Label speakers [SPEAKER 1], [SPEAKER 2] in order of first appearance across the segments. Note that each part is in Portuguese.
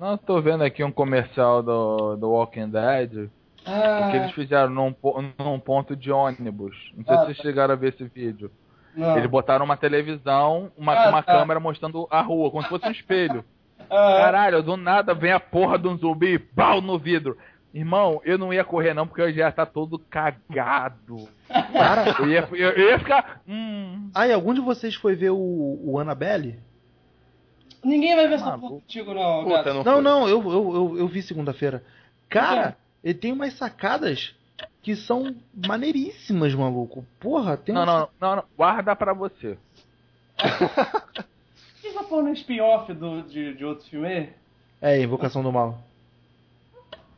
[SPEAKER 1] Não, tô vendo aqui um comercial do, do Walking Dead.
[SPEAKER 2] Ah,
[SPEAKER 1] Que eles fizeram num, num ponto de ônibus. Não sei
[SPEAKER 2] Ah,
[SPEAKER 1] se vocês
[SPEAKER 2] tá.
[SPEAKER 1] chegaram a ver esse vídeo.
[SPEAKER 2] não.
[SPEAKER 1] Eles botaram uma televisão, uma,
[SPEAKER 2] Ah,
[SPEAKER 1] uma
[SPEAKER 2] tá.
[SPEAKER 1] câmera mostrando a rua, como se fosse um espelho.
[SPEAKER 2] Ah,
[SPEAKER 1] Caralho, do nada vem a porra de um zumbi e pau no vidro. Irmão, eu não ia correr não, porque eu já ia estar todo cagado.
[SPEAKER 3] Cara,
[SPEAKER 1] Eu ia, eu, eu ia ficar. Hum.
[SPEAKER 3] ah, e algum de vocês foi ver o, o Annabelle?
[SPEAKER 2] Ninguém vai ver essa
[SPEAKER 1] Maluco.
[SPEAKER 2] porra contigo, não,
[SPEAKER 4] Puta,
[SPEAKER 2] gato.
[SPEAKER 4] não,
[SPEAKER 3] Não, não, eu, eu, eu, eu vi segunda-feira. Cara, ele tem umas sacadas que são maneiríssimas, maluco. Porra, tem
[SPEAKER 1] Não,
[SPEAKER 3] uma
[SPEAKER 1] não, não, não, guarda pra você.
[SPEAKER 2] Essa porra não é spin-off do- de, de outro filme aí?
[SPEAKER 3] É, Invocação do Mal.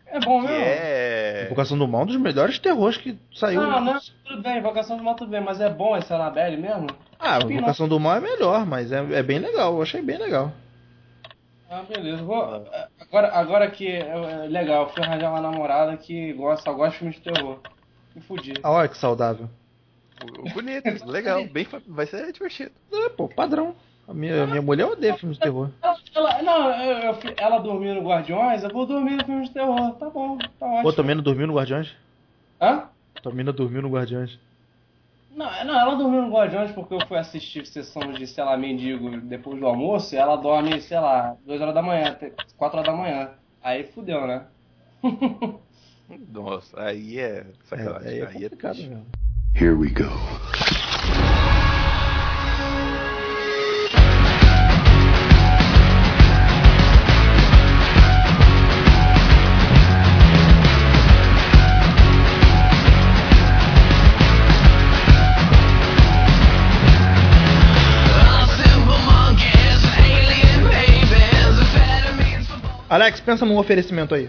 [SPEAKER 2] É bom
[SPEAKER 4] Que
[SPEAKER 2] mesmo?
[SPEAKER 4] é.
[SPEAKER 3] Invocação do Mal é um dos melhores terrores que saiu.
[SPEAKER 2] Não, não, tudo bem, Invocação do Mal tudo bem, mas é bom esse Annabelle mesmo?
[SPEAKER 3] Ah,
[SPEAKER 2] Spin-off.
[SPEAKER 3] Invocação do Mal é melhor, mas é, é bem legal. Eu achei bem legal.
[SPEAKER 2] Ah, beleza. Vou, agora, agora que é, é legal, fui arranjar uma namorada que gosta, só gosta de filmes de terror. Me fudi.
[SPEAKER 3] Ah, olha que saudável.
[SPEAKER 4] Bonito, legal, bem, vai ser divertido.
[SPEAKER 3] É, pô, padrão. A minha, minha mulher odeia filmes de terror.
[SPEAKER 2] Ela, ela- não, eu, eu ela dormiu no Guardiões, eu vou dormir no filme de terror. Tá bom, tá ótimo.
[SPEAKER 3] Pô, tua mina dormiu no Guardiões?
[SPEAKER 2] Hã?
[SPEAKER 3] Tua mina dormiu no Guardiões.
[SPEAKER 2] Não, não, ela dormiu no Guardiões porque eu fui assistir sessão de, sei lá, mendigo depois do almoço e ela dorme, sei lá, 2 horas da manhã, 4 horas da manhã. Aí fudeu, né?
[SPEAKER 4] Nossa, aí é sacanagem.
[SPEAKER 3] É, aí é
[SPEAKER 4] aí é
[SPEAKER 3] complicado
[SPEAKER 4] triste.
[SPEAKER 3] mesmo.
[SPEAKER 5] Here we go.
[SPEAKER 3] Alex, pensa num oferecimento aí.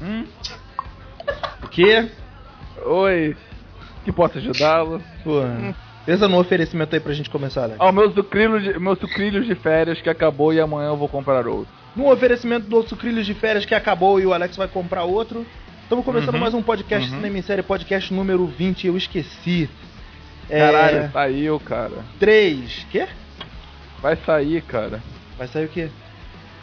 [SPEAKER 1] Hum?
[SPEAKER 3] O quê?
[SPEAKER 1] Oi, que posso ajudá-lo?
[SPEAKER 3] Pensa num oferecimento aí pra gente começar, Alex.
[SPEAKER 1] Ó, meu sucrilho, de, meu sucrilho de férias que acabou e amanhã eu vou comprar outro.
[SPEAKER 3] Num oferecimento do Sucrilhos de Férias que acabou e o Alex vai comprar outro. Estamos começando
[SPEAKER 1] Uhum.
[SPEAKER 3] mais um podcast
[SPEAKER 1] Uhum.
[SPEAKER 3] Cinema em Série, podcast número 20, eu esqueci.
[SPEAKER 1] Caralho,
[SPEAKER 3] É,
[SPEAKER 1] saiu, cara.
[SPEAKER 3] 3. Quê?
[SPEAKER 1] Vai sair, cara.
[SPEAKER 3] Vai sair o quê?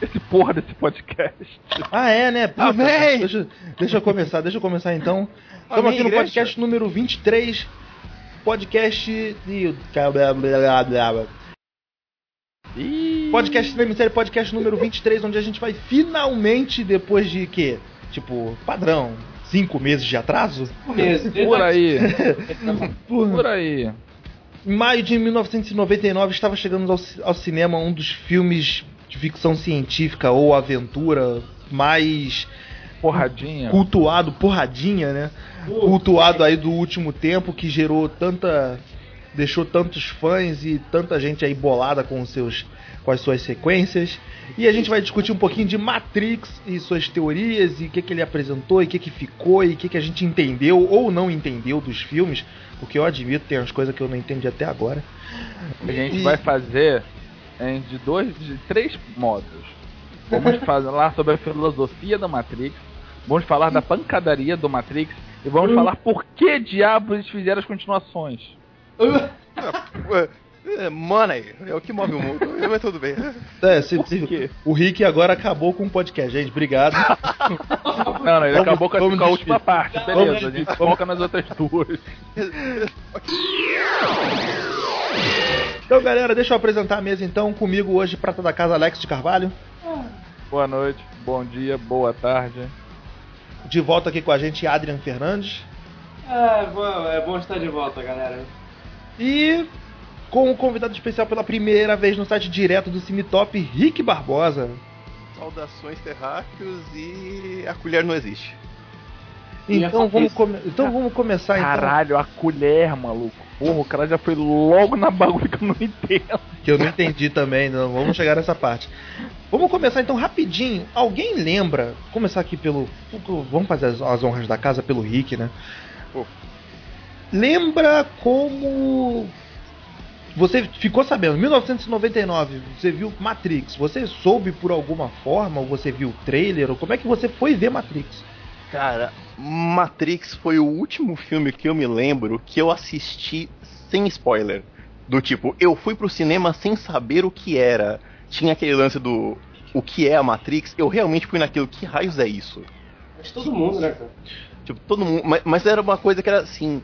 [SPEAKER 1] Esse porra desse podcast.
[SPEAKER 3] Ah, é, né? Puta,
[SPEAKER 4] Amém!
[SPEAKER 3] Deixa, deixa eu começar, deixa eu começar então. Estamos
[SPEAKER 4] Amém,
[SPEAKER 3] aqui no
[SPEAKER 4] igreja.
[SPEAKER 3] podcast número 23. Podcast de.
[SPEAKER 1] Ih,
[SPEAKER 3] Podcast em Série, podcast número 23, onde a gente vai finalmente, depois de quê? Tipo, padrão, cinco meses de atraso?
[SPEAKER 2] Mesmo.
[SPEAKER 1] por aí,
[SPEAKER 3] Porra.
[SPEAKER 1] por aí.
[SPEAKER 3] Em maio de 1999 estava chegando ao, ao cinema um dos filmes de ficção científica ou aventura mais
[SPEAKER 1] Porradinha.
[SPEAKER 3] cultuado, porradinha, né? Cultuado aí do último tempo que gerou tanta deixou tantos fãs e tanta gente aí bolada com os seus com as suas sequências. E a gente vai discutir um pouquinho de Matrix e suas teorias e o que, que ele apresentou e o que, que ficou e o que, que a gente entendeu ou não entendeu dos filmes, porque eu admito tem umas coisas que eu não entendi até agora.
[SPEAKER 1] A gente
[SPEAKER 3] E-
[SPEAKER 1] vai fazer em de dois, de três modos. Vamos falar sobre a filosofia da Matrix, vamos falar da pancadaria do Matrix e vamos falar por que diabos eles fizeram as continuações.
[SPEAKER 4] É, é, Money, é o que move o mundo, mas tudo bem.
[SPEAKER 3] É, se- se- o Rick agora acabou com o podcast, gente. Obrigado.
[SPEAKER 1] Não, não, ele
[SPEAKER 3] Vamos-
[SPEAKER 1] acabou com a,
[SPEAKER 3] vamos
[SPEAKER 1] com a última parte,
[SPEAKER 3] Vamos
[SPEAKER 1] beleza. A
[SPEAKER 3] despedir.
[SPEAKER 1] gente foca nas outras duas.
[SPEAKER 3] Então, galera, deixa eu apresentar a mesa então. Comigo hoje, prata da casa, Alex de Carvalho.
[SPEAKER 1] Boa noite, bom dia, boa tarde.
[SPEAKER 3] De volta aqui com a gente, Adrian Fernandes.
[SPEAKER 2] É, bom, é bom estar de volta, galera.
[SPEAKER 3] E com um convidado especial pela primeira vez no site direto do Cine Top, Rick Barbosa.
[SPEAKER 4] Saudações terráqueos e a colher não existe.
[SPEAKER 3] Então vamos, come- então vamos começar então.
[SPEAKER 1] Caralho, a colher, maluco. Porra, o cara já foi logo na bagulho que eu não entendo.
[SPEAKER 3] Que eu não entendi também, não vamos chegar nessa parte. Vamos começar então rapidinho. Alguém lembra? Começar aqui pelo. Vamos fazer as, as honras da casa pelo Rick, né?
[SPEAKER 4] Pô.
[SPEAKER 3] Lembra como. Você ficou sabendo, 1999, você viu Matrix. Você soube por alguma forma, ou você viu o trailer, ou como é que você foi ver Matrix?
[SPEAKER 4] Cara, Matrix foi o último filme que eu me lembro que eu assisti sem spoiler. Do tipo, eu fui pro cinema sem saber o que era. tinha aquele lance do o que é a Matrix, eu realmente fui naquilo, que raios é isso?
[SPEAKER 2] Acho que todo mundo, né, cara?
[SPEAKER 4] Tipo, todo mundo. Mas, mas era uma coisa que era assim.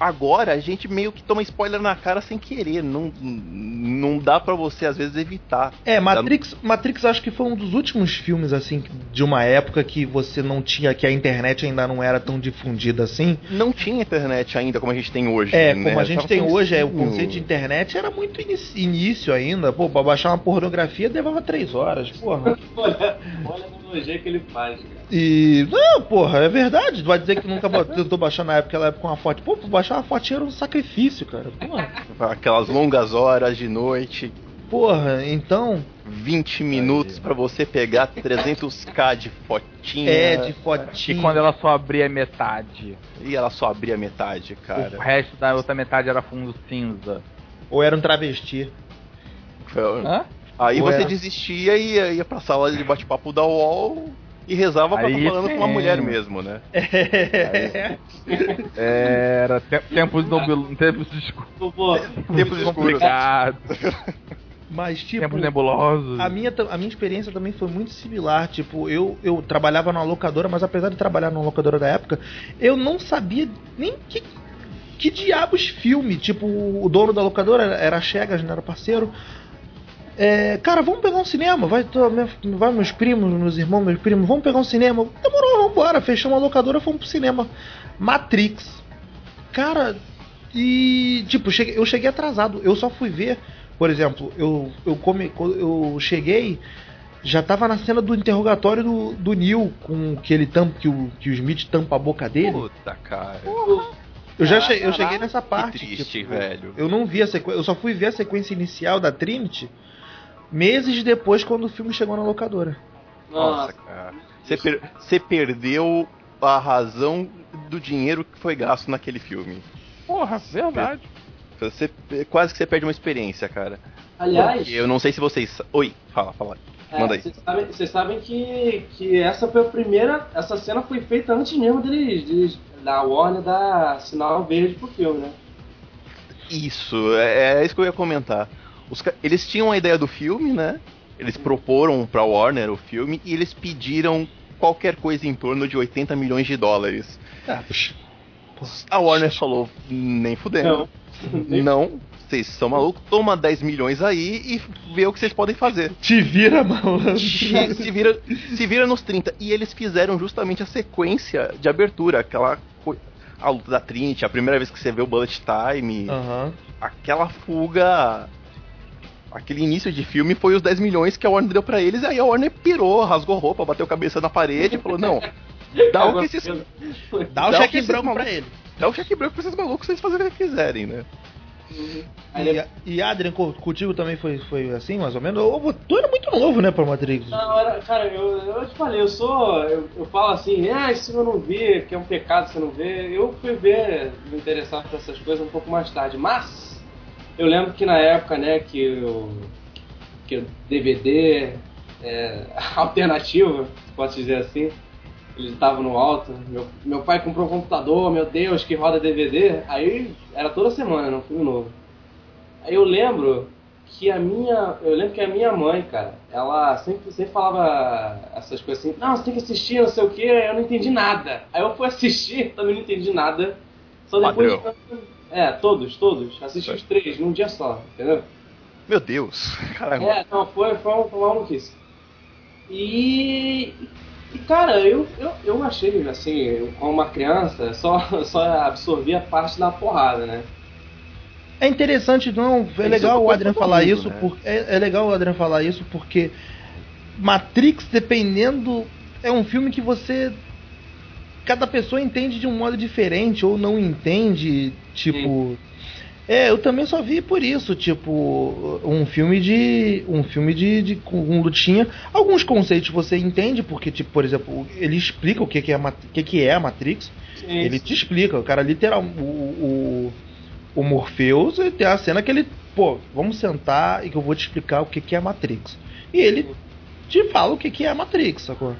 [SPEAKER 4] Agora a gente meio que toma spoiler na cara sem querer. Não, não dá pra você, às vezes, evitar.
[SPEAKER 3] É, Matrix, Matrix acho que foi um dos últimos filmes, assim, de uma época que você não tinha, que a internet ainda não era tão difundida assim.
[SPEAKER 4] Não tinha internet ainda como a gente tem hoje.
[SPEAKER 3] É,
[SPEAKER 4] né?
[SPEAKER 3] como a gente
[SPEAKER 4] Tava
[SPEAKER 3] tem hoje, é, o conceito de internet era muito início ainda. Pô, pra baixar uma pornografia levava três horas, porra.
[SPEAKER 2] Olha, olha que ele faz, cara.
[SPEAKER 3] E. Não, porra, é verdade. Tu vai dizer que nunca tentou baixar na época, aquela época uma foto. Pô, baixar uma fotinha era um sacrifício, cara. Porra.
[SPEAKER 4] Aquelas longas horas de noite,
[SPEAKER 3] Porra, então.
[SPEAKER 4] 20 minutos pra você pegar 300k de fotinha.
[SPEAKER 3] É, de
[SPEAKER 1] E
[SPEAKER 3] fotinha.
[SPEAKER 1] quando ela só abria metade.
[SPEAKER 4] E ela só abria metade,
[SPEAKER 1] O
[SPEAKER 4] cara.
[SPEAKER 1] resto da outra metade era fundo cinza.
[SPEAKER 3] Ou era um travesti.
[SPEAKER 1] Hã?
[SPEAKER 4] Aí
[SPEAKER 3] Ou
[SPEAKER 4] você
[SPEAKER 3] era-
[SPEAKER 4] desistia e ia, ia pra sala de bate-papo da UOL e rezava pra estar falando com uma mulher mesmo, né?
[SPEAKER 3] É.
[SPEAKER 1] Era te tempos de tempos escuros.
[SPEAKER 4] Tempos escuros.
[SPEAKER 1] complicados,
[SPEAKER 3] Mas, tipo.
[SPEAKER 1] tempos nebulosos.
[SPEAKER 3] A minha, a minha experiência também foi muito similar. Tipo, eu, eu trabalhava numa locadora, mas apesar de trabalhar numa locadora da época, eu não sabia nem que, que diabos filme. Tipo, o dono da locadora era- era a Chegas, não era parceiro. É, cara, vamos pegar um cinema. Vai, tô- minha- vai meus primos, meus irmãos, meus primos, vamos pegar um cinema. Demorou, vambora. Fechamos a locadora, fomos pro cinema. Matrix. Cara, e tipo, cheguei- eu cheguei atrasado. Eu só fui ver, por exemplo, eu eu come, eu cheguei já tava na cena do interrogatório do, do Neil com que ele tampa que o que o Smith tampa a boca dele.
[SPEAKER 4] Puta, cara.
[SPEAKER 3] Eu já che- eu cheguei nessa parte.
[SPEAKER 4] que triste,
[SPEAKER 3] tipo,
[SPEAKER 4] velho.
[SPEAKER 3] Eu não vi a sequência, eu só fui ver a sequência inicial da Trinity meses depois quando o filme chegou na locadora.
[SPEAKER 4] Nossa,
[SPEAKER 2] Nossa.
[SPEAKER 4] cara. Você, per- você perdeu a razão do dinheiro que foi gasto naquele filme.
[SPEAKER 1] Porra, verdade.
[SPEAKER 4] Você, quase que você perde uma experiência, cara.
[SPEAKER 2] Aliás,
[SPEAKER 4] Porque eu não sei se vocês. Oi, fala, fala.
[SPEAKER 2] é,
[SPEAKER 4] Manda aí.
[SPEAKER 2] vocês sabem, vocês sabem que, que essa foi a primeira. Essa cena foi feita antes mesmo deles, deles- da Warner dar sinal verde pro filme, né?
[SPEAKER 4] Isso, é, é isso que eu ia comentar. Os eles tinham a ideia do filme, né? Eles proporam pra Warner o filme e eles pediram qualquer coisa em torno de 80 milhões de dólares.
[SPEAKER 3] Ah.
[SPEAKER 4] A Warner falou, nem fudendo. Não, vocês são malucos, toma 10 milhões aí e vê o que vocês podem fazer.
[SPEAKER 3] Te vira, malandro.
[SPEAKER 4] se, se vira, se vira nos 30. E eles fizeram justamente a sequência de abertura, aquela co- a luta da Trinity, a primeira vez que você vê o Bullet Time,
[SPEAKER 3] Aham.
[SPEAKER 4] aquela fuga, aquele início de filme foi os 10 milhões que a Warner deu pra eles, aí a Warner pirou, rasgou roupa, bateu a cabeça na parede e falou: "Não, dá o que esses
[SPEAKER 3] Dá o cheque branco pra ele.
[SPEAKER 4] dá o cheque branco pra esses malucos vocês fazerem o que quiserem, né?"
[SPEAKER 2] Aí
[SPEAKER 3] E, e Adrian, co- contigo também foi, foi assim, mais ou menos? Ou- Tu era muito novo, né, pra Matrix?
[SPEAKER 2] Não, era, cara, eu, eu te falei, eu sou. Eu, eu falo assim, ah, isso eu não vi, que é um pecado você não ver. Eu fui ver, me interessar por essas coisas um pouco mais tarde. Mas eu lembro que na época, né, que o, que o DVD é, alternativo, posso dizer assim, ele estava no alto. Meu, meu pai comprou um computador, meu Deus, que roda DVD. Aí era toda semana, não filme novo. Aí eu lembro que a minha. Eu lembro que a minha mãe, cara, ela sempre, sempre falava essas coisas assim, não, você tem que assistir, não sei o que, eu não entendi nada. Aí eu fui assistir, também não entendi nada. Só depois. É, todos, todos. Assisti os três num dia só, entendeu?
[SPEAKER 4] Meu Deus, caramba.
[SPEAKER 2] É, não, foi, foi, uma, maluquice. E, e, cara, eu, eu, eu achei, assim, eu, como uma criança, só, só absorvi a parte da porrada, né?
[SPEAKER 3] É interessante, não. É legal o Adrian falar
[SPEAKER 4] mundo,
[SPEAKER 3] isso,
[SPEAKER 4] né?
[SPEAKER 3] porque é, é legal o Adrian falar isso porque Matrix, dependendo, é um filme que você cada pessoa entende de um modo diferente ou não entende, tipo. É, eu também só vi por isso, tipo, um filme de. Um filme de, de com lutinha. Alguns conceitos você entende, porque, tipo, por exemplo, ele explica o que, que, é, a que, que é a Matrix.
[SPEAKER 2] Sim,
[SPEAKER 3] Ele
[SPEAKER 2] sim.
[SPEAKER 3] te explica, o cara literal. O, o, o Morpheus tem a cena que ele. Pô, vamos sentar e que eu vou te explicar o que, que é a Matrix. E ele te fala o que, que é a Matrix, sacou?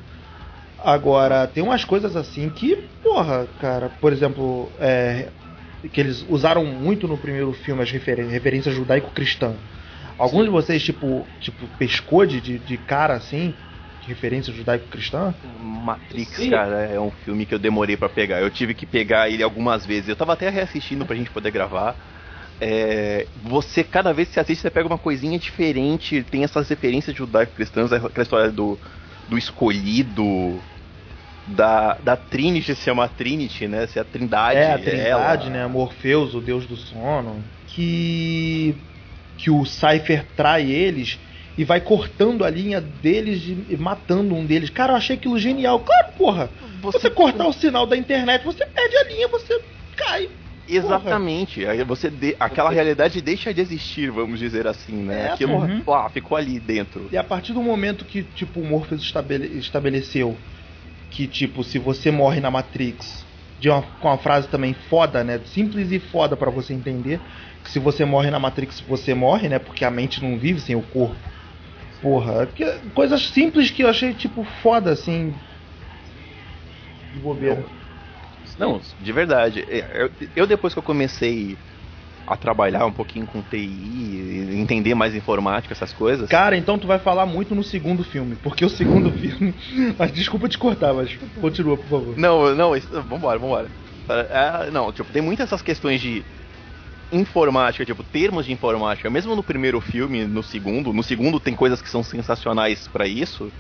[SPEAKER 3] Agora, tem umas coisas assim que, porra, cara, por exemplo, é, que eles usaram muito no primeiro filme as referências judaico-cristã. Algum de vocês, tipo, tipo pescou de, de, cara assim? De referência judaico-cristã?
[SPEAKER 4] Matrix,
[SPEAKER 2] Sim.
[SPEAKER 4] cara, é um filme que eu demorei pra pegar. Eu tive que pegar ele algumas vezes. Eu tava até reassistindo pra gente poder gravar. É, você, cada vez que você assiste, você pega uma coisinha diferente. Tem essas referências judaico-cristãs, aquela história do, do escolhido, da, da Trinity se chama Trinity, né? Se é a Trindade.
[SPEAKER 3] é, a Trindade,
[SPEAKER 4] ela.
[SPEAKER 3] né? Morpheus, o deus do sono. Que. Que o Cypher trai eles e vai cortando a linha deles e matando um deles. Cara, eu achei aquilo genial. Claro, porra! Você, cortar o sinal da internet, você perde a linha, você cai.
[SPEAKER 4] Exatamente. Aí você de- aquela realidade deixa de existir, vamos dizer assim, né?
[SPEAKER 3] É,
[SPEAKER 4] Aquilo
[SPEAKER 3] porra.
[SPEAKER 4] pá, ficou ali dentro.
[SPEAKER 3] E a partir do momento que, tipo, o Morpheus estabele- estabeleceu que, tipo, se você morre na Matrix, de uma, com uma frase também foda, né? Simples e foda pra você entender, que se você morre na Matrix, você morre, né? Porque a mente não vive sem o corpo. Porra, que, coisas simples que eu achei, tipo, foda, assim. De bobeira.
[SPEAKER 4] Não, de verdade. É, Eu, eu, depois que eu comecei a trabalhar um pouquinho com TI, entender mais informática, essas coisas.
[SPEAKER 3] Cara, então tu vai falar muito no segundo filme, porque o segundo filme. Mas desculpa te cortar, mas continua, por favor.
[SPEAKER 4] Não, não, isso, vambora, vambora. É, não, tipo, tem muitas essas questões de informática, tipo, termos de informática, mesmo no primeiro filme, no segundo, no segundo tem coisas que são sensacionais pra isso.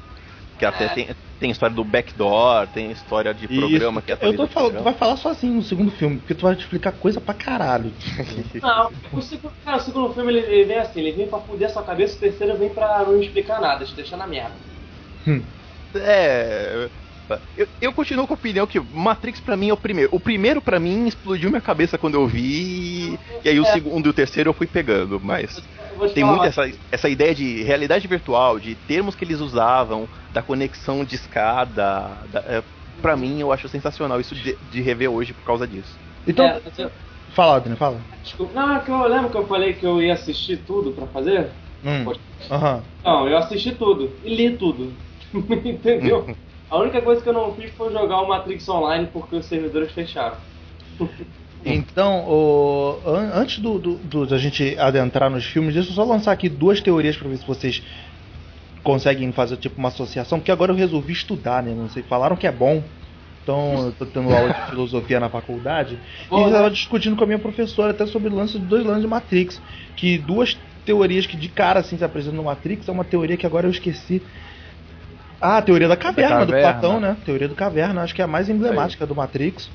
[SPEAKER 4] Que até tem, tem história do backdoor, tem história de programa
[SPEAKER 3] Isso.
[SPEAKER 4] que
[SPEAKER 3] Eu
[SPEAKER 4] atualiza
[SPEAKER 3] tô falando, tu vai falar sozinho no segundo filme, porque tu vai te explicar coisa pra caralho.
[SPEAKER 2] Não, o segundo, cara, o segundo filme ele, ele vem assim, ele vem pra fuder sua cabeça, o terceiro vem pra não explicar nada, te deixar na merda.
[SPEAKER 4] É. Eu, eu continuo com a opinião que Matrix pra mim é o primeiro. O primeiro pra mim explodiu minha cabeça quando eu vi. E aí o
[SPEAKER 2] É.
[SPEAKER 4] segundo e o terceiro eu fui pegando. Mas
[SPEAKER 2] Eu te
[SPEAKER 4] tem
[SPEAKER 2] falar,
[SPEAKER 4] muito essa, essa ideia de realidade virtual, de termos que eles usavam, da conexão de escada. Da, é, pra mim eu acho sensacional isso de, de rever hoje por causa disso.
[SPEAKER 3] Então,
[SPEAKER 2] É, eu-
[SPEAKER 3] fala, Adriano, fala.
[SPEAKER 2] desculpa, não, é que eu lembro que eu falei que eu ia assistir tudo pra fazer?
[SPEAKER 3] Hum. Aham.
[SPEAKER 2] Não, eu assisti tudo e li tudo. Entendeu? A única coisa que eu não fiz foi jogar o Matrix Online porque os servidores fecharam.
[SPEAKER 3] Então, o- an- antes do, do- do- da gente adentrar nos filmes, deixa eu só lançar aqui duas teorias pra ver se vocês conseguem fazer tipo uma associação, porque agora eu resolvi estudar, né? Não sei, falaram que é bom. Então, eu tô tendo aula de filosofia na faculdade. E
[SPEAKER 2] Boa,
[SPEAKER 3] eu
[SPEAKER 2] né?
[SPEAKER 3] estava discutindo com a minha professora até sobre o lance de dois lances de Matrix. Que duas teorias que de cara assim se apresentam no Matrix é uma teoria que agora eu esqueci. Ah, a teoria da caverna, do
[SPEAKER 1] caverna.
[SPEAKER 3] Platão, né? Teoria do caverna, acho que é a mais emblemática do Matrix.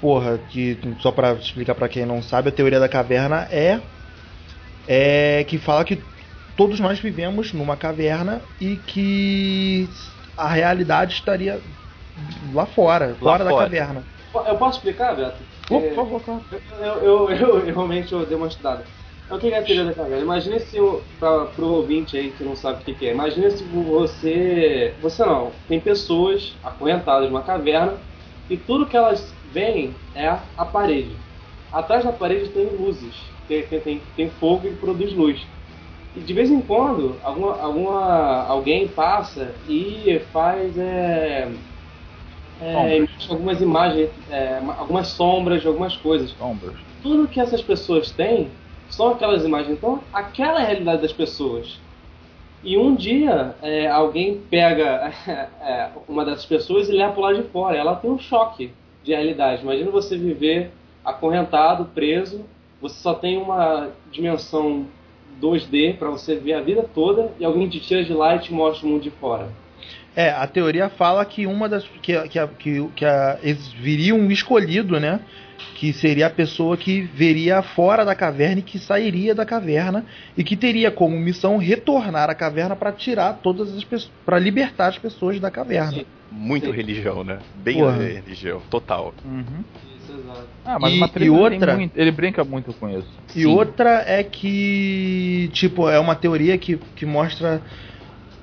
[SPEAKER 3] Porra, que só pra explicar pra quem não sabe, a teoria da caverna é é que fala que todos nós vivemos numa caverna e que a realidade estaria lá fora, fora da caverna.
[SPEAKER 2] Eu posso explicar, Beto?
[SPEAKER 3] Oh,
[SPEAKER 2] É,
[SPEAKER 3] por favor, claro.
[SPEAKER 2] Eu, eu, eu, eu realmente eu dei uma estudada. Então, O que é a teoria da caverna? Imagina se, o- pra, pro ouvinte aí que não sabe o que, que é, imagina se você. Você não, tem pessoas acorrentadas numa caverna e tudo que elas veem é a, parede. Atrás da parede tem luzes, tem, tem, tem, tem fogo e produz luz. E de vez em quando, alguma, alguma, alguém passa e faz. É, é, algumas imagens, é, ma- algumas sombras de algumas coisas
[SPEAKER 1] Sombras.
[SPEAKER 2] tudo que essas pessoas têm são aquelas imagens. Então, aquela é a realidade das pessoas. E um dia, é, alguém pega é, uma dessas pessoas e leva para lado de fora. Ela tem um choque de realidade. Imagina você viver acorrentado, preso. Você só tem uma dimensão 2D para você ver a vida toda e alguém te tira de lá e te mostra o mundo de fora.
[SPEAKER 3] É, a teoria fala que uma das. que, que, que, que a, eles viria um escolhido, né? Que seria a pessoa que veria fora da caverna e que sairia da caverna e que teria como missão retornar à caverna para tirar todas as pessoas. para libertar as pessoas da caverna.
[SPEAKER 2] Sim.
[SPEAKER 4] Muito
[SPEAKER 2] Sim.
[SPEAKER 4] religião, né? Bem
[SPEAKER 3] Porra.
[SPEAKER 4] religião, total.
[SPEAKER 1] Uhum.
[SPEAKER 2] Isso, exato.
[SPEAKER 1] Ah, mas
[SPEAKER 3] E-
[SPEAKER 1] o
[SPEAKER 3] e outra-
[SPEAKER 1] muito- ele brinca muito com isso.
[SPEAKER 3] E
[SPEAKER 4] Sim.
[SPEAKER 3] outra é que, tipo, é uma teoria que, que mostra.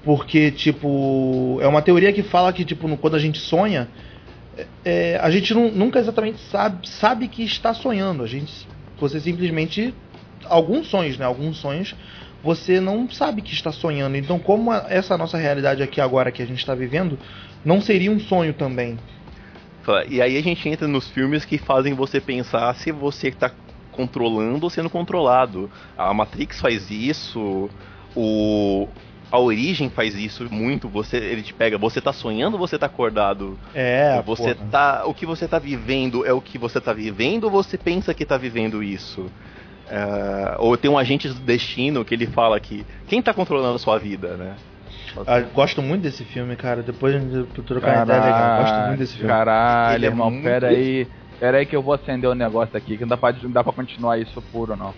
[SPEAKER 3] Porque, tipo, é uma teoria que fala que, tipo, no- quando a gente sonha, é, a gente nu- nunca exatamente sabe, sabe que está sonhando. A gente. Você simplesmente. Alguns sonhos, né? Alguns sonhos você não sabe que está sonhando. Então, como a- essa nossa realidade aqui agora que a gente está vivendo, não seria um sonho também.
[SPEAKER 4] E aí a gente entra nos filmes que fazem você pensar se você tá controlando ou sendo controlado. A Matrix faz isso, o a origem faz isso muito. Você, ele te pega, você tá sonhando, ou você tá acordado.
[SPEAKER 3] É,
[SPEAKER 4] você
[SPEAKER 3] porra.
[SPEAKER 4] tá, o que você tá vivendo é o que você tá vivendo ou você pensa que tá vivendo isso? É, ou tem um agente do destino que ele fala que quem tá controlando a sua vida, né?
[SPEAKER 3] Ah, gosto muito desse filme, cara. Depois de trocar ideia legal. Gosto muito desse filme.
[SPEAKER 1] Caralho,
[SPEAKER 4] Ele é
[SPEAKER 1] irmão,
[SPEAKER 4] muito-
[SPEAKER 1] pera aí. Pera aí que eu vou acender o negócio aqui, que não dá pra, não dá pra continuar isso puro, não.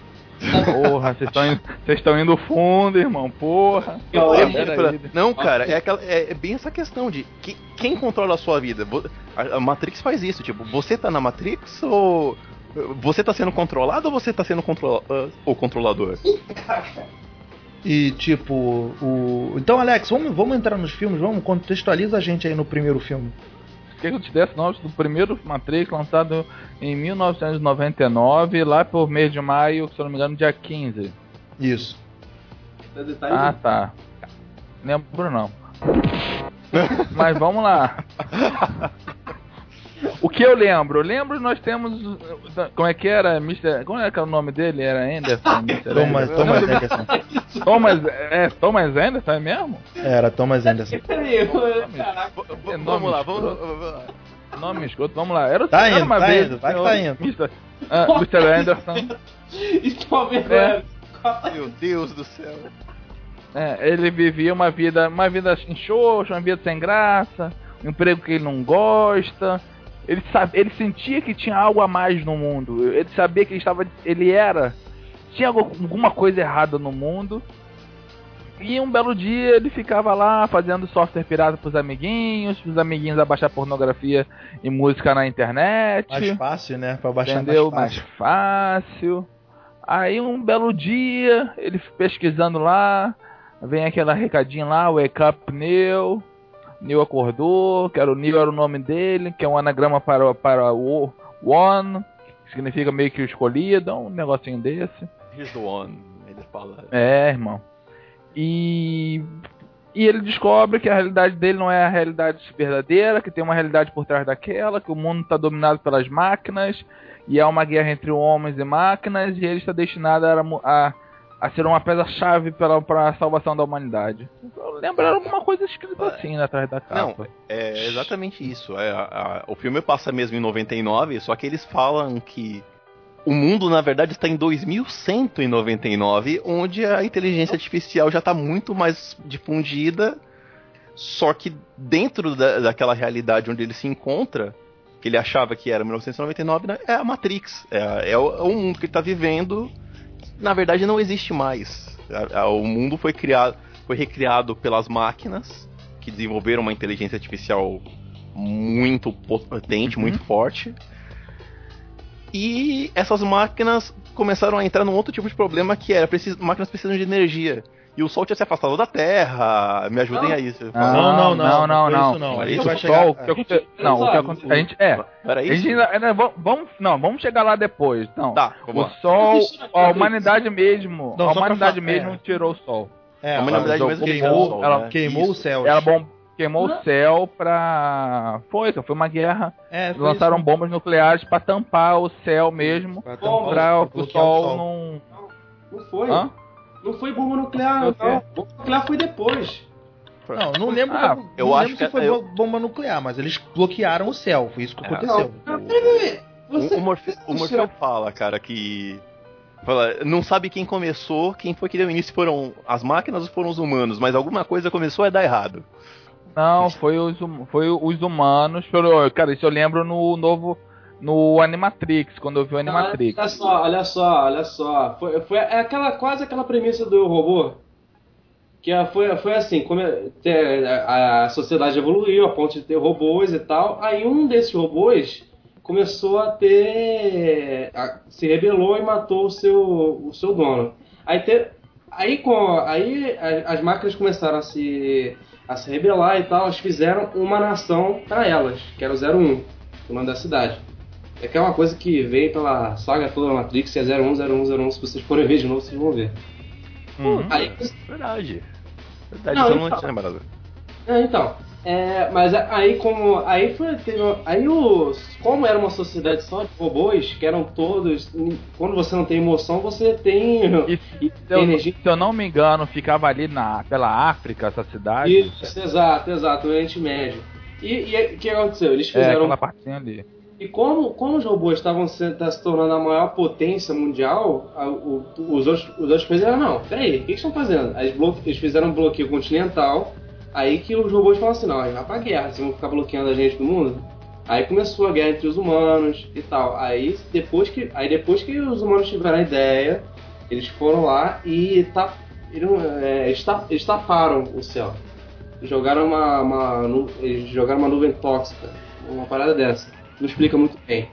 [SPEAKER 1] Porra, vocês estão indo, vocês estão indo fundo, irmão, porra.
[SPEAKER 2] Olha,
[SPEAKER 4] É
[SPEAKER 1] aí.
[SPEAKER 4] não, cara, é, aquela- é- é bem essa questão de que- quem controla a sua vida. A, a Matrix faz isso, tipo, você tá na Matrix ou você tá sendo controlado ou você tá sendo controla, ah, o controlador?
[SPEAKER 3] E tipo, o. Então, Alex, vamos, vamos entrar nos filmes, vamos contextualiza a gente aí no primeiro filme.
[SPEAKER 1] Que eu te desse nomes do primeiro Matrix lançado em 1999, lá por mês de maio, se eu não me engano, dia 15.
[SPEAKER 3] Isso.
[SPEAKER 2] Detalhe
[SPEAKER 1] Ah, tá. Lembro não. Mas vamos lá. O que eu lembro? Eu lembro nós temos. uh, Como é que era? Mr. Como é que é o nome dele? Era Anderson?
[SPEAKER 3] Thomas,
[SPEAKER 1] Anderson.
[SPEAKER 3] Thomas Anderson.
[SPEAKER 1] Thomas, é, Thomas Anderson, é mesmo?
[SPEAKER 3] Era Thomas Anderson.
[SPEAKER 1] É nome
[SPEAKER 4] vamos lá, vamos, lá.
[SPEAKER 1] Nome escroto, vamos lá. Era,
[SPEAKER 3] Tá
[SPEAKER 1] era
[SPEAKER 3] indo,
[SPEAKER 1] uma
[SPEAKER 3] tá
[SPEAKER 1] vez.
[SPEAKER 3] indo, vai que
[SPEAKER 1] o
[SPEAKER 3] tá indo.
[SPEAKER 1] Mr. ah, Mr. Anderson.
[SPEAKER 2] Isso é vergonha.
[SPEAKER 4] Meu Deus do céu.
[SPEAKER 1] É, ele vivia uma vida, uma vida em xoxa, uma vida sem graça, um emprego que ele não gosta. Ele sabe, ele sentia que tinha algo a mais no mundo. Ele sabia que ele estava, ele era, tinha alguma coisa errada no mundo. E um belo dia ele ficava lá fazendo software pirata pros amiguinhos, pros amiguinhos abaixar pornografia e música na internet.
[SPEAKER 3] Mais fácil, né? Pra baixar
[SPEAKER 1] Entendeu?
[SPEAKER 3] mais
[SPEAKER 1] Mais
[SPEAKER 3] fácil.
[SPEAKER 1] fácil. Aí um belo dia, ele pesquisando lá, vem aquela recadinha lá, Wake Up Neil. Neil acordou, que era o Neil era o nome dele, que é um anagrama para, para o One, que significa meio que o escolhido, um negocinho desse.
[SPEAKER 4] Here's the one. Ele fala.
[SPEAKER 1] É, irmão. E e ele descobre que a realidade dele não é a realidade verdadeira, que tem uma realidade por trás daquela, que o mundo está dominado pelas máquinas e há uma guerra entre homens e máquinas e ele está destinado a, a, a ser uma peça-chave para para a salvação da humanidade. Lembraram alguma coisa escrita assim né, atrás da
[SPEAKER 4] Não,
[SPEAKER 1] capa.
[SPEAKER 4] é exatamente isso. É, a- a- o filme passa mesmo em 99, só que eles falam que o mundo, na verdade, está em 2199, onde a inteligência artificial já está muito mais difundida, só que dentro da, daquela realidade onde ele se encontra, que ele achava que era 1999, né, é a Matrix. É, é o, é o mundo que ele está vivendo, na verdade, não existe mais. O mundo foi criado, foi recriado pelas máquinas que desenvolveram uma inteligência artificial muito potente,
[SPEAKER 1] Uhum.
[SPEAKER 4] muito forte. E essas máquinas começaram a entrar num outro tipo de problema que era precis- máquinas precisam de energia. E o Sol tinha se afastado da Terra. Me ajudem
[SPEAKER 2] Não.
[SPEAKER 4] a isso.
[SPEAKER 3] Não, não, não,
[SPEAKER 1] não, não, não.
[SPEAKER 3] isso não.
[SPEAKER 1] O sol, o Não, o que acontece. A gente. É.
[SPEAKER 4] Era
[SPEAKER 1] A gente
[SPEAKER 4] isso?
[SPEAKER 1] vamos, não, vamos chegar lá depois. Não.
[SPEAKER 4] Tá,
[SPEAKER 1] O sol,
[SPEAKER 2] Assistir a
[SPEAKER 1] humanidade mesmo,
[SPEAKER 3] Não,
[SPEAKER 1] a humanidade mesmo
[SPEAKER 3] é.
[SPEAKER 1] tirou o sol.
[SPEAKER 3] É,
[SPEAKER 4] A humanidade
[SPEAKER 1] jogou-
[SPEAKER 4] mesmo
[SPEAKER 3] queimou,
[SPEAKER 4] o
[SPEAKER 1] ela
[SPEAKER 4] né?
[SPEAKER 3] queimou
[SPEAKER 4] Isso.
[SPEAKER 3] os céus.
[SPEAKER 1] Ela bom, queimou
[SPEAKER 2] Não.
[SPEAKER 1] o céu pra. Foi, foi uma guerra.
[SPEAKER 3] É, foi
[SPEAKER 1] lançaram
[SPEAKER 3] isso.
[SPEAKER 1] bombas nucleares pra tampar o céu mesmo.
[SPEAKER 3] Pra
[SPEAKER 1] Pra
[SPEAKER 3] pra
[SPEAKER 1] o
[SPEAKER 3] o
[SPEAKER 1] sol
[SPEAKER 3] sol.
[SPEAKER 1] não.
[SPEAKER 2] Não foi.
[SPEAKER 1] Hã?
[SPEAKER 2] Não foi bomba nuclear,
[SPEAKER 1] Foi o quê?
[SPEAKER 2] não. Bomba nuclear foi depois.
[SPEAKER 3] Não, não lembro,
[SPEAKER 1] Ah,
[SPEAKER 3] não
[SPEAKER 4] eu
[SPEAKER 3] lembro
[SPEAKER 4] acho
[SPEAKER 3] se
[SPEAKER 4] que-
[SPEAKER 3] foi
[SPEAKER 4] eu-
[SPEAKER 3] bo- bomba nuclear, mas eles bloquearam o céu. Foi isso que
[SPEAKER 4] É.
[SPEAKER 3] aconteceu.
[SPEAKER 2] Não, peraí, peraí. Você...
[SPEAKER 4] O, Morfe- o Morfeu fala, cara, que. Fala, não sabe quem começou, quem foi que deu início, foram as máquinas ou foram os humanos, mas alguma coisa começou a dar errado.
[SPEAKER 1] Não, foi os, hum- foi os humanos. Cara, isso eu lembro no novo. No Animatrix, quando eu vi o Animatrix.
[SPEAKER 2] Olha só, olha só, olha só. Foi, foi é aquela, quase aquela premissa do robô. Que é- foi, foi assim, como a, sociedade evoluiu a ponto de ter robôs e tal. Aí um desses robôs começou a ter. a- se rebelou e matou o seu, o seu dono. Aí, te, aí, com, aí as máquinas começaram a se, a se rebelar e tal. Elas fizeram uma nação para elas, que era o 01, o nome da cidade. É que é uma coisa que veio pela saga toda da Matrix, que é 01, 01, 01. Se vocês forem ver de novo, vocês vão ver.
[SPEAKER 1] Uhum.
[SPEAKER 2] Aí,
[SPEAKER 4] Verdade. Verdade,
[SPEAKER 2] Não,
[SPEAKER 4] eu
[SPEAKER 2] então.
[SPEAKER 4] não tinha lembrado.
[SPEAKER 2] É, então. É, mas aí como. Aí foi. Teve, aí os. Como era uma sociedade só de robôs, que eram todos. Quando você não tem emoção, você tem.
[SPEAKER 1] E, e se, eu, energia. se eu não me engano, ficava ali na, pela África, essa cidade.
[SPEAKER 2] Isso, exato, exato, no Oriente Médio. E o que aconteceu? Eles fizeram.
[SPEAKER 1] É, aquela partinha ali.
[SPEAKER 2] E como, como os robôs estavam se, tá se tornando a maior potência mundial, a, o, os, outros, os outros países eram, não, peraí, o que, eles estão fazendo? Eles, eles fizeram um bloqueio continental, aí que os robôs falaram assim, não, vai pra guerra, vocês vão ficar bloqueando a gente do mundo? Aí começou a guerra entre os humanos e tal. Aí depois que, aí depois que os humanos tiveram a ideia, eles foram lá e tá, é, eles taparam o céu. Jogaram uma, uma, eles jogaram uma nuvem tóxica, uma parada dessa não explica muito bem.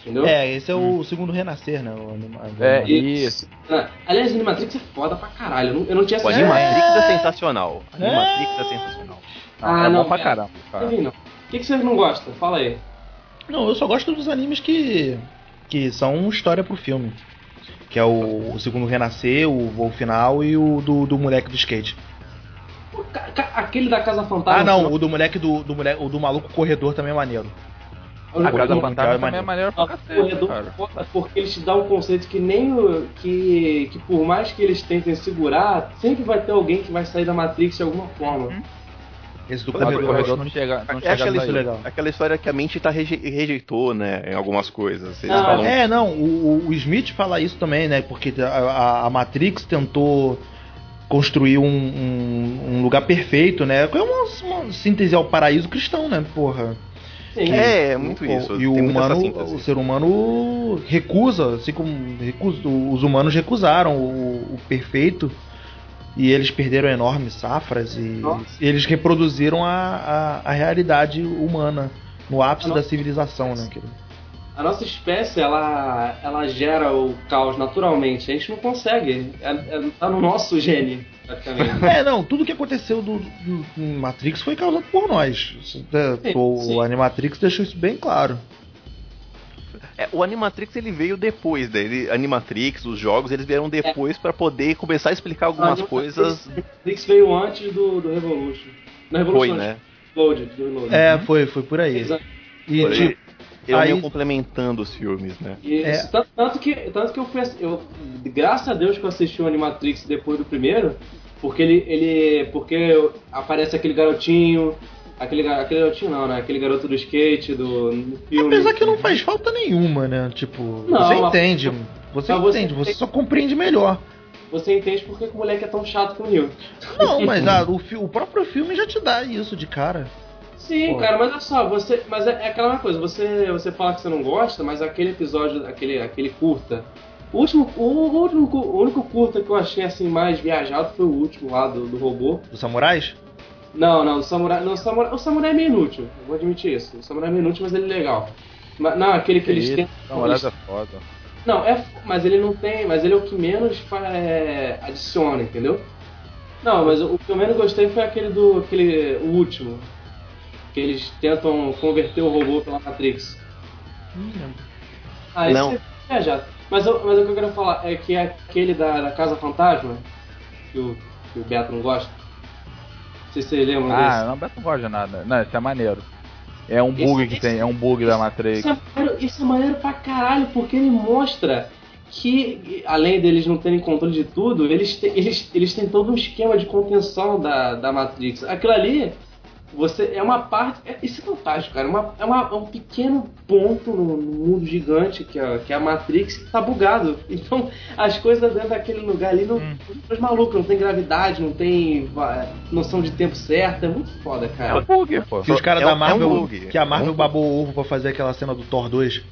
[SPEAKER 2] Entendeu?
[SPEAKER 3] É, esse é o segundo renascer, né? O
[SPEAKER 1] anima, é, isso.
[SPEAKER 2] Ah, aliás, Animatrix é foda pra caralho. Eu não, eu não tinha
[SPEAKER 4] O Animatrix é, é sensacional. Animatrix é, é sensacional.
[SPEAKER 1] Ah, não, é bom pra caramba. Cara.
[SPEAKER 2] Não. O que, que vocês não gostam? Fala aí.
[SPEAKER 3] Não, eu só gosto dos animes que. que são história pro filme. Que é o, o segundo renascer, o voo final e o do, do moleque do skate.
[SPEAKER 2] Aquele da Casa Fantasma.
[SPEAKER 3] Ah, não, o do moleque do, do moleque, o do maluco corredor também é maneiro.
[SPEAKER 1] A Casa Fantasma também é maneiro pra cacete, cara.
[SPEAKER 2] Porque eles te dão um conceito que nem o, que, que por mais que eles tentem segurar, sempre vai ter alguém que vai sair da Matrix de alguma forma. Uhum.
[SPEAKER 3] Esse do corredor, corredor não chega, não é chega
[SPEAKER 4] aquela, história, aquela história que a mente tá reje, rejeitou, né, em algumas coisas.
[SPEAKER 3] Ah, falam... É, não, o, o, Smith fala isso também, né, porque a, a Matrix tentou construir um, um, um, lugar perfeito, né, é uma, uma síntese ao paraíso cristão, né, porra.
[SPEAKER 4] Sim. É, é muito isso.
[SPEAKER 3] E o humano, o ser humano recusa, assim como recusa, os humanos recusaram o, o perfeito e eles perderam enormes safras e, e eles reproduziram a, a, a, realidade humana no ápice da civilização, né?
[SPEAKER 2] A nossa espécie, ela, ela gera o caos naturalmente. A gente não consegue. É, é, tá no nosso gene praticamente.
[SPEAKER 3] É, não, tudo que aconteceu do, do, do Matrix foi causado por nós. É, o sim. Animatrix deixou isso bem claro.
[SPEAKER 4] É, o Animatrix ele veio depois dele. Animatrix, os jogos, eles vieram depois é. para poder começar a explicar algumas coisas.
[SPEAKER 2] O Animatrix veio antes do, do Revolution. Na Revolution,
[SPEAKER 4] foi, né?
[SPEAKER 2] Do
[SPEAKER 3] É, foi, foi por aí.
[SPEAKER 2] Exato.
[SPEAKER 3] E foi. tipo,
[SPEAKER 4] eu aí... complementando os filmes, né?
[SPEAKER 2] Isso, é. tanto, tanto, que, tanto que eu fui. Eu, graças a Deus que eu assisti o Animatrix depois do primeiro, porque ele, ele. Porque aparece aquele garotinho. Aquele, aquele garotinho não, né? Aquele garoto do skate, do, do
[SPEAKER 3] filme. Apesar que não faz falta nenhuma, né? Tipo, não, você entende. Você entende, você, você só compreende melhor.
[SPEAKER 2] Você entende porque o moleque é tão chato comigo.
[SPEAKER 3] Não, mas ah, o, o próprio filme já te dá isso de cara.
[SPEAKER 2] Sim, Pô. cara, mas olha só, você. Mas é, é, aquela coisa, você, você fala que você não gosta, mas aquele episódio, aquele, aquele curta o último, o, último, o único curta que eu achei assim mais viajado foi o último lá do, do robô.
[SPEAKER 3] Do Samurais?
[SPEAKER 2] Não, não, o Samurai, não, o Samurai, o Samurai é meio inútil, vou admitir isso. O Samurai é meio inútil, mas ele é legal. Mas, não, aquele que, que eles têm.
[SPEAKER 1] Samurai é foda.
[SPEAKER 2] Não, é, mas ele não tem, mas ele é o que menos é, adiciona, entendeu? Não, mas o que eu menos gostei foi aquele do, aquele, o último, que eles tentam converter o robô pela Matrix.
[SPEAKER 3] Hum,
[SPEAKER 2] ah, não. esse é viajado. Mas, eu, mas o que eu quero falar é que é aquele da, da Casa Fantasma, que o, que o Beto não gosta. Não sei se vocês lembram
[SPEAKER 1] ah,
[SPEAKER 2] desse.
[SPEAKER 1] Ah, não, o Beto não gosta de nada. Não, isso é maneiro. É um bug esse, que esse, tem, é um bug da Matrix. Isso é,
[SPEAKER 2] maneiro, isso é maneiro pra caralho, porque ele mostra que, além deles não terem controle de tudo, eles, te, eles, eles têm todo um esquema de contenção da, da Matrix. Aquilo ali você é uma parte. É, isso é fantástico, cara. Uma, é, uma, é um pequeno ponto no, no, mundo gigante que é, que é a Matrix que tá bugado. Então, as coisas dentro daquele lugar ali não. Hum. Não maluco, não tem gravidade, não tem noção de tempo certo. É muito foda, cara. É
[SPEAKER 3] um bug, pô. Que os caras é da Marvel. É um que a Marvel babou o ovo pra fazer aquela cena do Thor 2.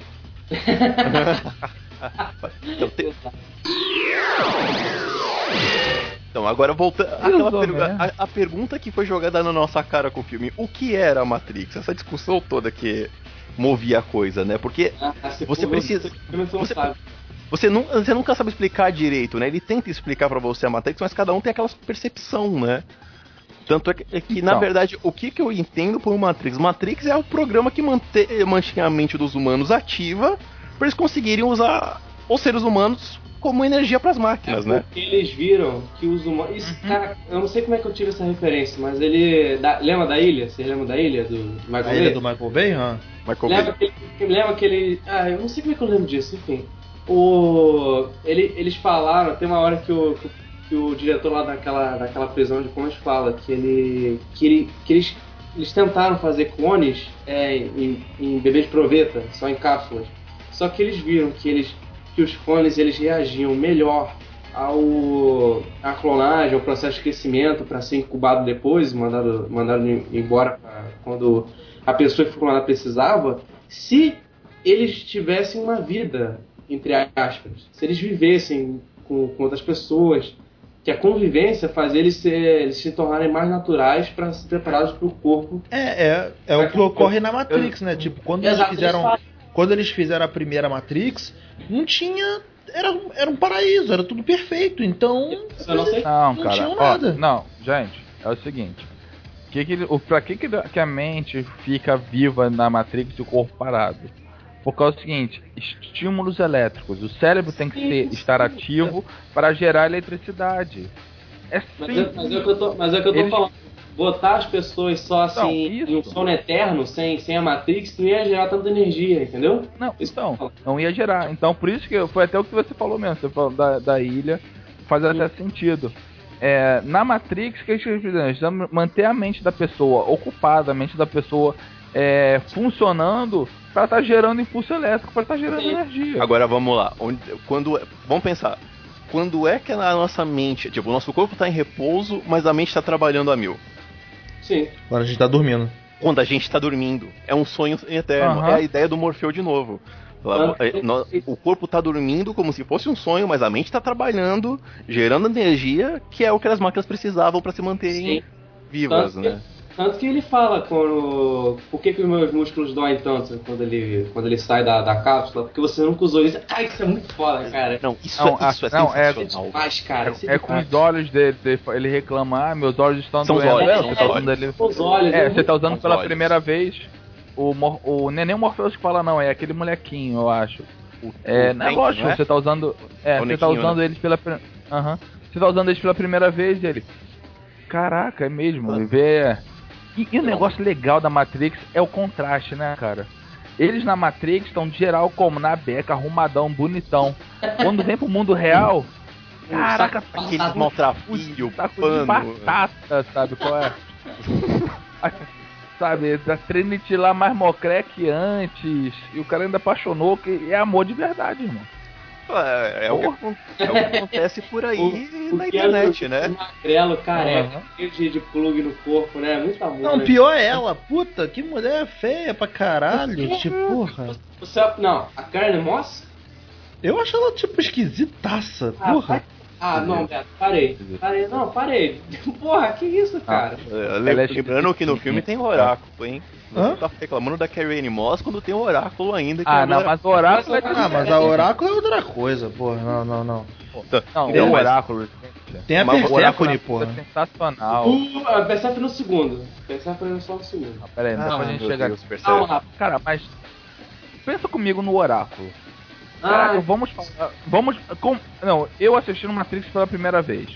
[SPEAKER 4] então, tem... Então, agora voltando. a, a, pergunta que foi jogada na nossa cara com o filme: o que era a Matrix? Essa discussão toda que movia a coisa, né? Porque ah, você precisa. Você, você, não, você nunca sabe explicar direito, né? Ele tenta explicar para você a Matrix, mas cada um tem aquela percepção, né? Tanto é que, é que então. na verdade, o que, que eu entendo por Matrix? Matrix é o programa que mante, mantinha a mente dos humanos ativa para eles conseguirem usar os seres humanos como energia para as máquinas,
[SPEAKER 2] é
[SPEAKER 4] né?
[SPEAKER 2] Porque eles viram que os humanos. Isso, cara, eu não sei como é que eu tive essa referência, mas ele. Da... Lembra da ilha? Vocês lembram da ilha do Michael
[SPEAKER 3] A ilha
[SPEAKER 2] Bay?
[SPEAKER 3] do Michael Bay? Ah.
[SPEAKER 4] Michael
[SPEAKER 2] Lembra
[SPEAKER 4] Bay.
[SPEAKER 2] que, ele, lembra que ele. Ah, eu não sei como é que eu lembro disso, enfim. O, ele, eles falaram, tem uma hora que o, que o diretor lá daquela, daquela prisão de clones fala que ele. que, ele, que eles, eles tentaram fazer clones é, em, em bebê de proveta, só em cápsulas. Só que eles viram que eles. Que os clones eles reagiam melhor ao à clonagem, ao processo de crescimento para ser incubado depois, mandado, mandado embora pra, quando a pessoa que foi clonada precisava, se eles tivessem uma vida, entre aspas, se eles vivessem com, com outras pessoas, que a convivência faz eles, ser, eles se tornarem mais naturais para se preparados para o corpo.
[SPEAKER 3] É, é, é o que ocorre na Matrix, né? Tipo, quando eles
[SPEAKER 2] Exato,
[SPEAKER 3] fizeram.
[SPEAKER 2] eles
[SPEAKER 3] Quando eles fizeram a primeira Matrix, não tinha. Era, era um paraíso, era tudo perfeito. Então.
[SPEAKER 2] Eu não sei.
[SPEAKER 1] Não,
[SPEAKER 3] Não
[SPEAKER 1] cara. ó,
[SPEAKER 3] nada.
[SPEAKER 1] não, gente, é o seguinte. Que que, o, pra que, que, a mente fica viva na Matrix e o corpo parado? Por causa do seguinte, estímulos elétricos. O cérebro tem que
[SPEAKER 2] Sim,
[SPEAKER 1] ser,
[SPEAKER 2] sim.
[SPEAKER 1] estar ativo para gerar eletricidade. É
[SPEAKER 2] Mas, é,
[SPEAKER 1] simples.
[SPEAKER 2] mas é o que eu tô, mas é que eu tô
[SPEAKER 1] Eles-
[SPEAKER 2] falando. Botar as pessoas só assim
[SPEAKER 1] Não,
[SPEAKER 2] em um sono eterno, sem, sem a Matrix, não ia gerar tanta energia, entendeu?
[SPEAKER 1] Não,
[SPEAKER 2] Isso
[SPEAKER 1] então, não ia gerar. Então, por isso que foi até o que você falou mesmo. Você falou da, da ilha, faz até sentido. É, na Matrix, o que fizeram? Eles precisam manter a mente da pessoa ocupada, a mente da pessoa é, funcionando para estar gerando impulso elétrico, para estar gerando
[SPEAKER 2] Sim.
[SPEAKER 1] energia.
[SPEAKER 4] Agora vamos lá. Onde, quando, vamos pensar. Quando é que a nossa mente, tipo, o nosso corpo tá em repouso, mas a mente tá trabalhando a mil?
[SPEAKER 2] Sim.
[SPEAKER 3] Agora a gente tá dormindo.
[SPEAKER 4] Quando a gente tá dormindo. É um sonho eterno.
[SPEAKER 1] Aham.
[SPEAKER 4] É a ideia do Morfeu de novo.
[SPEAKER 2] Ah,
[SPEAKER 4] é, O corpo tá dormindo como se fosse um sonho, mas a mente tá trabalhando, gerando energia, que é o que as máquinas precisavam para se manterem
[SPEAKER 2] Sim.
[SPEAKER 4] vivas,
[SPEAKER 2] Tanto que-
[SPEAKER 4] né?
[SPEAKER 2] Tanto que ele fala quando. Por que, que os meus músculos doem tanto quando ele, quando ele sai da, da cápsula? Porque você nunca usou isso. Ai, isso é muito foda, cara.
[SPEAKER 4] Não, isso,
[SPEAKER 1] Não,
[SPEAKER 4] é, isso é
[SPEAKER 1] não, é-.
[SPEAKER 2] Demais, cara. isso
[SPEAKER 1] É, com os olhos dele, ele- ele reclama, ah, meus olhos estão
[SPEAKER 4] São os
[SPEAKER 1] doendo.
[SPEAKER 4] olhos,
[SPEAKER 1] É,
[SPEAKER 4] são
[SPEAKER 1] você tá usando ele-
[SPEAKER 2] Os olhos.
[SPEAKER 1] É,
[SPEAKER 2] é
[SPEAKER 1] você tá usando
[SPEAKER 4] Os
[SPEAKER 1] pela
[SPEAKER 4] olhos.
[SPEAKER 1] primeira vez. O, Mor- o nem nem o Morpheus que fala, não, é aquele molequinho, eu acho.
[SPEAKER 4] O-
[SPEAKER 1] É,
[SPEAKER 4] o
[SPEAKER 1] não é lógico,
[SPEAKER 4] não é?
[SPEAKER 1] você tá usando. É, você tá usando
[SPEAKER 4] né?
[SPEAKER 1] eles pela. Aham. Você tá usando eles pela primeira vez e ele. Caraca, é mesmo.
[SPEAKER 4] Ah.
[SPEAKER 1] E vê. E, e o negócio legal da Matrix é o contraste, né, cara? Eles na Matrix estão de geral como na beca, arrumadão, bonitão. Quando vem pro mundo real, caraca,
[SPEAKER 4] Aqueles maltrafilho,
[SPEAKER 1] Taco de
[SPEAKER 4] pano.
[SPEAKER 1] batata, sabe qual é? sabe, da Trinity lá mais mocré que antes. E o cara ainda apaixonou, que é amor de verdade, irmão.
[SPEAKER 4] É, é o que, acon- é o que acontece por aí
[SPEAKER 2] O- o
[SPEAKER 4] na
[SPEAKER 2] Keanu
[SPEAKER 4] internet,
[SPEAKER 2] Reeves
[SPEAKER 4] né?
[SPEAKER 2] Magrelo, careca,
[SPEAKER 1] Aham.
[SPEAKER 2] cheio de, de plug no corpo, né? Muito amor.
[SPEAKER 3] Não,
[SPEAKER 2] né?
[SPEAKER 3] pior é ela. Puta, que mulher feia pra caralho. Tipo, porra.
[SPEAKER 2] Você, não, a Karen Moss?
[SPEAKER 3] Eu acho ela, tipo, esquisitaça.
[SPEAKER 2] Ah,
[SPEAKER 3] Porra.
[SPEAKER 2] vai- Ah, não, Beto, parei. Parei, não, parei. Porra, que isso, cara?
[SPEAKER 4] É,
[SPEAKER 1] Ela é
[SPEAKER 4] lembrando que no filme tem oráculo, hein?
[SPEAKER 3] Hã?
[SPEAKER 4] Você tá reclamando da Carrie Moss quando tem oráculo ainda. que
[SPEAKER 1] Ah,
[SPEAKER 4] é
[SPEAKER 1] não, mas o oráculo é
[SPEAKER 3] Ah, mas a Oráculo é outra coisa, porra. Não, não, não.
[SPEAKER 1] Não,
[SPEAKER 4] Então,
[SPEAKER 1] o
[SPEAKER 4] mas-
[SPEAKER 1] oráculo. gente.
[SPEAKER 3] Tem a Persephone,
[SPEAKER 1] é
[SPEAKER 3] porra.
[SPEAKER 1] sensacional.
[SPEAKER 2] O a Persephone no segundo. Persephone só no segundo.
[SPEAKER 1] Ah, pera aí,
[SPEAKER 4] Ah,
[SPEAKER 1] depois a gente
[SPEAKER 4] meu
[SPEAKER 1] chega
[SPEAKER 4] Deus,
[SPEAKER 1] aqui.
[SPEAKER 4] percebe?
[SPEAKER 2] Calma.
[SPEAKER 1] Cara, mas. Pensa comigo no oráculo. Caraca,
[SPEAKER 2] Ah,
[SPEAKER 1] vamos falar. Vamos. Com, não, eu assistindo Matrix pela primeira vez.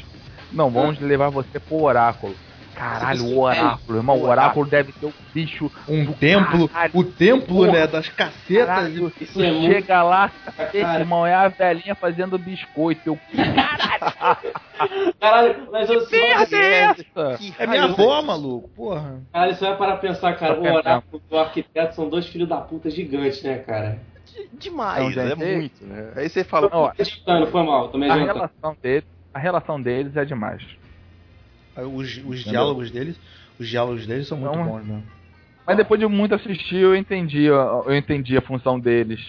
[SPEAKER 1] Não, vamos levar você pro oráculo. Caralho, o oráculo, irmão. O oráculo deve ser o bicho.
[SPEAKER 3] Um templo,
[SPEAKER 1] Caralho.
[SPEAKER 3] o templo,
[SPEAKER 1] Porra.
[SPEAKER 3] né, das cacetas.
[SPEAKER 1] Caralho,
[SPEAKER 3] e-
[SPEAKER 2] isso é muito-
[SPEAKER 1] chega lá, cacete,
[SPEAKER 2] Cara.
[SPEAKER 1] irmão, é a velhinha fazendo biscoito. Eu, que
[SPEAKER 2] caralho, mas eu só.
[SPEAKER 1] merda é essa?
[SPEAKER 4] Que
[SPEAKER 3] É minha avó, maluco, porra.
[SPEAKER 2] Caralho, você vai parar pra pensar, cara. O
[SPEAKER 1] Qualquer
[SPEAKER 2] oráculo do arquiteto são dois filhos da puta gigantes, né, cara?
[SPEAKER 4] Demais,
[SPEAKER 1] Não,
[SPEAKER 4] é
[SPEAKER 1] gente,
[SPEAKER 4] muito, né? Aí você fala,
[SPEAKER 1] Não,
[SPEAKER 2] Editando, foi mal, também
[SPEAKER 1] a
[SPEAKER 2] adiantando.
[SPEAKER 1] relação deles, a relação deles é demais.
[SPEAKER 3] Os, os diálogos deles, os diálogos deles são muito bons, mesmo.
[SPEAKER 1] Mas depois de muito assistir, eu entendi, a- eu entendi a função deles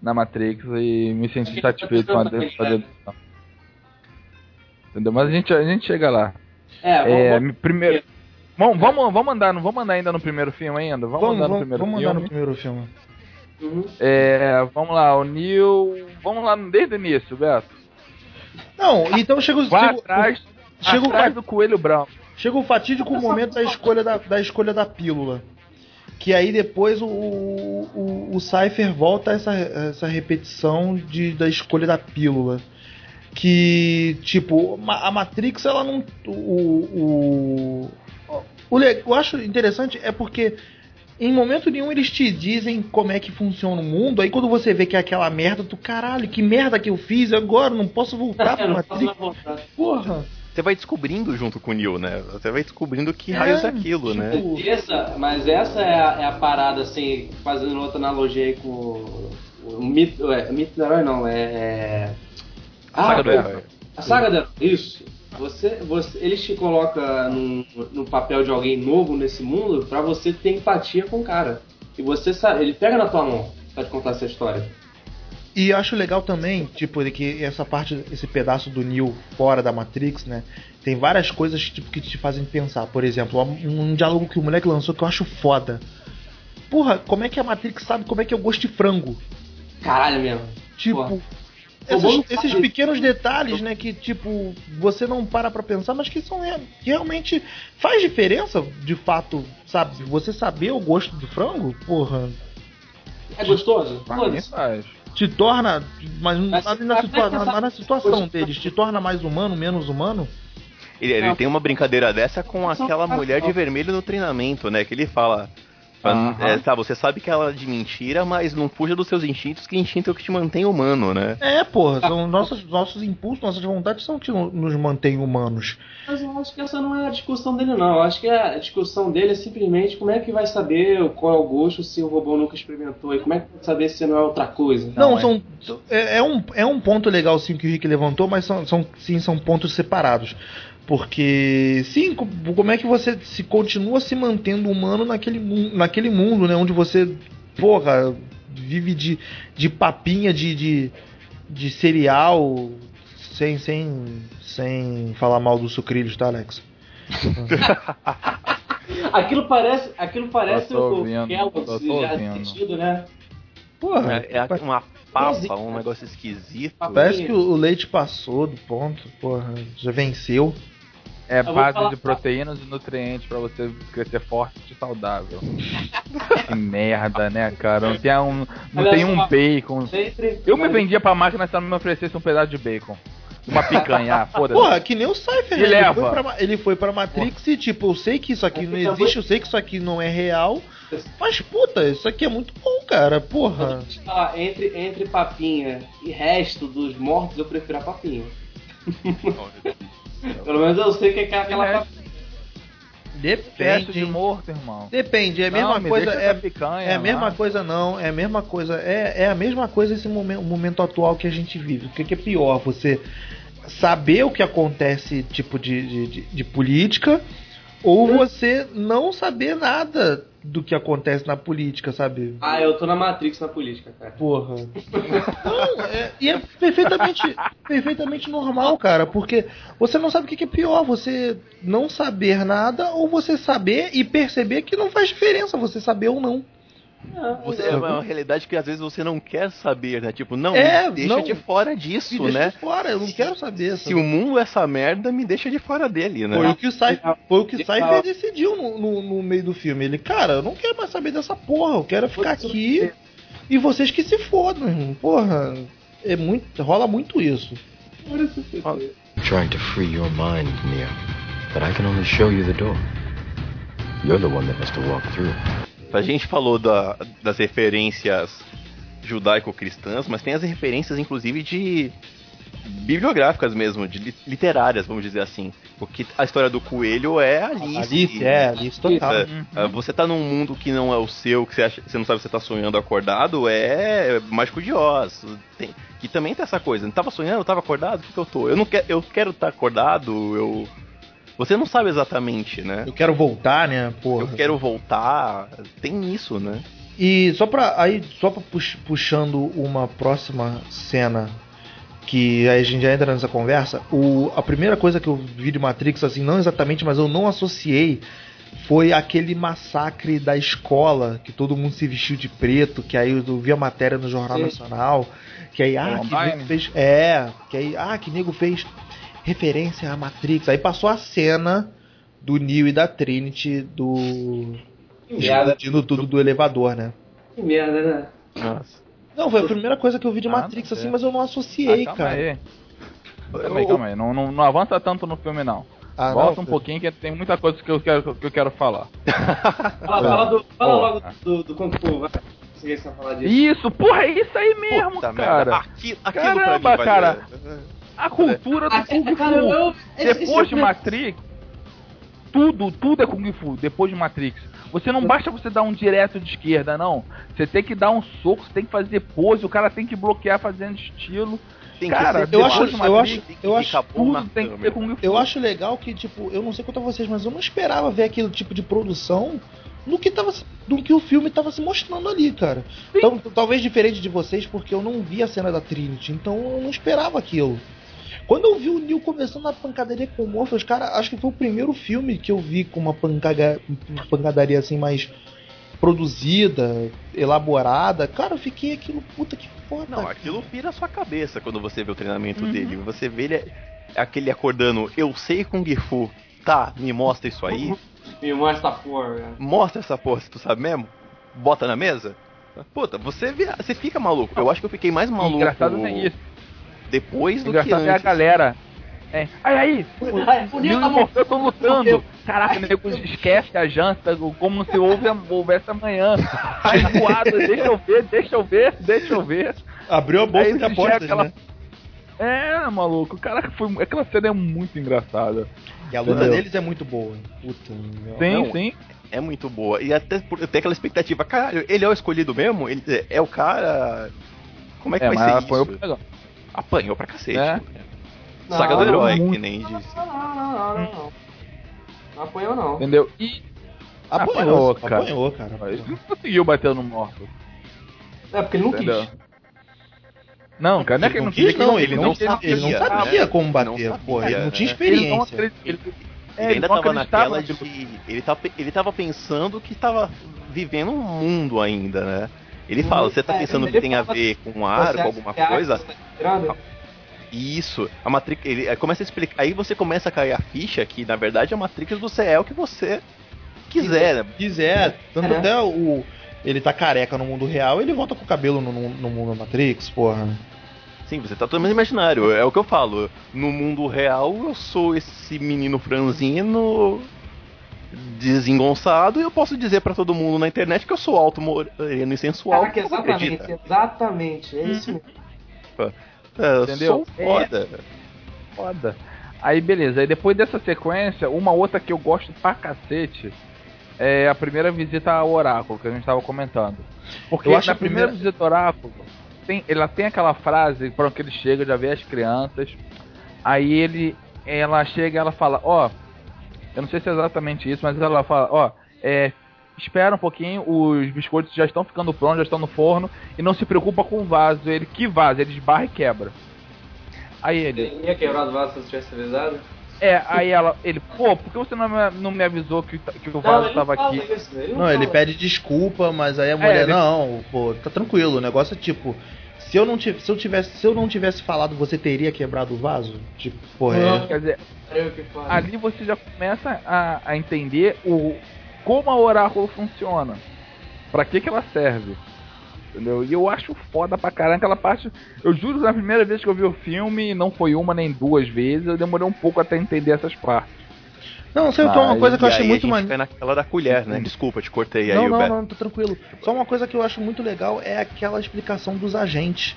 [SPEAKER 1] na Matrix e me senti satisfeito com a de- com a dedução. Entendeu? Mas a gente, a gente chega lá.
[SPEAKER 2] É, vamos,
[SPEAKER 1] É,
[SPEAKER 2] vamos-
[SPEAKER 1] me- primeiro. Vamos, vamos, vamos andar, não vamos andar ainda no primeiro filme ainda? Vamos,
[SPEAKER 3] Vamos,
[SPEAKER 1] andar no
[SPEAKER 3] vamos,
[SPEAKER 1] primeiro
[SPEAKER 3] vamos
[SPEAKER 1] filme.
[SPEAKER 3] andar no primeiro filme.
[SPEAKER 2] Uhum.
[SPEAKER 1] É, vamos lá, o Neil. Vamos lá desde o início, Beto.
[SPEAKER 3] Não, então chega, o-
[SPEAKER 1] Vá
[SPEAKER 3] chega, o-
[SPEAKER 1] atrás,
[SPEAKER 3] chega, o,
[SPEAKER 1] atrás do coelho branco.
[SPEAKER 3] chega o fatídico momento da escolha da, da escolha da pílula. Que aí depois o, o, o Cypher volta a essa, essa repetição de, da escolha da pílula. que, tipo, a Matrix, ela não. O. o, o eu acho interessante é porque em momento nenhum eles te dizem como é que funciona o mundo. Aí quando você vê que é aquela merda, tu caralho, que merda que eu fiz agora, não posso voltar pra Matrix. Porra.
[SPEAKER 4] Você vai descobrindo junto com o Neo, né? Você vai descobrindo que é, raios é aquilo, né?
[SPEAKER 2] tipo... né? Essa, mas essa é a, é a, parada, assim, fazendo outra analogia aí com o, o mito. É, mito do herói não, é. é
[SPEAKER 4] a saga ah, do herói.
[SPEAKER 2] A saga do herói, isso. Você, você, eles te colocam no, no papel de alguém novo nesse mundo para você ter empatia com o cara. E você sabe, ele pega na tua mão pra te contar essa história.
[SPEAKER 3] E acho legal também, tipo, que essa parte, esse pedaço do Neo fora da Matrix, né? Tem várias coisas tipo, que te fazem pensar. Por exemplo, um, um diálogo que o moleque lançou que eu acho foda. Porra, como é que a Matrix sabe como é que eu gosto de frango?
[SPEAKER 2] Caralho mesmo.
[SPEAKER 3] Tipo, Porra esses, esses pequenos detalhes, né, que tipo, você não para pra pensar, mas que são que realmente faz diferença, de fato, sabe? Você saber o gosto do frango, porra.
[SPEAKER 2] É gostoso?
[SPEAKER 3] Faz. Te torna, mas, mas na, na, situa na, na situação deles, te torna mais humano, menos humano?
[SPEAKER 4] Ele, ele tem uma brincadeira dessa com aquela mulher de vermelho no treinamento, né? Que ele fala: Uhum. É, tá, você sabe que ela é de mentira, mas não fuja dos seus instintos, que instinto é o que te mantém humano, né?
[SPEAKER 3] É, porra, são nossos, nossos impulsos, nossas vontades são o que nos mantêm humanos.
[SPEAKER 2] Mas eu acho que essa não é a discussão dele, não. Eu acho que a discussão dele é simplesmente como é que vai saber qual é o gosto se o robô nunca experimentou e como é que vai saber se não é outra coisa.
[SPEAKER 3] Não, não é. são. É, é, um, é um ponto legal sim que o Rick levantou, mas são, são, sim, são pontos separados. Porque, sim, como é que você se continua se mantendo humano naquele, naquele mundo, né? Onde você, porra, vive de, de papinha de, de, de cereal sem, sem, sem falar mal dos sucrilhos, tá, Alex?
[SPEAKER 2] aquilo parece, aquilo parece o Kellogg's já sentido, né?
[SPEAKER 4] Porra, é, é uma papa, um negócio esquisito.
[SPEAKER 3] Parece que o leite passou do ponto, porra, já venceu.
[SPEAKER 1] É base de proteínas e nutrientes para você crescer forte e saudável. que merda, né, cara? Não tem um, não tem um bacon. Eu me vendia pra máquina se ela me oferecesse um pedaço de bacon. Uma picanha, ah, foda-se.
[SPEAKER 3] Porra, que nem o Cypher, ele, ele, foi pra, ele foi pra Matrix Porra. e tipo, eu sei que isso aqui não existe, eu sei que isso aqui não é real. Mas puta, isso aqui é muito bom, cara. Porra.
[SPEAKER 2] entre, entre papinha e resto dos mortos, eu prefiro a papinha. Pelo menos eu sei que é aquela.
[SPEAKER 3] Depende.
[SPEAKER 1] de morto, irmão.
[SPEAKER 3] Depende, é a mesma não, coisa. É, picanha, é a mesma coisa, não. É a mesma coisa. É, é a mesma coisa esse momento, momento atual que a gente vive. O que, que é pior? Você saber o que acontece, tipo, de, de, de, de política, ou você não saber nada do que acontece na política, sabe?
[SPEAKER 2] Ah, eu tô na Matrix na política, cara.
[SPEAKER 3] Porra. não, é, e é perfeitamente, perfeitamente normal, cara, porque você não sabe o que é pior, você não saber nada ou você saber e perceber que não faz diferença você saber ou não.
[SPEAKER 4] Você, é uma realidade que às vezes você não quer saber, né? Tipo, não, é, deixa não, de fora disso,
[SPEAKER 3] me
[SPEAKER 4] né?
[SPEAKER 3] De fora, eu não quero saber.
[SPEAKER 4] Se o mundo é essa merda, me deixa de fora dele, né?
[SPEAKER 3] Foi o que o Cypher, foi o que o Cypher decidiu no, no, no, meio do filme. Ele, cara, eu não quero mais saber dessa porra, eu quero ficar aqui e vocês que se fodam, irmão. Porra, é muito, rola muito isso. Trying to free your mind, Neo, but I can only show you the door.
[SPEAKER 4] You're the one that has to walk through. A gente falou da, das referências judaico-cristãs, mas tem as referências, inclusive, de bibliográficas mesmo, de literárias, vamos dizer assim. Porque a história do coelho é Alice.
[SPEAKER 3] Alice, é, Alice total. É,
[SPEAKER 4] uhum. Você tá num mundo que não é o seu, que você, acha, você não sabe se você tá sonhando acordado, é mágico de Oz. Tem, que também tem essa coisa. Não tava sonhando, eu tava acordado, o que, que eu tô? Eu não quero, eu quero estar tá acordado, eu você não sabe exatamente, né?
[SPEAKER 3] Eu quero voltar, né? Porra.
[SPEAKER 4] Eu quero voltar. Tem isso, né?
[SPEAKER 3] E só pra. Aí, só pra pux, puxando uma próxima cena que aí a gente já entra nessa conversa. O, a primeira coisa que eu vi de Matrix, assim, não exatamente, mas eu não associei, foi aquele massacre da escola, que todo mundo se vestiu de preto, que aí eu vi a matéria no Jornal Sim. Nacional, que aí, ah, que nego fez. É, que aí, ah, que nego fez referência à Matrix. Aí passou a cena do Neo e da Trinity do. explodindo tudo do elevador, né?
[SPEAKER 2] Que merda, né? Nossa.
[SPEAKER 3] Não, foi a primeira coisa que eu vi de ah, Matrix, assim, mas eu não associei, ah, cara. Aí.
[SPEAKER 1] Calma aí, calma aí. Não, não, não avança tanto no filme, não.
[SPEAKER 3] Ah,
[SPEAKER 1] Volta
[SPEAKER 3] não,
[SPEAKER 1] um pouquinho que tem muita coisa que eu quero, que eu quero falar.
[SPEAKER 2] Fala, fala, do, fala logo do, do Kung Fu, vai.
[SPEAKER 1] Isso, porra, é isso aí mesmo,
[SPEAKER 4] Puta
[SPEAKER 1] cara.
[SPEAKER 4] merda. Aquilo, aquilo
[SPEAKER 1] Caramba,
[SPEAKER 4] pra mim,
[SPEAKER 1] cara.
[SPEAKER 4] valeu.
[SPEAKER 1] A cultura do
[SPEAKER 2] Ah,
[SPEAKER 1] Kung Fu.
[SPEAKER 2] cara, eu- esse-
[SPEAKER 1] Depois de Matrix, tudo, tudo é Kung Fu. Depois de Matrix. Você não basta você dar um direto de esquerda, não. Você tem que dar um soco, você tem que fazer pose, o cara tem que bloquear fazendo estilo.
[SPEAKER 4] Tem
[SPEAKER 1] Cara,
[SPEAKER 4] ser
[SPEAKER 3] eu acho-
[SPEAKER 1] de
[SPEAKER 3] eu
[SPEAKER 1] Matrix,
[SPEAKER 3] acho-
[SPEAKER 4] que
[SPEAKER 3] eu acho
[SPEAKER 1] tudo tem que ser Kung Fu.
[SPEAKER 3] Eu acho legal que, tipo, eu não sei quanto a vocês, mas eu não esperava ver aquele tipo de produção no que, tava, se- no que o filme tava se mostrando ali, cara. Então, talvez diferente de vocês, porque eu não vi a cena da Trinity, então eu não esperava aquilo. Quando eu vi o Neil começando a pancadaria com o Morpheus, cara, acho que foi o primeiro filme que eu vi com uma pancada, uma pancadaria assim mais produzida, elaborada. Cara, eu fiquei aquilo, puta que foda.
[SPEAKER 4] Não, aquilo pira a sua cabeça quando você vê o treinamento
[SPEAKER 1] Uhum.
[SPEAKER 4] dele. Você vê ele aquele acordando, eu sei Kung Fu. Tá, me mostra isso aí.
[SPEAKER 2] Me mostra a porra, velho.
[SPEAKER 4] Mostra essa porra se tu sabe mesmo. Bota na mesa. Puta, você, vê, você fica maluco. Eu acho que eu fiquei mais maluco
[SPEAKER 1] Engraçado é isso.
[SPEAKER 4] Depois do
[SPEAKER 1] Engraçado
[SPEAKER 4] que
[SPEAKER 1] é a
[SPEAKER 4] antes.
[SPEAKER 1] galera. É. Aí, aí, o o Morfeu estão lutando. Caraca, nego esquece a janta, como se houve, houvesse amanhã. Aí voado, deixa eu ver, deixa eu ver, deixa eu ver.
[SPEAKER 3] Abriu a bolsa
[SPEAKER 1] Aí
[SPEAKER 3] de apostas,
[SPEAKER 1] aquela-
[SPEAKER 3] né?
[SPEAKER 1] É, maluco, caraca, foi, aquela cena é muito engraçada.
[SPEAKER 3] E a luta
[SPEAKER 1] Entendeu?
[SPEAKER 3] deles é muito boa. Puta, meu.
[SPEAKER 1] Sim,
[SPEAKER 4] Não,
[SPEAKER 1] sim.
[SPEAKER 4] É muito boa. E até por ter aquela expectativa, caralho, ele é o escolhido mesmo? Ele é- é o cara. Como é que
[SPEAKER 1] É,
[SPEAKER 4] vai
[SPEAKER 1] mas
[SPEAKER 4] ser isso? Apanhou pra cacete.
[SPEAKER 1] É.
[SPEAKER 4] Saga
[SPEAKER 2] Não,
[SPEAKER 4] do herói,
[SPEAKER 1] muito.
[SPEAKER 4] que nem disse.
[SPEAKER 2] Não, não, não, não, não, não. Não apanhou, não.
[SPEAKER 1] Entendeu? E
[SPEAKER 3] Apanhou,
[SPEAKER 1] Apanhou, cara.
[SPEAKER 3] apanhou, cara.
[SPEAKER 1] mas não conseguiu bater no morto.
[SPEAKER 2] É porque ele não
[SPEAKER 1] Entendeu?
[SPEAKER 2] quis.
[SPEAKER 1] Não, cara, não é que ele não
[SPEAKER 3] quis, não, ele não, sabia, ele não
[SPEAKER 4] sabia, né?
[SPEAKER 3] como
[SPEAKER 4] Não
[SPEAKER 3] bater,
[SPEAKER 4] sabia,
[SPEAKER 3] porra, ele não tinha
[SPEAKER 4] né?
[SPEAKER 1] Ele não
[SPEAKER 3] experiência.
[SPEAKER 1] Ele, é,
[SPEAKER 4] ele ainda
[SPEAKER 1] não
[SPEAKER 4] tava naquela de. Ele tava, ele tava pensando que tava vivendo um mundo ainda, né? Ele fala, você tá
[SPEAKER 2] É,
[SPEAKER 4] pensando que tem a ver com ar,
[SPEAKER 2] Você
[SPEAKER 4] com
[SPEAKER 2] acha
[SPEAKER 4] alguma
[SPEAKER 2] a
[SPEAKER 4] coisa?
[SPEAKER 2] Tá tirando?
[SPEAKER 4] Isso, a Matrix, ele aí começa a explicar, aí você começa a cair a ficha que na verdade a Matrix você é o que você quiser, né?
[SPEAKER 3] quiser, tanto
[SPEAKER 2] É.
[SPEAKER 3] até o. Ele tá careca no mundo real, ele volta com o cabelo no, no, no mundo Matrix, porra.
[SPEAKER 4] Sim, você tá totalmente imaginário, é o que eu falo. No mundo real eu sou esse menino franzino desengonçado e eu posso dizer pra todo mundo na internet que eu sou alto, moreno e sensual.
[SPEAKER 2] Caraca, exatamente,
[SPEAKER 4] acredita.
[SPEAKER 2] exatamente. É isso mesmo.
[SPEAKER 4] É, eu
[SPEAKER 1] Entendeu?
[SPEAKER 4] Sou foda.
[SPEAKER 1] Foda. Aí beleza, aí depois dessa sequência, uma outra que eu gosto pra cacete é a primeira visita ao oráculo que a gente tava comentando. Porque
[SPEAKER 3] Eu acho
[SPEAKER 1] na
[SPEAKER 3] a
[SPEAKER 1] primeira
[SPEAKER 3] primeira-
[SPEAKER 1] visita ao oráculo, tem, ela tem aquela frase para que ele chega, já vê as crianças. Aí ele ela chega e ela fala, ó, eu não sei se é exatamente isso, mas ela fala, ó, é, espera um pouquinho, os biscoitos já estão ficando prontos, já estão no forno, e não se preocupa com o vaso. Ele, que vaso? Ele esbarra e quebra. Aí ele,
[SPEAKER 2] Ele ia quebrar o vaso se eu tivesse avisado?
[SPEAKER 1] é, aí ela, ele, pô, por que você não me, não me avisou que, que o vaso
[SPEAKER 2] ele
[SPEAKER 1] tava
[SPEAKER 2] não fala
[SPEAKER 1] aqui?
[SPEAKER 2] Isso, ele não,
[SPEAKER 3] Não, ele pede desculpa, mas aí a mulher,
[SPEAKER 1] ele-
[SPEAKER 3] não, pô, tá tranquilo, o negócio é tipo. Se eu, não tivesse, se, eu tivesse, se eu não tivesse falado, você teria quebrado o vaso? Tipo, porra, é.
[SPEAKER 1] Quer dizer,
[SPEAKER 2] Eu que falo.
[SPEAKER 1] ali você já começa a, a entender o, como a oráculo funciona. Pra que que ela serve. Entendeu? E eu acho foda pra caramba aquela parte. Eu juro que na primeira vez que eu vi o filme, não foi uma nem duas vezes, eu demorei um pouco até entender essas partes.
[SPEAKER 3] Não, sei o que é uma
[SPEAKER 1] Mas-
[SPEAKER 3] coisa que eu achei muito maneiro.
[SPEAKER 4] naquela da colher, né? Desculpa, te cortei aí,
[SPEAKER 3] Não, não, não, tá tranquilo. Só uma coisa que eu acho muito legal é aquela explicação dos agentes.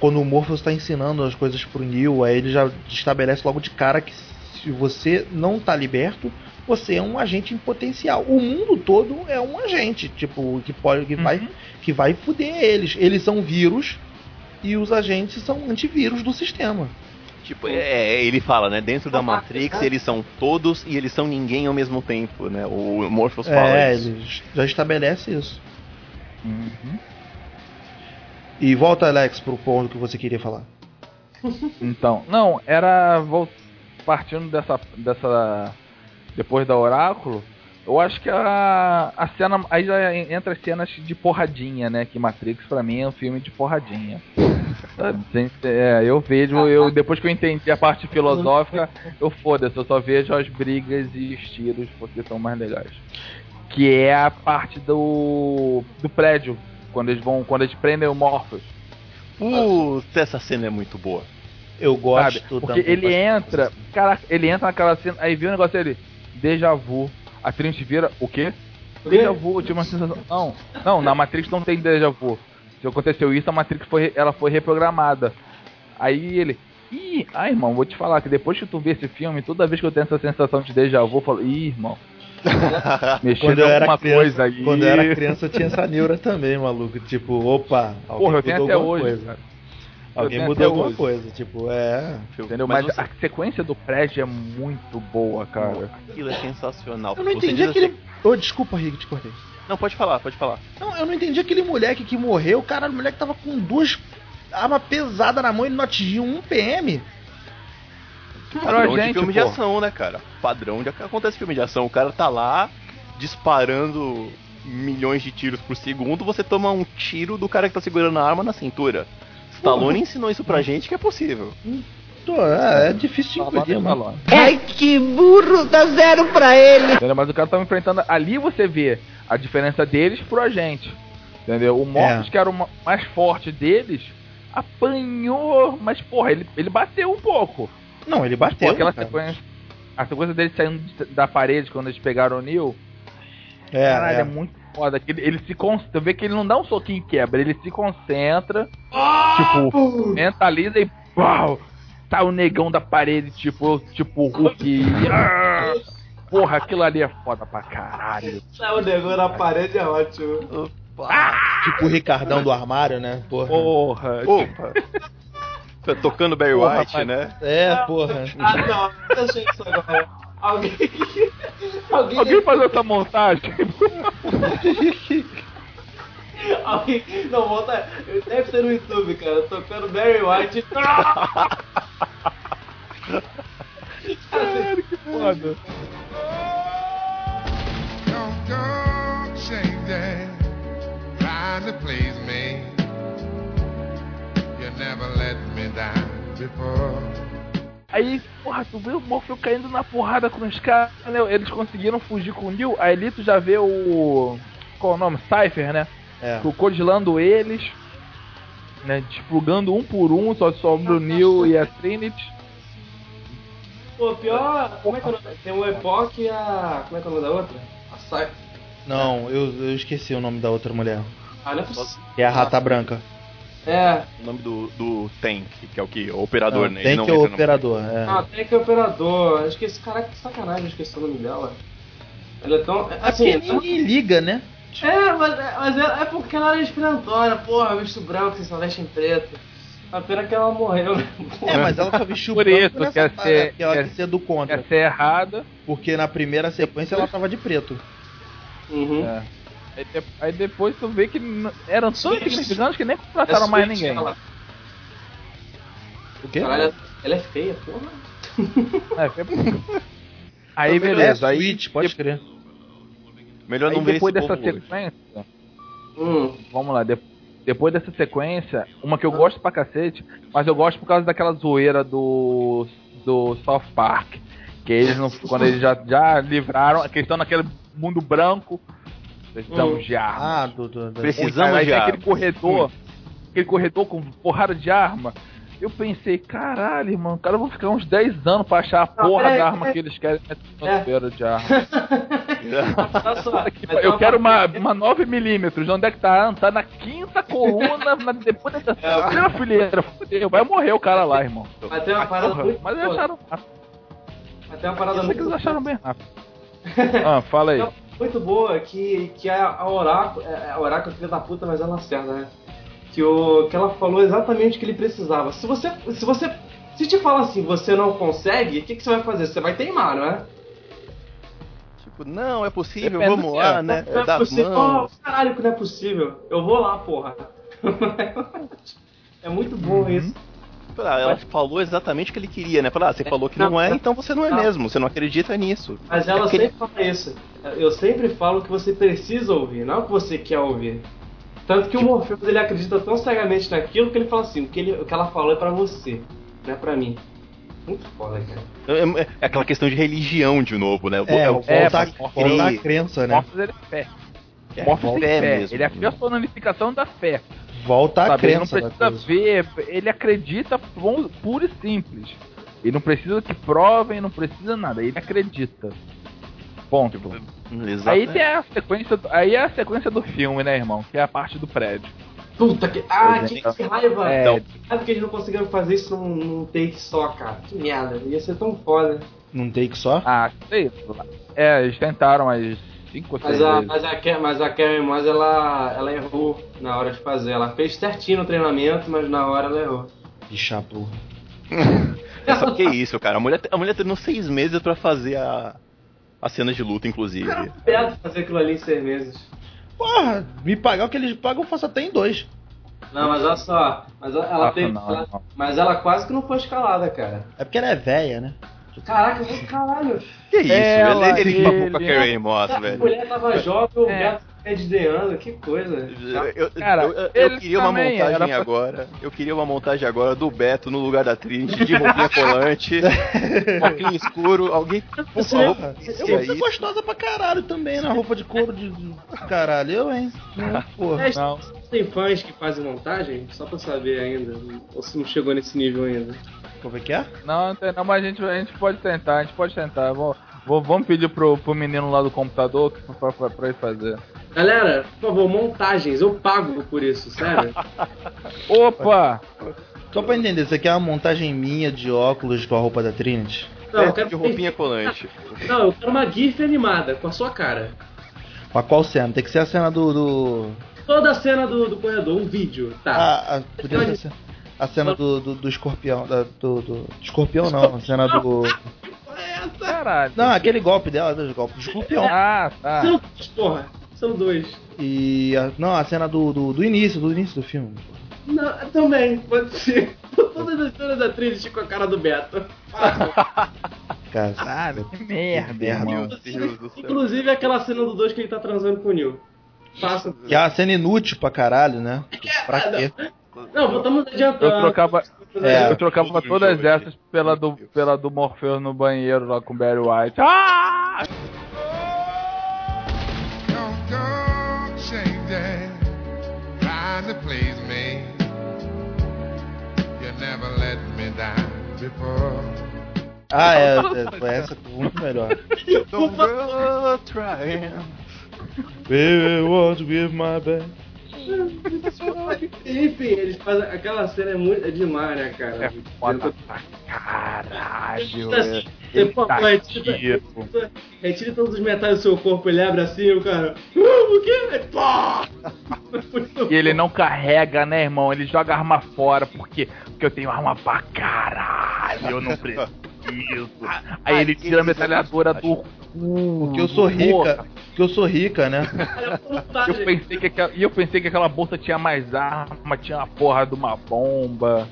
[SPEAKER 3] Quando o Morpheus está ensinando as coisas pro Neo, aí ele já estabelece logo de cara que se você não tá liberto, você é um agente em potencial. O mundo todo é um agente, tipo, que pode que vai que vai fuder eles. Eles são vírus e os agentes são antivírus do sistema.
[SPEAKER 4] Tipo, é, ele fala, né? Dentro da Matrix
[SPEAKER 2] é.
[SPEAKER 4] eles são todos e eles são ninguém ao mesmo tempo, né? O Morpheus fala
[SPEAKER 3] É,
[SPEAKER 4] isso.
[SPEAKER 3] ele já estabelece isso.
[SPEAKER 1] Uhum.
[SPEAKER 3] E volta, Alex, pro ponto que você queria falar.
[SPEAKER 1] Então, não, era partindo dessa dessa depois da oráculo, eu acho que a a cena aí já entra as cenas de porradinha, né, que Matrix pra mim é um filme de porradinha. Gente, É, eu vejo, eu depois que eu entendi a parte filosófica, eu foda-se, eu só vejo as brigas e os tiros porque são mais legais. Que é a parte do do prédio, quando eles vão, quando eles prendem o Morpheus.
[SPEAKER 4] Putz, essa cena é muito boa.
[SPEAKER 3] Eu gosto
[SPEAKER 1] sabe? Porque
[SPEAKER 3] também
[SPEAKER 1] ele
[SPEAKER 3] bastante.
[SPEAKER 1] entra, cara, ele entra naquela cena, aí viu o negócio dele, déjà vu. A Trinity vira, o quê? Déjà vu, eu tive uma sensação. Não, não, na Matrix não tem déjà vu. Se aconteceu isso, a Matrix foi, ela foi reprogramada. Aí ele, ih, ah, irmão, vou te falar que depois que tu vê esse filme, toda vez que eu tenho essa sensação de déjà vu, eu falo, ih, irmão, mexendo
[SPEAKER 3] Quando eu era
[SPEAKER 1] alguma
[SPEAKER 3] criança,
[SPEAKER 1] coisa aí.
[SPEAKER 3] quando eu era criança eu tinha essa neura também, maluco. Tipo, opa, alguém
[SPEAKER 1] Porra, eu tenho
[SPEAKER 3] mudou
[SPEAKER 1] até
[SPEAKER 3] alguma
[SPEAKER 1] hoje.
[SPEAKER 3] coisa.
[SPEAKER 1] cara.
[SPEAKER 3] Alguém mudou alguma
[SPEAKER 1] hoje.
[SPEAKER 3] coisa, tipo, é.
[SPEAKER 1] Entendeu?
[SPEAKER 4] Mas
[SPEAKER 1] Mas,
[SPEAKER 4] você-
[SPEAKER 1] a sequência do Fred é muito boa, cara.
[SPEAKER 4] Aquilo é sensacional.
[SPEAKER 3] Eu não entendi
[SPEAKER 4] diz
[SPEAKER 3] aquele.
[SPEAKER 4] assim-
[SPEAKER 3] Ô, desculpa, Rick, te cortei.
[SPEAKER 4] Não, pode falar, pode falar.
[SPEAKER 3] Não, eu não entendi aquele moleque que morreu. Cara, o moleque tava com duas armas pesadas na mão e ele não atingiu um PM.
[SPEAKER 4] Padrão de
[SPEAKER 1] gente,
[SPEAKER 4] filme de ação, né, cara? Padrão de acontece filme de ação. O cara tá lá disparando milhões de tiros por segundo, você toma um tiro do cara que tá segurando a arma na cintura. Stallone ensinou isso pra gente que é possível.
[SPEAKER 3] Tô, é, é difícil de
[SPEAKER 1] Stallone,
[SPEAKER 3] impedir, mano.
[SPEAKER 1] Stallone.
[SPEAKER 5] Ai, que burro, dá zero pra ele.
[SPEAKER 1] Mas o cara tava enfrentando. Ali você vê a diferença deles pro agente. Entendeu? O Morpheus,
[SPEAKER 3] É.
[SPEAKER 1] que era o ma- mais forte deles, apanhou, mas porra, ele, ele bateu um pouco.
[SPEAKER 3] Não, ele
[SPEAKER 1] Pô,
[SPEAKER 3] bateu.
[SPEAKER 1] aquela
[SPEAKER 3] cara.
[SPEAKER 1] sequência. A sequência dele saindo da parede quando eles pegaram o Neil.
[SPEAKER 3] É,
[SPEAKER 1] caralho, é.
[SPEAKER 3] é.
[SPEAKER 1] muito foda. que Ele, ele se concentra. Vê que ele não dá um soquinho e quebra, ele se concentra, tipo, mentaliza e pau! Tá o negão da parede, tipo, tipo Hulk. Porra, aquilo ali é foda pra caralho.
[SPEAKER 2] Sai o negócio na parede é ótimo.
[SPEAKER 3] Tipo o Ricardão do armário, né? Porra.
[SPEAKER 1] Porra.
[SPEAKER 4] Opa! Tá Tocando Barry
[SPEAKER 1] Porra,
[SPEAKER 4] White,
[SPEAKER 1] rapaz.
[SPEAKER 4] né?
[SPEAKER 3] É, porra.
[SPEAKER 2] Ah, não, deixa isso agora. Alguém. Alguém.
[SPEAKER 1] Alguém faz essa montagem?
[SPEAKER 2] alguém não, volta. Deve ser no YouTube, cara. Tocando Barry White.
[SPEAKER 1] Caralho, que foda.
[SPEAKER 6] Don't go changing, trying to please me. You never let me down before.
[SPEAKER 1] Aí, porra, tu vê o Morfeu caindo na porrada com os caras, né? Eles conseguiram fugir com o Neil. Aí ali tu já vê o. Qual é o nome? Cypher, né?
[SPEAKER 3] É.
[SPEAKER 1] Crocodilando eles, né? Desplugando um por um, só sobra o Neil e a Trinity.
[SPEAKER 2] Pô, pior. Como é que é o nome? Tem o Epoch e a. Como é que é o nome da outra? A Sai.
[SPEAKER 3] Não, eu, eu esqueci o nome da outra mulher.
[SPEAKER 2] Ah, não é possível.
[SPEAKER 3] Que é a Rata Branca.
[SPEAKER 2] É.
[SPEAKER 4] O nome do, do Tank, que é o que? O operador,
[SPEAKER 3] Não,
[SPEAKER 4] né?
[SPEAKER 3] que
[SPEAKER 4] não
[SPEAKER 3] é o operador. É.
[SPEAKER 2] Ah, que é operador. Eu esqueci. Caraca, que sacanagem, eu esqueci o nome dela. Ela é tão.
[SPEAKER 3] Assim,
[SPEAKER 2] Assim,
[SPEAKER 3] ninguém liga, né?
[SPEAKER 2] É, mas, mas é, é porque ela era esperantona, porra, visto branco, sem só veste em preto. A pena que ela morreu, né?
[SPEAKER 3] É, mas ela só vestiu
[SPEAKER 1] Por
[SPEAKER 3] branco
[SPEAKER 1] isso,
[SPEAKER 3] nessa
[SPEAKER 1] quer ser-
[SPEAKER 3] porque ela
[SPEAKER 1] quer-
[SPEAKER 3] quer ser do contra.
[SPEAKER 1] Quer ser errada.
[SPEAKER 3] Porque na primeira sequência ela tava de preto.
[SPEAKER 2] Uhum.
[SPEAKER 1] É. Aí, de- aí depois tu vê que eram tão insignificantes que nem contrataram mais ninguém.
[SPEAKER 3] O quê?
[SPEAKER 2] caralho, ela é feia, porra.
[SPEAKER 1] É, foi- Aí
[SPEAKER 3] É
[SPEAKER 1] beleza, aí
[SPEAKER 3] Switch, pode crer.
[SPEAKER 4] Melhor
[SPEAKER 1] Aí
[SPEAKER 4] não ver
[SPEAKER 1] depois
[SPEAKER 4] esse
[SPEAKER 1] dessa sequência,
[SPEAKER 2] Hum.
[SPEAKER 1] vamos lá, de- depois dessa sequência, uma que eu gosto pra cacete, mas eu gosto por causa daquela zoeira do do South Park, que eles não, quando eles já, já livraram, que eles estão naquele mundo branco, precisamos
[SPEAKER 2] Hum.
[SPEAKER 1] de arma.
[SPEAKER 3] Ah, do, do, do-
[SPEAKER 4] Precisamos
[SPEAKER 1] aí
[SPEAKER 4] de
[SPEAKER 1] tem aquele corredor, aquele corredor com porrada de arma. Eu pensei, caralho, irmão, cara, vão ficar uns 10 anos pra achar a
[SPEAKER 2] Não,
[SPEAKER 1] porra
[SPEAKER 2] peraí,
[SPEAKER 1] da arma
[SPEAKER 2] peraí.
[SPEAKER 1] que eles querem
[SPEAKER 2] É.
[SPEAKER 1] de arma.
[SPEAKER 2] Olha só.
[SPEAKER 1] Eu quero uma,
[SPEAKER 2] parte-
[SPEAKER 1] uma 9mm. Onde é que tá? Tá na quinta coluna, na, depois da
[SPEAKER 2] É.
[SPEAKER 1] terceira fileira. Fudeu, vai morrer o cara lá, irmão.
[SPEAKER 2] Vai ter uma parada.
[SPEAKER 1] Mas eles acharam rápido.
[SPEAKER 2] Vai ter uma parada
[SPEAKER 1] Eu sei que
[SPEAKER 2] muito.
[SPEAKER 1] eles acharam bem rápido. Ah, fala aí.
[SPEAKER 2] Não, muito boa que, que a, a Oráculo. é, A Oráculo é filha da puta, mas ela acerta, né? Que, o, que ela falou exatamente o que ele precisava. Se você. Se você. Se te fala assim, você não consegue, o que, que você vai fazer? Você vai teimar, não é?
[SPEAKER 4] Tipo, não, é possível,
[SPEAKER 1] Depende
[SPEAKER 4] vamos lá,
[SPEAKER 1] que
[SPEAKER 4] né?
[SPEAKER 2] Não é possível. Oh, caralho, que não é possível. Eu vou lá, porra. é muito bom isso.
[SPEAKER 4] Ah, ela falou exatamente o que ele queria, né? Falou, ah, você falou que não é, então você não é mesmo, você não acredita nisso.
[SPEAKER 2] Mas ela
[SPEAKER 4] Aquele-
[SPEAKER 2] sempre fala isso. Eu sempre falo que você precisa ouvir, não o que você quer ouvir. Tanto que o Morpheus ele acredita tão cegamente naquilo que ele fala assim: o que, ele- o que ela falou é pra você, não é pra mim. Muito foda, cara.
[SPEAKER 4] É, é aquela questão de religião de novo, né?
[SPEAKER 3] É,
[SPEAKER 4] o
[SPEAKER 1] é,
[SPEAKER 3] voltar,
[SPEAKER 1] mas-
[SPEAKER 3] voltar a
[SPEAKER 4] ele-
[SPEAKER 3] crença, né?
[SPEAKER 1] Morpheus ele é fé.
[SPEAKER 4] é
[SPEAKER 1] Morpheus tem
[SPEAKER 4] fé
[SPEAKER 1] fé.
[SPEAKER 4] mesmo.
[SPEAKER 1] Ele é a personificação da fé.
[SPEAKER 3] Volta a
[SPEAKER 1] sabe? Ele não
[SPEAKER 3] crença
[SPEAKER 1] precisa ver, ele acredita pu- puro e simples. Ele não precisa que provem, não precisa nada, ele acredita. Ponto. Aí tem a sequência, aí é a sequência do filme, né, irmão? Que é a parte do prédio.
[SPEAKER 2] Puta que. Ah,
[SPEAKER 1] é,
[SPEAKER 2] que, que raiva!
[SPEAKER 1] É,
[SPEAKER 2] Então, Sabe que eles não conseguiram fazer isso num, num take só, cara? Que merda. Ia ser tão foda.
[SPEAKER 3] Num take só?
[SPEAKER 1] ah, sei. É, eles tentaram as cinco ou seis
[SPEAKER 2] Mas a,
[SPEAKER 1] vezes.
[SPEAKER 2] mas a, mas a Karen Moss, ela, ela errou na hora de fazer. Ela fez certinho no treinamento, mas na hora ela errou.
[SPEAKER 3] Bicha burra.
[SPEAKER 4] É só que isso, cara. A mulher, a mulher treinou seis meses pra fazer a, a cena de luta, inclusive.
[SPEAKER 2] Cara, perto fazer aquilo ali em seis meses.
[SPEAKER 3] Porra, me pagar o que eles pagam, eu faço até em dois.
[SPEAKER 2] Não, mas olha só. Mas ela, teve.
[SPEAKER 1] não,
[SPEAKER 2] ela-
[SPEAKER 1] não.
[SPEAKER 2] mas ela quase que não foi escalada, cara.
[SPEAKER 3] É porque ela é velha, né?
[SPEAKER 2] Caraca, mas caralho.
[SPEAKER 4] Que isso?
[SPEAKER 1] Ela,
[SPEAKER 4] ele ele papou com a
[SPEAKER 1] ele-
[SPEAKER 4] Carrie Moss,
[SPEAKER 2] a
[SPEAKER 4] velho.
[SPEAKER 2] mulher tava jovem, o
[SPEAKER 1] É.
[SPEAKER 2] gato desdenhando, que coisa.
[SPEAKER 4] Eu, eu-
[SPEAKER 1] Cara,
[SPEAKER 4] eu- eu
[SPEAKER 1] ele
[SPEAKER 4] queria uma montagem
[SPEAKER 1] pra-
[SPEAKER 4] agora. Eu queria uma montagem agora do Beto no lugar da Trinity, de roupinha colante, óculos escuro, alguém. Por favor,
[SPEAKER 3] eu vou ser gostosa pra caralho também na roupa de couro de, caralho, eu, hein? Porra.
[SPEAKER 2] É,
[SPEAKER 1] Não.
[SPEAKER 2] Tem fãs que fazem montagem? Só pra saber ainda. Ou se não chegou nesse nível ainda.
[SPEAKER 3] Como é que é?
[SPEAKER 1] Não, não, tem- não, mas a gente, a gente pode tentar, a gente pode tentar. Vou, vou- vamos pedir pro, pro menino lá do computador que, pra, pra, pra ele fazer.
[SPEAKER 2] Galera, por favor, montagens. Eu pago por isso, sério.
[SPEAKER 1] Opa!
[SPEAKER 3] Só pra entender, isso aqui é uma montagem minha de óculos com a roupa da Trinity.
[SPEAKER 2] Não, eu
[SPEAKER 4] Beto
[SPEAKER 2] quero
[SPEAKER 4] de roupinha colante.
[SPEAKER 2] Não, eu quero uma GIF animada, com a sua cara.
[SPEAKER 3] Mas qual cena? Tem que ser a cena do. do...
[SPEAKER 2] Toda a cena do, do corredor, um vídeo, tá?
[SPEAKER 3] Ah, ah, podia ser a cena- a cena do, do, do escorpião. Da, do, do. Escorpião não, a cena do.
[SPEAKER 1] Caralho.
[SPEAKER 3] Não, aquele golpe dela, do golpe do escorpião.
[SPEAKER 1] Ah, tá.
[SPEAKER 2] São dois, porra. São dois.
[SPEAKER 3] E. a- não, a cena do, do, do início, do início do filme.
[SPEAKER 2] Não, também, pode ser. Todas as cenas da Trinity com a cara do Beto.
[SPEAKER 3] Cara,
[SPEAKER 1] Caralho, que merda,
[SPEAKER 3] merda.
[SPEAKER 1] irmão.
[SPEAKER 4] Meu Deus do céu.
[SPEAKER 2] Inclusive aquela cena do 2 que ele tá transando com o Neil. Faça.
[SPEAKER 3] Que é uma cena inútil pra caralho, né? Pra quê?
[SPEAKER 2] Não, estamos adiantando.
[SPEAKER 1] Eu trocava,
[SPEAKER 3] É.
[SPEAKER 1] eu trocava todas essas pela do, pela do Morpheus no banheiro lá com o Barry White. Ah!
[SPEAKER 3] Ah, é, é, foi essa muito melhor.
[SPEAKER 4] Don't go trying.
[SPEAKER 3] Baby, I want to give my best.
[SPEAKER 2] Enfim, eles fazem. Aquela cena é muito. É demais, né, cara?
[SPEAKER 1] É foda pra caralho.
[SPEAKER 2] Assim,
[SPEAKER 1] é.
[SPEAKER 2] Pô, retira, retira todos os metais do seu corpo, ele abre assim, o cara. Uh, o quê? Aí, pá!
[SPEAKER 1] E ele não carrega, né, irmão? Ele joga a arma fora. Por quê? Porque eu tenho arma pra caralho. Eu não preciso. Aí ele tira a metralhadora do cu.
[SPEAKER 3] Porque eu sou rica. Porque eu sou rica, né?
[SPEAKER 1] Eu pensei que aquela, e eu pensei que aquela bolsa tinha mais arma, tinha a porra de uma bomba.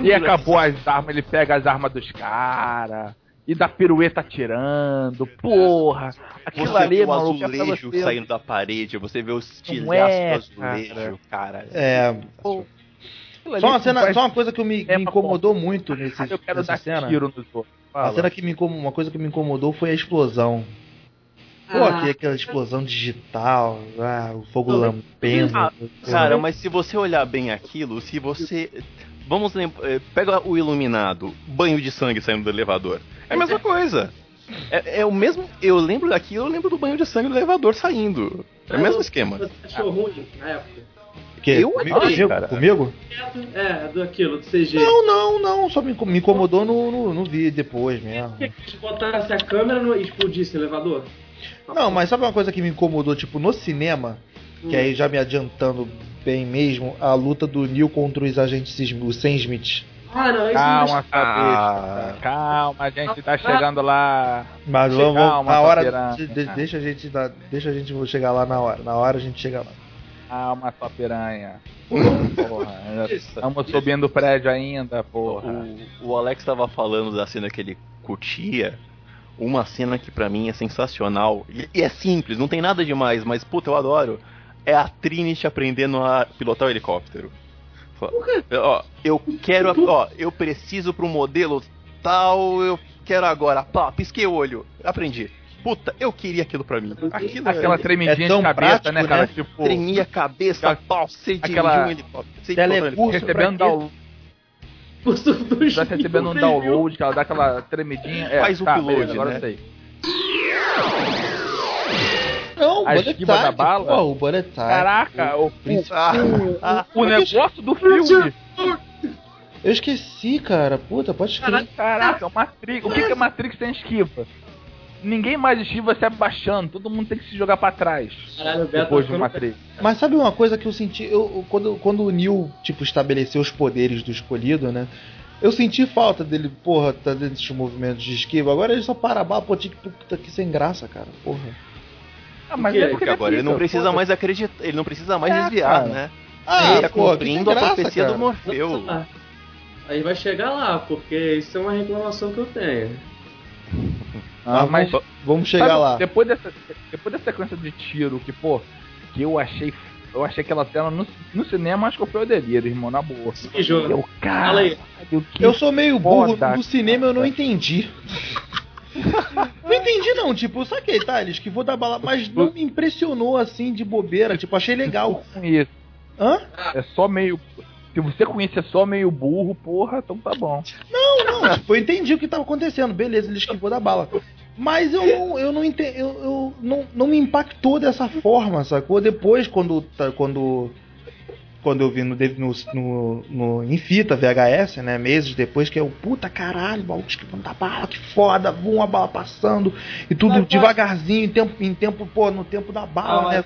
[SPEAKER 1] E acabou as armas, ele pega as armas dos caras. E dá pirueta atirando. Porra! Aquilo
[SPEAKER 4] Você
[SPEAKER 1] ali,
[SPEAKER 4] vê o
[SPEAKER 1] é
[SPEAKER 4] azulejo
[SPEAKER 1] você-
[SPEAKER 4] saindo da parede, você vê os
[SPEAKER 1] Não é,
[SPEAKER 4] estilhaços do azulejo, cara.
[SPEAKER 3] É. Só uma, cena,
[SPEAKER 1] faz-
[SPEAKER 3] só uma coisa que me, me incomodou muito nesse,
[SPEAKER 1] Eu quero
[SPEAKER 3] nessa
[SPEAKER 1] dar
[SPEAKER 3] cena.
[SPEAKER 1] tiro outros.
[SPEAKER 3] A cena que me incomodou, uma coisa que me incomodou foi a explosão. Pô,
[SPEAKER 2] Ah.
[SPEAKER 3] que- aquela explosão digital, ah, o fogo lampendo.
[SPEAKER 4] Ah, Cara, mas se você olhar bem aquilo, se você. Vamos lembrar. Pega o iluminado, banho de sangue saindo do elevador. É a mesma coisa. É, é o mesmo. Eu lembro daquilo, eu lembro do banho de sangue do elevador saindo. É o mesmo esquema.
[SPEAKER 2] Você achou ruim na época?
[SPEAKER 3] Que,
[SPEAKER 4] eu
[SPEAKER 3] comigo,
[SPEAKER 4] achei,
[SPEAKER 3] comigo,
[SPEAKER 4] cara.
[SPEAKER 3] comigo?
[SPEAKER 2] É, do aquilo, do CG.
[SPEAKER 3] Não, não, não. Só me, me incomodou no, no, no vídeo depois mesmo.
[SPEAKER 2] Que eles botassem a câmera no- e explodisse o elevador?
[SPEAKER 3] Não, mas sabe uma coisa que me incomodou, tipo, no cinema, que aí já me adiantando bem mesmo, a luta do Neil contra os agentes os Sam Smith.
[SPEAKER 2] Ah, não, isso
[SPEAKER 1] Calma,
[SPEAKER 2] não...
[SPEAKER 1] sua
[SPEAKER 4] Ah.
[SPEAKER 1] Calma, a gente tá chegando lá.
[SPEAKER 3] Mas
[SPEAKER 1] Calma,
[SPEAKER 3] vamos, vamos na hora, de- de- deixa a gente dar- deixa a gente chegar lá na hora. Na hora a gente chega lá.
[SPEAKER 1] Calma, sua piranha. Porra, ainda estamos subindo o prédio ainda, porra.
[SPEAKER 4] O, o Alex tava falando da cena que ele curtia. Uma cena que pra mim é sensacional. E, e é simples, não tem nada demais, mas puta, eu adoro. É a Trinity aprendendo a pilotar o helicóptero. Fala, Ó, eu quero. Ó, eu preciso pro modelo tal, eu quero agora. Pá, pisquei o olho. Aprendi. Puta, eu queria aquilo pra mim. Aquilo
[SPEAKER 1] Aquela
[SPEAKER 4] é-
[SPEAKER 1] tremidinha
[SPEAKER 3] é tão
[SPEAKER 1] de cabeça,
[SPEAKER 3] prático,
[SPEAKER 1] né, cara?
[SPEAKER 3] né?
[SPEAKER 1] Tipo,
[SPEAKER 4] Tremia a cabeça,
[SPEAKER 1] aquela-
[SPEAKER 4] pau, você dirigiu
[SPEAKER 1] aquela-
[SPEAKER 4] um helicóptero.
[SPEAKER 3] Telecurso
[SPEAKER 1] recebendo download.
[SPEAKER 2] Dos
[SPEAKER 1] Tá recebendo um download, que ela dá aquela tremidinha. É,
[SPEAKER 4] Faz o
[SPEAKER 1] tá,
[SPEAKER 4] upload,
[SPEAKER 1] beleza, agora
[SPEAKER 4] né?
[SPEAKER 1] eu sei.
[SPEAKER 3] Não, o
[SPEAKER 1] A esquiva da
[SPEAKER 3] Time,
[SPEAKER 1] bala?
[SPEAKER 3] Pô, o Bullet Time.
[SPEAKER 1] Caraca, o, o,
[SPEAKER 4] Ah, ah,
[SPEAKER 1] o negócio do filme.
[SPEAKER 3] Eu esqueci, cara. Puta, pode crer.
[SPEAKER 1] Caraca, Matrix. O que, que é Matrix sem esquiva? Ninguém mais esquiva se abaixando, todo mundo tem que se jogar pra trás.
[SPEAKER 2] Caralho, o Beto
[SPEAKER 1] Depois do
[SPEAKER 2] ficando-
[SPEAKER 1] Matrix.
[SPEAKER 3] Mas sabe uma coisa que eu senti? Eu, quando, quando o Neil, tipo, estabeleceu os poderes do escolhido, né? Eu senti falta dele, porra, tá dentro desses movimentos de esquiva. Agora ele só para a bala, pô, tinha que puta que sem graça, cara. Porra.
[SPEAKER 1] Ah, mas
[SPEAKER 2] Porque
[SPEAKER 1] é
[SPEAKER 4] Porque agora ele não precisa
[SPEAKER 1] foda-se.
[SPEAKER 4] mais acreditar, ele não precisa mais
[SPEAKER 1] É,
[SPEAKER 4] desviar,
[SPEAKER 1] cara.
[SPEAKER 4] né?
[SPEAKER 3] Ah,
[SPEAKER 4] ele tá
[SPEAKER 3] que
[SPEAKER 4] cumprindo
[SPEAKER 3] sem
[SPEAKER 4] a
[SPEAKER 3] graça,
[SPEAKER 4] profecia
[SPEAKER 3] cara.
[SPEAKER 4] do Morfeu.
[SPEAKER 2] Aí vai chegar lá, porque isso é uma reclamação que eu tenho.
[SPEAKER 1] Ah, mas
[SPEAKER 3] vamos, chegar
[SPEAKER 1] sabe,
[SPEAKER 3] lá.
[SPEAKER 1] Depois dessa, depois dessa sequência de tiro, que, pô, que eu achei. Eu achei aquela cena no, no cinema, acho que foi o delírio, irmão, na boa.
[SPEAKER 2] Que jogo.
[SPEAKER 1] Eu, cara, que
[SPEAKER 3] Eu sou meio burro,
[SPEAKER 1] foda,
[SPEAKER 3] do cinema eu não entendi. não entendi não, tipo, saquei, tá? Ele esquivou da bala, mas não me impressionou assim de bobeira, tipo, achei legal.
[SPEAKER 1] isso.
[SPEAKER 3] Hã?
[SPEAKER 1] É só meio. Se você conhecer só meio burro, porra, então tá bom.
[SPEAKER 3] Não, não, tipo, eu entendi o que tava acontecendo, beleza, ele esquivou da bala. Mas eu não, eu não entendi, eu, eu não, não me impactou dessa forma, sacou? Depois, quando, tá- quando, quando eu vi no, no, no, no- em fita VHS, né, meses depois, que é o puta caralho, o maluco esquivando da bala, que foda, voa a bala passando, e tudo
[SPEAKER 2] Mas,
[SPEAKER 3] devagarzinho, em tempo, em tempo, pô, no tempo da bala,
[SPEAKER 2] Ah,
[SPEAKER 3] né?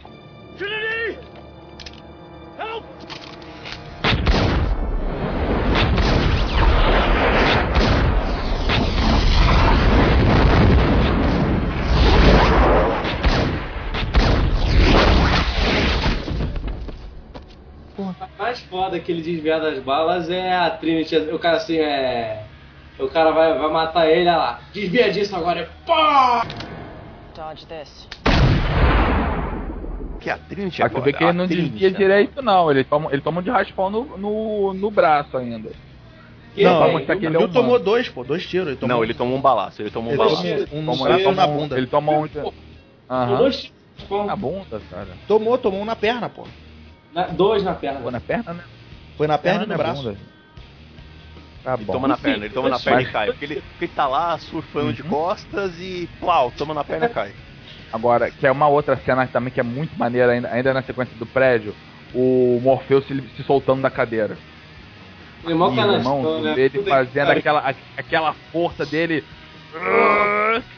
[SPEAKER 2] Foda que ele desviar das balas é a Trinity. O cara assim é. O cara vai, vai matar ele, olha lá. Desvia disso agora. é Pá!
[SPEAKER 7] Dodge this.
[SPEAKER 4] Que a Trinity
[SPEAKER 1] Mas tu
[SPEAKER 4] agora.
[SPEAKER 1] vê que ele não
[SPEAKER 4] Trinity,
[SPEAKER 1] desvia
[SPEAKER 4] né?
[SPEAKER 1] direito, não. Ele toma, ele toma um de raspão no, no, no braço ainda.
[SPEAKER 2] Que
[SPEAKER 3] Não,
[SPEAKER 2] é,
[SPEAKER 1] que ele é
[SPEAKER 3] Ele
[SPEAKER 1] humano.
[SPEAKER 3] tomou dois, pô, dois tiros. Ele tomou,
[SPEAKER 4] Não, ele tomou um balaço, ele tomou um
[SPEAKER 3] ele
[SPEAKER 4] balaço.
[SPEAKER 3] tomou um,
[SPEAKER 1] Toma-
[SPEAKER 3] um
[SPEAKER 1] ele
[SPEAKER 3] na bunda.
[SPEAKER 1] Ele toma um. Aham.
[SPEAKER 2] Dois tiros. Pô,
[SPEAKER 1] Na bunda, cara.
[SPEAKER 3] Tomou, tomou um na perna, pô.
[SPEAKER 2] Na- dois na perna.
[SPEAKER 1] Pô, na perna, né?
[SPEAKER 3] Foi na perna e no
[SPEAKER 1] na
[SPEAKER 3] braço.
[SPEAKER 1] bunda. Tá
[SPEAKER 4] Ele
[SPEAKER 1] bom.
[SPEAKER 4] toma na perna, ele toma na perna e cai. Porque ele, porque ele tá lá surfando de
[SPEAKER 1] Uhum.
[SPEAKER 4] costas e plau, toma na perna e cai.
[SPEAKER 1] Agora, que é uma outra cena também que é muito maneira, ainda, ainda na sequência do prédio, o Morpheus se, se soltando da cadeira.
[SPEAKER 2] Ele é mó
[SPEAKER 1] E,
[SPEAKER 2] canastrão,
[SPEAKER 1] irmão,
[SPEAKER 2] né? Tudo
[SPEAKER 1] fazendo
[SPEAKER 2] aí,
[SPEAKER 1] aquela, a- aquela força dele.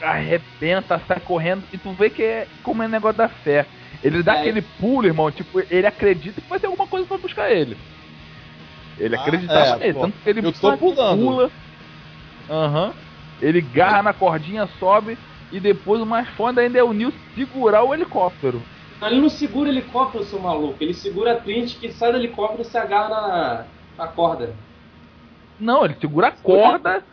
[SPEAKER 1] Arrebenta, sai correndo. E tu vê que é como é negócio da fé. Ele dá
[SPEAKER 2] É.
[SPEAKER 1] aquele pulo, irmão. Tipo, ele acredita que vai ter alguma coisa pra buscar ele. Ele
[SPEAKER 3] Ah,
[SPEAKER 1] acreditava
[SPEAKER 3] é,
[SPEAKER 1] nele.
[SPEAKER 3] pô.
[SPEAKER 1] Tanto que ele
[SPEAKER 3] Eu tô pulando.
[SPEAKER 1] pula. Aham. Ele garra na cordinha, sobe. E depois o mais foda ainda é o Neo segurar o helicóptero.
[SPEAKER 2] Ele não segura helicóptero, seu maluco. Ele segura a Trinity que sai do helicóptero e se agarra na, na corda.
[SPEAKER 1] Não, ele segura a corda,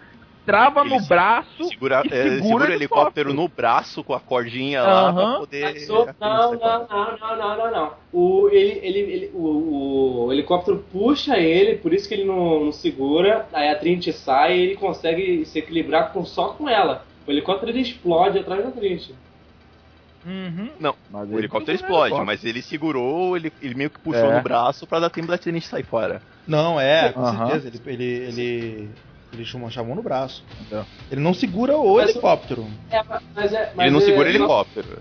[SPEAKER 1] trava
[SPEAKER 4] Ele
[SPEAKER 1] no
[SPEAKER 4] se-
[SPEAKER 1] braço
[SPEAKER 4] Segura,
[SPEAKER 1] e
[SPEAKER 4] é, segura o helicóptero no braço com a cordinha lá pra poder.
[SPEAKER 2] Não, não, não, não, não, não, não. O, ele, ele, ele- o, o helicóptero puxa ele, por isso que ele não, não segura. Aí a Trinity sai e ele consegue se equilibrar com, só com ela. O helicóptero ele explode atrás da Trinity.
[SPEAKER 1] Uhum.
[SPEAKER 4] Não,
[SPEAKER 1] Mas
[SPEAKER 4] O helicóptero
[SPEAKER 1] segura
[SPEAKER 4] explode,
[SPEAKER 1] helicóptero.
[SPEAKER 4] mas ele segurou, ele, ele meio que puxou
[SPEAKER 1] É.
[SPEAKER 4] no braço pra dar tempo da Trinity sair fora.
[SPEAKER 3] Não, é, com
[SPEAKER 1] Aham.
[SPEAKER 3] certeza. Ele, ele, ele, ele chamou, chamou no braço.
[SPEAKER 1] Entendeu?
[SPEAKER 3] Ele não segura o
[SPEAKER 2] Mas-
[SPEAKER 3] helicóptero.
[SPEAKER 2] É, mas é, mas
[SPEAKER 4] ele não
[SPEAKER 2] é-
[SPEAKER 4] segura o helicóptero.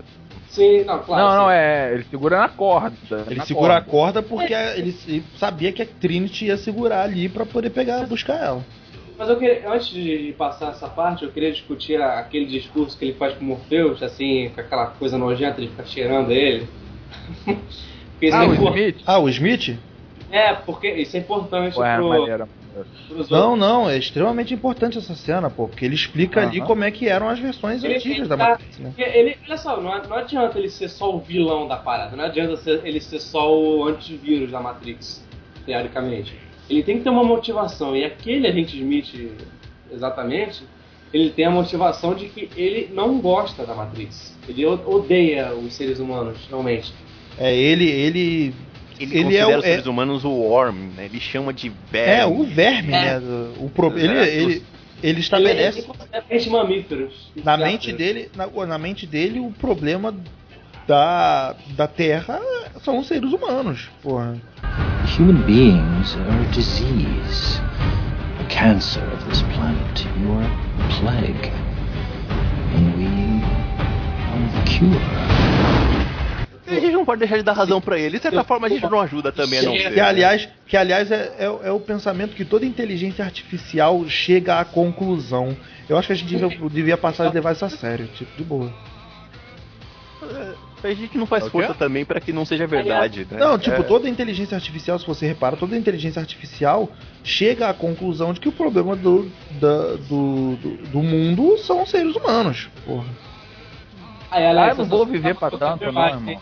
[SPEAKER 2] Sim, não, claro.
[SPEAKER 1] não, não, é. Ele segura na corda.
[SPEAKER 3] Ele
[SPEAKER 1] na
[SPEAKER 3] segura a
[SPEAKER 1] corda.
[SPEAKER 3] corda porque a- ele, ele sabia que a Trinity ia segurar ali pra poder pegar, buscar ela.
[SPEAKER 2] Mas eu queria, antes de passar essa parte, eu queria discutir aquele discurso que ele faz com o Morpheus, assim, com aquela coisa nojenta de ficar cheirando ele.
[SPEAKER 1] Ah,
[SPEAKER 2] é,
[SPEAKER 1] o Smith?
[SPEAKER 3] Ah, o Smith?
[SPEAKER 2] é, porque isso é importante
[SPEAKER 1] Ué,
[SPEAKER 2] pro,
[SPEAKER 1] maneira.
[SPEAKER 3] Não, não, é extremamente importante essa cena, pô, porque ele explica ali
[SPEAKER 1] Aham.
[SPEAKER 3] como é que eram as versões
[SPEAKER 2] Ele-
[SPEAKER 3] antigas
[SPEAKER 2] ele
[SPEAKER 3] da Matrix, né?
[SPEAKER 2] Ele, olha só, não, não adianta ele ser só o vilão da parada, não adianta ser- ele ser só o antivírus da Matrix, teoricamente. Ele tem que ter uma motivação, e aquele agente Smith, exatamente, ele tem a motivação de que ele não gosta da Matrix. Ele odeia os seres humanos, realmente.
[SPEAKER 3] É, ele, ele...
[SPEAKER 4] Ele,
[SPEAKER 3] Ele é
[SPEAKER 4] considera
[SPEAKER 3] o-
[SPEAKER 4] os seres humanos o Worm, né? Ele chama de
[SPEAKER 3] É,
[SPEAKER 4] verme.
[SPEAKER 3] o verme,
[SPEAKER 2] É.
[SPEAKER 3] né? O pro, ele, ele, ele
[SPEAKER 2] Ele,
[SPEAKER 3] estabelece
[SPEAKER 2] ele a gente mamíferos.
[SPEAKER 3] na mente dele, na, na mente dele, o problema da, da Terra são os seres humanos, porra.
[SPEAKER 8] Human beings are a disease, a cancer of this planet. You are a plague. And we are the cure.
[SPEAKER 4] A gente não pode deixar de dar razão pra ele. De certa forma, a gente não ajuda também a não ser.
[SPEAKER 3] Que aliás, que, aliás é, é, é o pensamento que toda inteligência artificial chega à conclusão. Eu acho que a gente devia, devia passar a levar isso a sério, tipo, de boa.
[SPEAKER 4] A gente não faz
[SPEAKER 1] É
[SPEAKER 4] força também pra que não seja verdade. né?
[SPEAKER 3] Não, tipo,
[SPEAKER 4] É.
[SPEAKER 3] toda inteligência artificial, se você repara, toda inteligência artificial chega à conclusão de que o problema do, da- do, do, do mundo são os seres humanos. Porra.
[SPEAKER 2] Aí,
[SPEAKER 1] Ah,
[SPEAKER 2] Alex,
[SPEAKER 1] eu não vou viver pra tanto, não, irmão.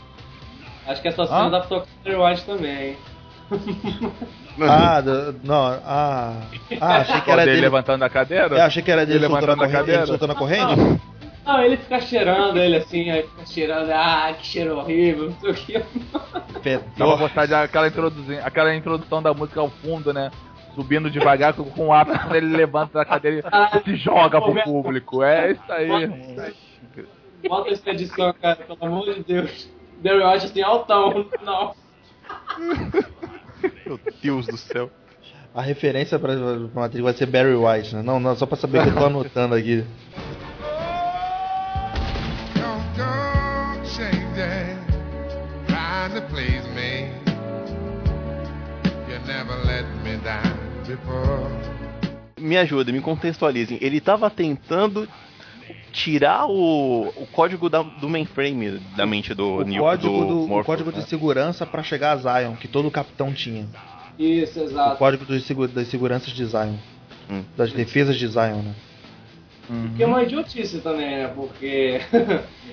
[SPEAKER 2] Acho que essa cena
[SPEAKER 1] Hã?
[SPEAKER 2] adaptou com Overwatch também, hein?
[SPEAKER 3] Ah, da- não, ah, ah, achei que era
[SPEAKER 1] dele
[SPEAKER 3] dele.
[SPEAKER 1] levantando a cadeira?
[SPEAKER 3] É, achei que era dele
[SPEAKER 1] Ele
[SPEAKER 3] soltando a
[SPEAKER 1] levantando a
[SPEAKER 3] corrente.
[SPEAKER 1] cadeira?
[SPEAKER 3] Ele soltando a corrente?
[SPEAKER 2] Não, ele fica cheirando ele assim, aí fica cheirando, ah, que cheiro horrível, não sei o que.
[SPEAKER 1] Dá pra gostar daquela introdução, aquela introdução da música ao fundo, né? Subindo devagar com, com o ar, quando ele levanta da cadeira e se joga pro público. É isso aí, irmão.
[SPEAKER 2] Bota essa edição, cara, pelo amor de Deus. Eu acho assim, altão no final.
[SPEAKER 4] Meu Deus do céu.
[SPEAKER 3] A referência pra, pra Matrix vai ser Barry White, né? Não, não, só pra saber que eu tô anotando aqui.
[SPEAKER 6] Me.
[SPEAKER 4] Ajuda, me contextualizem. Ele tava tentando tirar o, o código da- do mainframe da mente do
[SPEAKER 3] O
[SPEAKER 4] Neo-
[SPEAKER 3] código, do, o
[SPEAKER 4] Morpheus,
[SPEAKER 3] código de
[SPEAKER 4] né?
[SPEAKER 3] segurança pra chegar a Zion, que todo capitão tinha.
[SPEAKER 2] Isso,
[SPEAKER 3] O
[SPEAKER 2] exato.
[SPEAKER 3] código dos das seguranças de Zion.
[SPEAKER 4] Hum.
[SPEAKER 3] Das defesas de Zion, né?
[SPEAKER 2] Que é uma idiotice também, né? Porque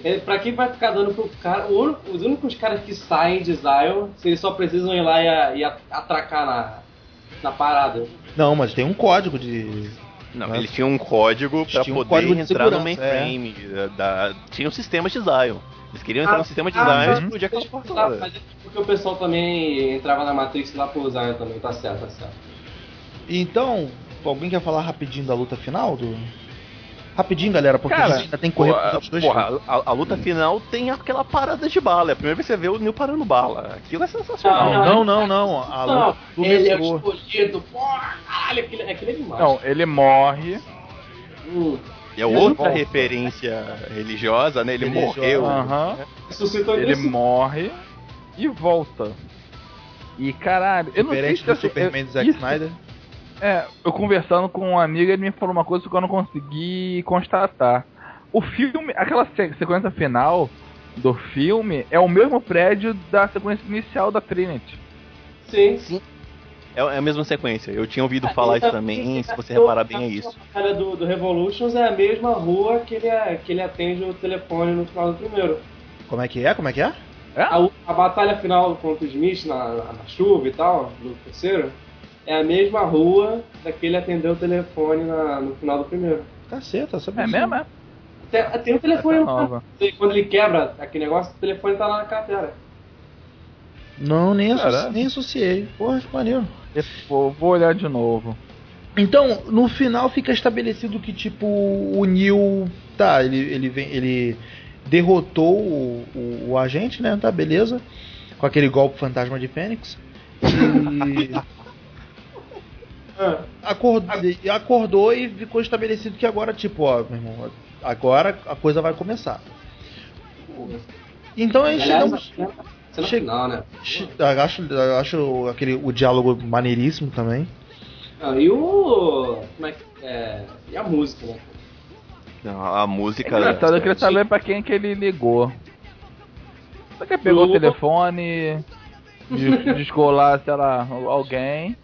[SPEAKER 2] ele- pra quem vai ficar dando pro cara. o único- os únicos caras que saem de Zion, se eles só precisam ir lá e, e atracar na, na parada.
[SPEAKER 3] Não, mas tem um código de.
[SPEAKER 4] Não,
[SPEAKER 3] Mas-
[SPEAKER 4] eles tinham um código
[SPEAKER 3] um
[SPEAKER 4] poder
[SPEAKER 3] código de
[SPEAKER 4] entrar no
[SPEAKER 3] segurança, é.
[SPEAKER 4] mainframe. Da, da- tinha um sistema de Zion. Eles queriam entrar
[SPEAKER 2] Ah,
[SPEAKER 4] no sistema de
[SPEAKER 2] ah,
[SPEAKER 4] Zion e explodir aquela
[SPEAKER 2] Tá,
[SPEAKER 4] porta.
[SPEAKER 2] mas é porque o pessoal também entrava na Matrix lá pro Zion também, tá certo, tá certo.
[SPEAKER 3] Então, alguém quer falar rapidinho da luta final? Do... Rapidinho, galera, porque
[SPEAKER 1] Cara,
[SPEAKER 3] a gente ainda tem que correr
[SPEAKER 4] Porra,
[SPEAKER 3] pros dois
[SPEAKER 4] porra, a, a luta final tem aquela parada de bala. É a primeira vez que você vê o Neil parando bala. Aquilo é sensacional.
[SPEAKER 2] Ah,
[SPEAKER 3] Não, não, não. A luta do
[SPEAKER 2] ele é escolhido, porra, caralho, aquilo, aquilo é demais.
[SPEAKER 1] Não, ele morre.
[SPEAKER 2] Hum,
[SPEAKER 4] E é outra
[SPEAKER 1] volta.
[SPEAKER 4] referência religiosa, né? Ele
[SPEAKER 3] Religiosa.
[SPEAKER 4] morreu.
[SPEAKER 1] Aham.
[SPEAKER 2] ressuscitou
[SPEAKER 1] Ele
[SPEAKER 2] isso.
[SPEAKER 1] morre e volta. E caralho, eu não sei
[SPEAKER 3] Diferente
[SPEAKER 1] se
[SPEAKER 3] do Superman do Zack
[SPEAKER 1] isso-
[SPEAKER 3] Snyder.
[SPEAKER 1] É, eu conversando com um amigo, ele me falou uma coisa que eu não consegui constatar. O filme, aquela se- sequência final do filme é o mesmo prédio da sequência inicial da Trinity.
[SPEAKER 2] Sim.
[SPEAKER 4] É é a mesma sequência. Eu tinha ouvido falar isso também. Se você reparar bem, é isso.
[SPEAKER 2] A cara do, do Revolutions é a mesma rua que ele, é- que ele atende o telefone no final do primeiro.
[SPEAKER 3] Como é que é? Como é que é?
[SPEAKER 2] A, a batalha final contra o Smith na, na- na chuva e tal, do terceiro, é a mesma rua da que ele atendeu o telefone na- no final do primeiro.
[SPEAKER 3] Caceta, tá sabendo?
[SPEAKER 1] É mesmo, é?
[SPEAKER 2] Tem, tem o telefone lá.
[SPEAKER 1] nova.
[SPEAKER 2] Quando ele quebra aquele negócio, o telefone tá lá na carteira.
[SPEAKER 3] Não, nem, associ- nem associei. Porra, que maneiro.
[SPEAKER 1] Vou, vou olhar de novo.
[SPEAKER 3] Então, no final fica estabelecido que, tipo, o Neil. Tá, ele, ele, vem, ele derrotou o, o, o agente, né? Tá, beleza. Com aquele golpe fantasma de Fênix. E.
[SPEAKER 2] Ah,
[SPEAKER 3] acordou, e acordou e ficou estabelecido que agora, tipo, ó, meu irmão, agora a coisa vai começar. Então aí chegamos. che-
[SPEAKER 2] final, né?
[SPEAKER 3] che- Acho, acho aquele, o diálogo maneiríssimo também.
[SPEAKER 2] Não, e o. Como é que. É, e a música, né?
[SPEAKER 4] Não, A
[SPEAKER 1] É
[SPEAKER 4] música.
[SPEAKER 1] engraçado, eu queria saber pra quem que ele ligou. Será que ele pegou o
[SPEAKER 2] O-
[SPEAKER 1] telefone, lá, sei lá, alguém?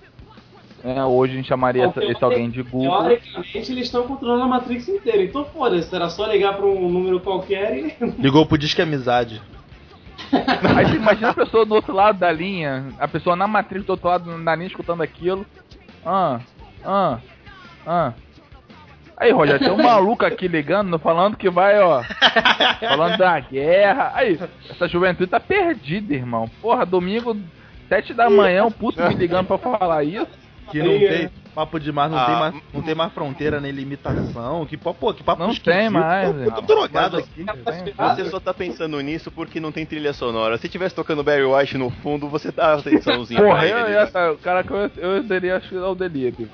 [SPEAKER 1] É, hoje a gente chamaria essa- esse alguém de Google.
[SPEAKER 2] Teoricamente, eles estão controlando a Matrix inteira. Então foda-se, era só ligar pra um número qualquer e.
[SPEAKER 3] Ligou pro Disque Amizade.
[SPEAKER 1] Aí você imagina a pessoa do outro lado da linha, a pessoa na matriz do outro lado da linha escutando aquilo. Ah, ah, ah. Aí, Roger, tem um maluco aqui ligando, falando que vai, ó. Falando da guerra. Aí, essa juventude tá perdida, irmão. Porra, domingo, sete da manhã, um puto me ligando pra falar isso.
[SPEAKER 3] Que não
[SPEAKER 2] Aí,
[SPEAKER 3] tem. Papo demais, não,
[SPEAKER 4] Ah,
[SPEAKER 3] tem mais, não tem mais fronteira nem limitação. Que papo, que papo
[SPEAKER 1] Não
[SPEAKER 3] esquisito.
[SPEAKER 1] tem mais,
[SPEAKER 3] Eu tô, drogado aqui.
[SPEAKER 4] Você só tá pensando nisso porque não tem trilha sonora. Se tivesse tocando Barry White no fundo, você dá atençãozinha
[SPEAKER 1] Porra, eu,
[SPEAKER 4] ele.
[SPEAKER 1] eu,
[SPEAKER 4] né?
[SPEAKER 1] o cara que eu, eu teria acho que ao delírio.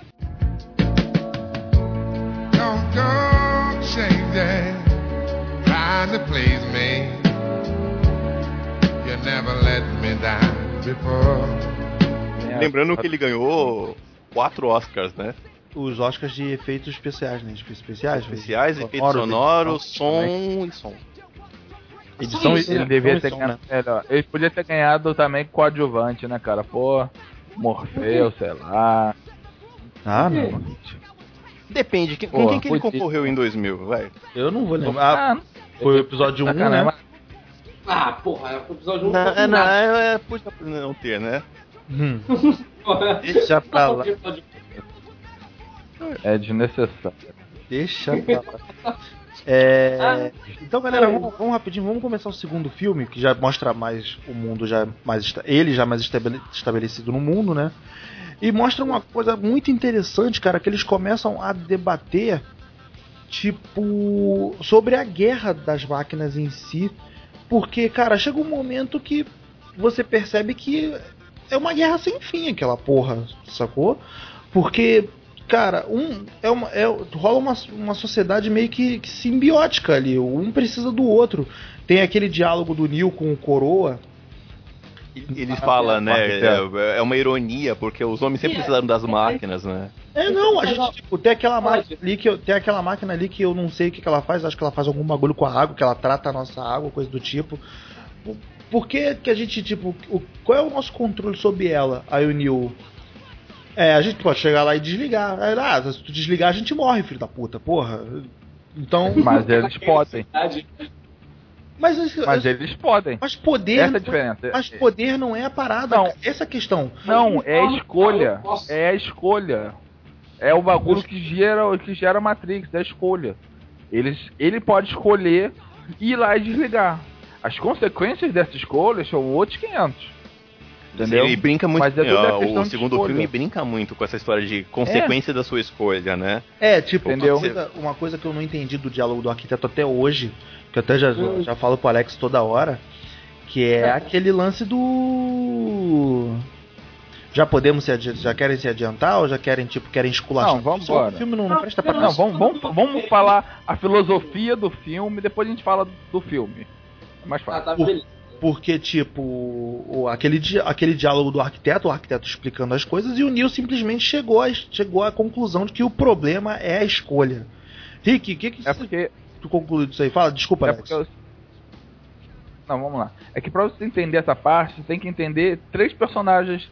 [SPEAKER 6] Don't go changing, trying to please me. You never let me down before.
[SPEAKER 4] Lembrando que ele ganhou quatro Oscars, né?
[SPEAKER 3] Os Oscars de efeitos especiais, né? Efeitos especiais?
[SPEAKER 4] Especiais, efeitos
[SPEAKER 3] Sonoro,
[SPEAKER 4] sonoros,
[SPEAKER 3] edição,
[SPEAKER 4] som e som.
[SPEAKER 3] Edição e
[SPEAKER 1] Ele devia ter ganhado
[SPEAKER 3] né?
[SPEAKER 1] Ele podia ter ganhado também coadjuvante, né, cara? Pô, Morfeu, sei lá.
[SPEAKER 3] Ah, não.
[SPEAKER 4] Depende, que-
[SPEAKER 1] Pô,
[SPEAKER 4] com quem que ele concorreu em 2000, vai?
[SPEAKER 3] Eu não vou lembrar. Ah,
[SPEAKER 1] não
[SPEAKER 3] foi o episódio 1,
[SPEAKER 1] sacanagem,
[SPEAKER 3] né?
[SPEAKER 2] Ah, porra, o episódio 1
[SPEAKER 4] Não,
[SPEAKER 2] não,
[SPEAKER 4] é, não, é, é, podia não ter, né?
[SPEAKER 3] Hum. Deixa pra lá.
[SPEAKER 1] É desnecessário.
[SPEAKER 3] Deixa pra lá. É, então, galera, vamos, vamos rapidinho, vamos começar o segundo filme, que já mostra mais o mundo, já mais ele já mais estabele- estabelecido no mundo, né? E mostra uma coisa muito interessante, cara, que eles começam a debater, tipo, sobre a guerra das máquinas em si, porque, cara, chega um momento que você percebe que é uma guerra sem fim aquela porra, sacou? Porque cara, um é uma é, rola uma, uma sociedade meio que, que simbiótica ali, um precisa do outro. Tem aquele diálogo do Neil com o Coroa.
[SPEAKER 4] Eles falam, né?
[SPEAKER 1] Arquiteto.
[SPEAKER 4] É, é uma ironia, porque os homens sempre precisaram das máquinas, né?
[SPEAKER 3] É, não, a gente tipo, tem aquela máquina ali que eu, tem aquela máquina ali que eu não sei o que, que ela faz, acho que ela faz algum bagulho com a água, que ela trata a nossa água, coisa do tipo. Por- que, que a gente, tipo, o- qual é o nosso controle sobre ela? Aí o Neil. É, a gente pode chegar lá e desligar. Aí, ah, se tu desligar, a gente morre, filho da puta, porra. Então.
[SPEAKER 1] Mas eles podem.
[SPEAKER 3] Mas,
[SPEAKER 1] Mas eles podem.
[SPEAKER 3] mas poder.
[SPEAKER 1] Essa é a diferença.
[SPEAKER 3] Mas poder não é a parada.
[SPEAKER 1] Não.
[SPEAKER 3] Essa é a questão.
[SPEAKER 1] Não, é a escolha. É a escolha. É o bagulho que gera, que gera a Matrix, é a escolha. Eles, ele pode escolher ir lá e desligar. As consequências dessa escolha são outros 500. Entendeu?
[SPEAKER 4] Ele brinca muito.
[SPEAKER 1] Mas é tudo
[SPEAKER 4] o segundo
[SPEAKER 1] escolha.
[SPEAKER 4] filme brinca muito com essa história de consequência da sua escolha, né?
[SPEAKER 3] É, tipo,
[SPEAKER 1] Entendeu?
[SPEAKER 3] Uma, coisa, uma coisa que eu não entendi do diálogo do arquiteto até hoje, que eu até já, já falo pro Alex toda hora, que é aquele lance do. Já podemos se já querem se adiantar ou já querem, tipo, querem esculachar?
[SPEAKER 1] Não, vamos embora.
[SPEAKER 3] O filme não, não presta pra
[SPEAKER 1] Não,
[SPEAKER 3] nada.
[SPEAKER 1] vamos, vamos, vamos falar a filosofia do filme, depois a gente fala do filme. É mais
[SPEAKER 2] Ah,
[SPEAKER 1] fácil.
[SPEAKER 2] tá beleza.
[SPEAKER 3] Porque, tipo, aquele, di- aquele diálogo do arquiteto, o arquiteto explicando as coisas, e o Neil simplesmente chegou, a, chegou à conclusão de que o problema é a escolha. Rick, o que, que
[SPEAKER 1] É porque
[SPEAKER 3] tu concluiu disso aí? Fala, desculpa,
[SPEAKER 1] É porque eu... Não, vamos lá. É que pra você entender essa parte, você tem que entender três personagens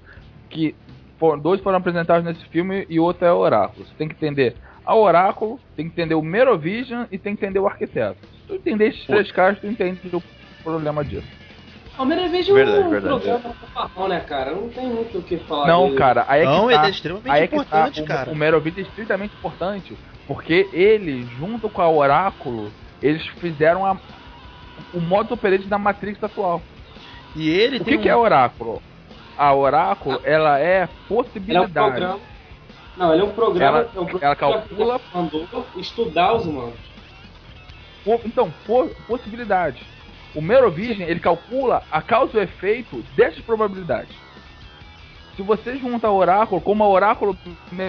[SPEAKER 1] que foram, dois foram apresentados nesse filme e o outro é o Oráculo. Você tem que entender a Oráculo, tem que entender o Merovision e tem que entender o Arquiteto. Se tu entender esses três caras, tu entende o problema disso.
[SPEAKER 2] O Merevejo
[SPEAKER 4] Verdade,
[SPEAKER 2] é um
[SPEAKER 4] verdade.
[SPEAKER 2] programa fanfarrão, né, cara? Não tem muito o que falar
[SPEAKER 1] Não,
[SPEAKER 2] dele.
[SPEAKER 1] cara, aí é
[SPEAKER 3] Não,
[SPEAKER 1] que tá.
[SPEAKER 3] ele é extremamente
[SPEAKER 1] aí é que
[SPEAKER 3] importante,
[SPEAKER 1] tá. O-
[SPEAKER 3] cara.
[SPEAKER 1] O, Merovision é extremamente importante, porque ele, junto com a Oráculo, eles fizeram a, o modo operante da Matrix atual.
[SPEAKER 3] E ele
[SPEAKER 1] O
[SPEAKER 3] tem
[SPEAKER 1] que, que
[SPEAKER 3] um-
[SPEAKER 1] é Oráculo? A Oráculo, ela é
[SPEAKER 2] Ele é um
[SPEAKER 1] possibilidade.
[SPEAKER 2] Não, ele é um programa.
[SPEAKER 1] Ela-
[SPEAKER 2] é um programa
[SPEAKER 1] ela calcula-
[SPEAKER 2] que mandou estudar os humanos.
[SPEAKER 1] Então, po- possibilidade. O Merovision, ele calcula a causa e o efeito dessas probabilidades. Se você junta a Oráculo, como a Oráculo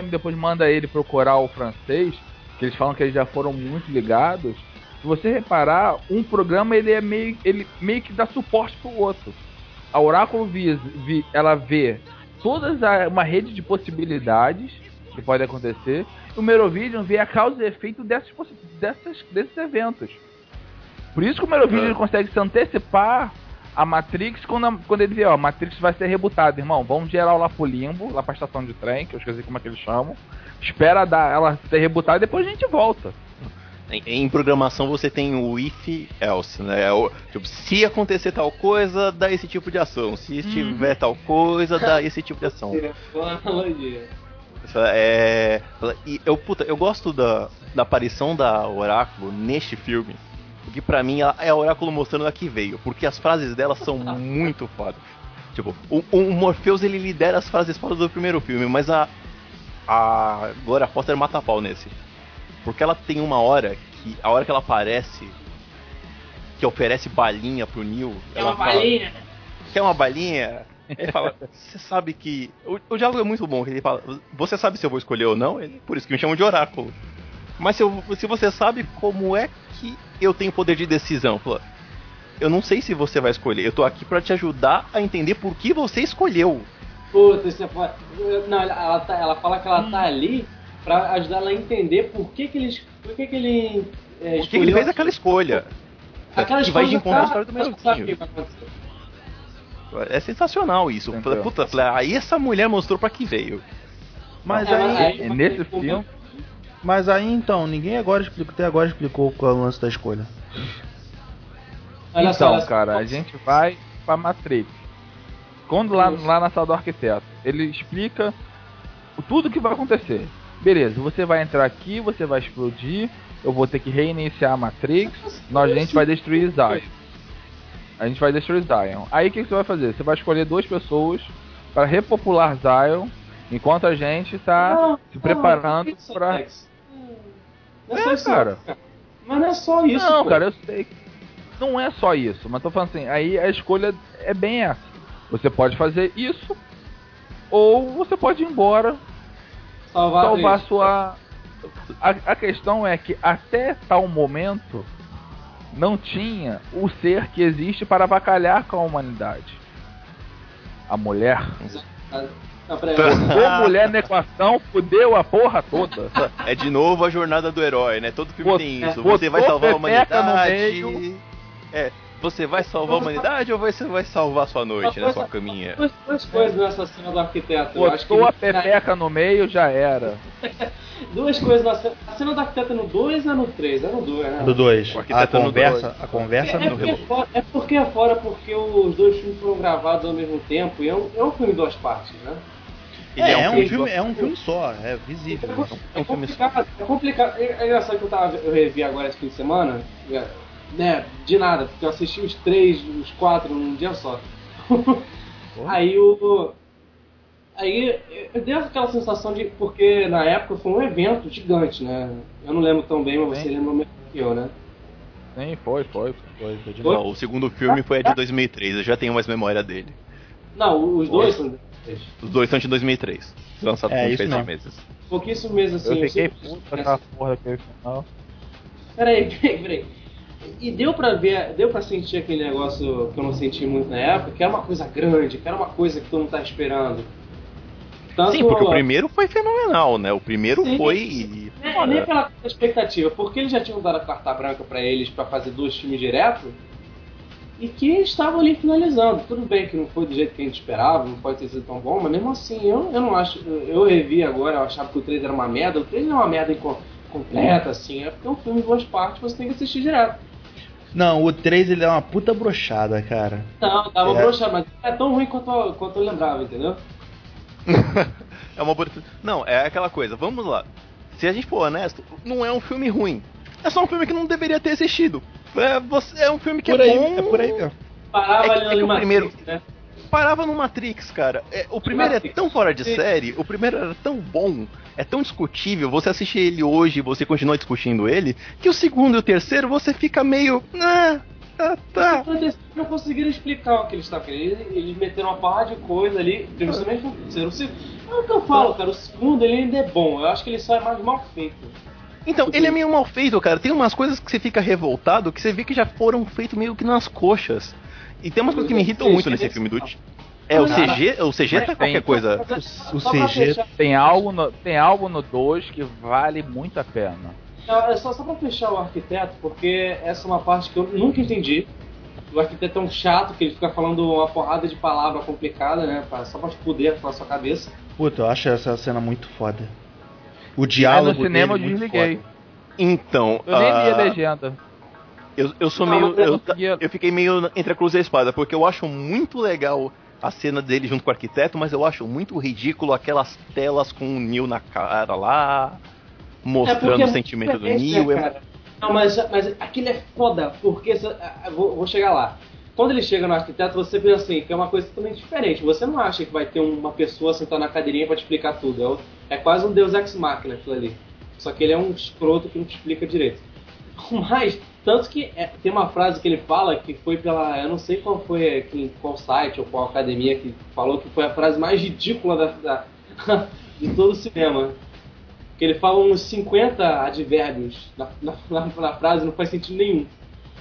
[SPEAKER 1] depois manda ele procurar o francês, que eles falam que eles já foram muito ligados, se você reparar, um programa ele é meio, ele meio que dá suporte pro outro. A Oráculo ela vê todas a, uma rede de possibilidades que pode acontecer, o Merovision vê a causa e efeito dessas, dessas, desses eventos. Por isso que o Merovision
[SPEAKER 4] É.
[SPEAKER 1] consegue se antecipar a Matrix quando, a- quando ele vê, ó, a Matrix vai ser rebutada, irmão. Vamos geral lá pro limbo, lá pra estação de trem, que eu esqueci como é que eles chamam. Espera dar ela ser rebutada e depois a gente volta.
[SPEAKER 4] Em, em programação você tem o if else, né? É o- tipo, se acontecer tal coisa, dá esse tipo de ação. Se tiver tal coisa, dá esse tipo de ação.
[SPEAKER 2] É uma analogia.
[SPEAKER 4] É, e eu, puta, eu gosto da, da aparição da Oráculo neste filme. Porque pra mim ela é a Oráculo mostrando a que veio. Porque as frases dela são muito fodas. Tipo, o, o Morpheus ele lidera as frases fodas do primeiro filme, mas a, a Gloria Foster mata a pau nesse. Porque ela tem uma hora que. A hora que ela aparece. Que oferece balinha pro Neil.
[SPEAKER 2] É
[SPEAKER 4] ela
[SPEAKER 2] uma
[SPEAKER 4] fala,
[SPEAKER 2] balinha.
[SPEAKER 4] Quer uma balinha? Ele fala, você sabe que. O, o diálogo é muito bom, que ele fala, você sabe se eu vou escolher ou não? Ele, por isso que me chamam de oráculo. Mas se, eu- se você sabe como é que eu tenho poder de decisão, fala, eu não sei se você vai escolher, eu tô aqui pra te ajudar a entender por que você escolheu.
[SPEAKER 2] Puta, isso é foda. Não, ela, tá- ela fala que ela tá ali pra ajudar ela a entender por que que ele, por que que ele é,
[SPEAKER 4] Por que ele fez aquela escolha?
[SPEAKER 2] aquela
[SPEAKER 4] que vai de
[SPEAKER 2] tá-
[SPEAKER 4] história do
[SPEAKER 2] ela sabe o que
[SPEAKER 4] Meludinho.
[SPEAKER 2] vai acontecer.
[SPEAKER 4] É sensacional isso. Puta, falei, aí essa mulher mostrou pra que veio.
[SPEAKER 3] Mas
[SPEAKER 2] É,
[SPEAKER 3] aí,
[SPEAKER 1] E nesse filme,
[SPEAKER 3] mas aí então, ninguém agora explicou, até agora explicou qual é o lance da escolha.
[SPEAKER 2] Olha
[SPEAKER 1] então,
[SPEAKER 2] só.
[SPEAKER 1] cara, a gente vai pra Matrix. Quando lá, lá na sala do arquiteto, ele explica o- tudo que vai acontecer. Beleza, você vai entrar aqui, você vai explodir, eu vou ter que reiniciar a Matrix, nós, a gente vai destruir Zion. A gente vai destruir Zion. Aí o que, que você vai fazer? Você vai escolher duas pessoas para repopular Zion, enquanto a gente tá
[SPEAKER 2] Não,
[SPEAKER 1] se preparando pra.
[SPEAKER 2] Alex. Não é só
[SPEAKER 1] É,
[SPEAKER 2] isso,
[SPEAKER 1] cara.
[SPEAKER 2] Mas não é só isso.
[SPEAKER 1] Não,
[SPEAKER 2] pô.
[SPEAKER 1] cara, eu sei. Não é só isso, mas tô falando assim, aí a escolha é bem essa. Você pode fazer isso, ou você pode ir embora,
[SPEAKER 2] Salvar, a
[SPEAKER 1] salvar
[SPEAKER 2] atriz.
[SPEAKER 1] sua. A, a questão é que até tal momento não tinha o ser que existe para avacalhar com a humanidade. A mulher.
[SPEAKER 2] Peraí,
[SPEAKER 1] Botou mulher na equação, fudeu a porra toda.
[SPEAKER 4] É de novo a jornada do herói, né? Todo filme tem isso.
[SPEAKER 1] botou
[SPEAKER 4] Você vai salvar a humanidade. É, você vai salvar a humanidade ou você vai salvar a sua noite, né? Sua caminha.
[SPEAKER 2] duas, coisas nessa cena do arquiteto. Eu acho que
[SPEAKER 1] Botou a pepeca no meio, já era.
[SPEAKER 2] Duas coisas na cena. A cena do arquiteto é no 2 ou é no 3? É no 2, né?
[SPEAKER 3] Do 2.
[SPEAKER 4] O
[SPEAKER 3] A
[SPEAKER 4] arquiteto no
[SPEAKER 3] conversa,
[SPEAKER 4] dois.
[SPEAKER 3] a conversa
[SPEAKER 2] É, é,
[SPEAKER 3] no
[SPEAKER 2] porque é, fora, é porque é fora porque os dois filmes foram gravados ao mesmo tempo e é um, é um filme em duas partes, né?
[SPEAKER 4] Ele
[SPEAKER 3] é, é um
[SPEAKER 2] filme-
[SPEAKER 3] filme, é um filme só, é visível.
[SPEAKER 2] É complicado, é complicado. É, é engraçado que eu, tava, eu revi agora esse fim de semana, é, né, de nada, porque eu assisti os três, os quatro num dia só. aí o. Aí eu dei aquela sensação de. Porque na época foi um evento gigante, né? Eu não lembro tão bem, mas você lembra melhor que eu, né?
[SPEAKER 1] Sim, foi, foi.
[SPEAKER 3] Foi, foi de
[SPEAKER 2] Foi?
[SPEAKER 4] Não, o segundo filme foi de 2003, eu já tenho mais memória dele.
[SPEAKER 2] Não, os dois são
[SPEAKER 4] Os dois são de 2003. Lançado
[SPEAKER 3] É,
[SPEAKER 4] três
[SPEAKER 3] mesmo.
[SPEAKER 4] meses.
[SPEAKER 2] pouquíssimos meses assim.
[SPEAKER 1] Eu fiquei puto com aquela porra daquele final.
[SPEAKER 2] Peraí, peraí, peraí. E deu pra ver, deu pra sentir aquele negócio que eu não senti muito na época, que era uma coisa grande, que era uma coisa que todo mundo tá esperando. Tanto,
[SPEAKER 4] Sim, porque o primeiro foi fenomenal, né? O primeiro
[SPEAKER 2] Sim.
[SPEAKER 4] foi.
[SPEAKER 2] É, nem pela expectativa, porque eles já tinham dado a carta branca pra eles pra fazer dois filmes direto e que estavam ali finalizando. Tudo bem que não foi do jeito que a gente esperava, não pode ter sido tão bom, mas mesmo assim, eu, eu não acho. Eu revi agora, eu achava que o 3 era uma merda. O 3 é uma merda completa, assim, é porque é um filme em duas partes, você tem que assistir direto.
[SPEAKER 3] Não, o 3 ele é uma puta brochada, cara.
[SPEAKER 2] Não, tava
[SPEAKER 3] É.
[SPEAKER 2] broxado, mas não é tão ruim quanto, quanto eu lembrava, entendeu?
[SPEAKER 4] é uma boa. Não, é aquela coisa, vamos lá. Se a gente for honesto, não é um filme ruim. É só um filme que não deveria ter existido. É, você- é um filme que
[SPEAKER 3] Por
[SPEAKER 4] é
[SPEAKER 3] aí,
[SPEAKER 4] bom.
[SPEAKER 3] é por aí mesmo.
[SPEAKER 2] Parava
[SPEAKER 4] É que-
[SPEAKER 2] ali
[SPEAKER 4] é que
[SPEAKER 2] no
[SPEAKER 4] o
[SPEAKER 2] Matrix,
[SPEAKER 4] primeiro-
[SPEAKER 2] né?
[SPEAKER 4] Parava no Matrix, cara. É, o primeiro é
[SPEAKER 2] Matrix.
[SPEAKER 4] tão fora de
[SPEAKER 2] Sim.
[SPEAKER 4] série, o primeiro era tão bom, é tão discutível, você assiste ele hoje e você continua discutindo ele, que o segundo e o terceiro você fica meio. Ah, tá, tá.
[SPEAKER 2] Eles não conseguiram explicar o que eles estavam querendo. Eles, meteram uma barra de coisa ali, principalmente no terceiro. É o que eu falo, cara. O segundo ele ainda é bom. Eu acho que ele só é mais mal feito.
[SPEAKER 4] Então, ele é meio mal feito, cara. Tem umas coisas que você fica revoltado que você vê que já foram feitas meio que nas coxas. E tem umas coisas que me irritam muito nesse filme do. É, o CG, o CG tá qualquer coisa.
[SPEAKER 3] O
[SPEAKER 2] pra
[SPEAKER 3] CG
[SPEAKER 1] Tem algo no, tem algo no 2 que vale muito a pena.
[SPEAKER 2] É só, só pra fechar o arquiteto, porque essa é uma parte que eu nunca entendi. O arquiteto é um chato, que ele fica falando uma porrada de palavra complicada, né? pra- Só pra te com a sua cabeça.
[SPEAKER 3] Puta, eu acho essa cena muito foda. O
[SPEAKER 1] Aí
[SPEAKER 3] diálogo
[SPEAKER 1] no cinema eu
[SPEAKER 3] dele é muito
[SPEAKER 1] desliguei.
[SPEAKER 3] foda.
[SPEAKER 4] Então,
[SPEAKER 1] Eu nem li a
[SPEAKER 4] ah,
[SPEAKER 1] legenda.
[SPEAKER 4] eu, eu sou
[SPEAKER 2] Não,
[SPEAKER 4] meio.
[SPEAKER 2] eu
[SPEAKER 4] Eu,
[SPEAKER 1] conseguia-
[SPEAKER 4] eu fiquei meio entre a cruz e a espada, porque eu acho muito legal a cena dele junto com o arquiteto, mas eu acho muito ridículo aquelas telas com o Neil na cara lá, mostrando
[SPEAKER 2] é
[SPEAKER 4] o sentimento do Neil.
[SPEAKER 2] né,
[SPEAKER 4] é-
[SPEAKER 2] cara? Não, mas, mas aquilo é foda, porque. se- ah, Vou, vou chegar lá. Quando ele chega no arquiteto, você vê assim, que é uma coisa totalmente diferente. Você não acha que vai ter uma pessoa sentada na cadeirinha pra te explicar tudo. É, é quase um Deus Ex Machina aquilo ali. Só que ele é um escroto que não te explica direito. Mas, tanto que é, tem uma frase que ele fala que foi pela. Eu não sei qual foi, qual site ou qual academia que falou que foi a frase mais ridícula da, da- de todo o cinema. Que ele fala uns 50 advérbios na, na, na, na frase, não faz sentido nenhum.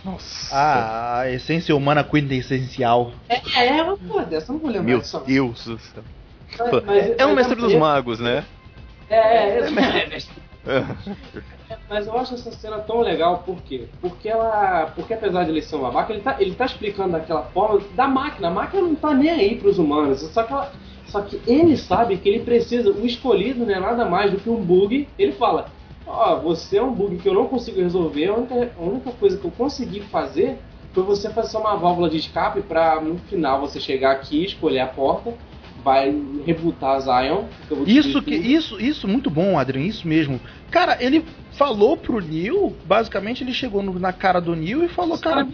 [SPEAKER 4] Nossa.
[SPEAKER 3] Ah, a essência humana quintessencial.
[SPEAKER 2] É, é, uma porra dessa, eu não vou lembrar
[SPEAKER 4] Meu
[SPEAKER 2] disso.
[SPEAKER 4] Deus do céu.
[SPEAKER 2] Mas- mas-
[SPEAKER 4] É um mestre dos
[SPEAKER 2] é-
[SPEAKER 4] magos, né?
[SPEAKER 2] É, é, é, Mas eu acho essa cena tão legal, por quê? Porque ela. Porque apesar de ele ser um babaca, ele tá, ele tá explicando daquela forma da máquina. A máquina não tá nem aí pros humanos. Só que, ela- só que ele sabe que ele precisa. O escolhido não é nada mais do que um bug. Ele fala: Ó, você é um bug que eu não consigo resolver. A única, a única coisa que eu consegui fazer foi você fazer uma válvula de escape pra no final você chegar aqui, escolher a porta. Vai rebootar a Zion.
[SPEAKER 3] Isso que isso isso muito bom, Adrian, isso mesmo. Cara, ele falou pro Neil, basicamente ele chegou no- na cara do Neil e falou, cara,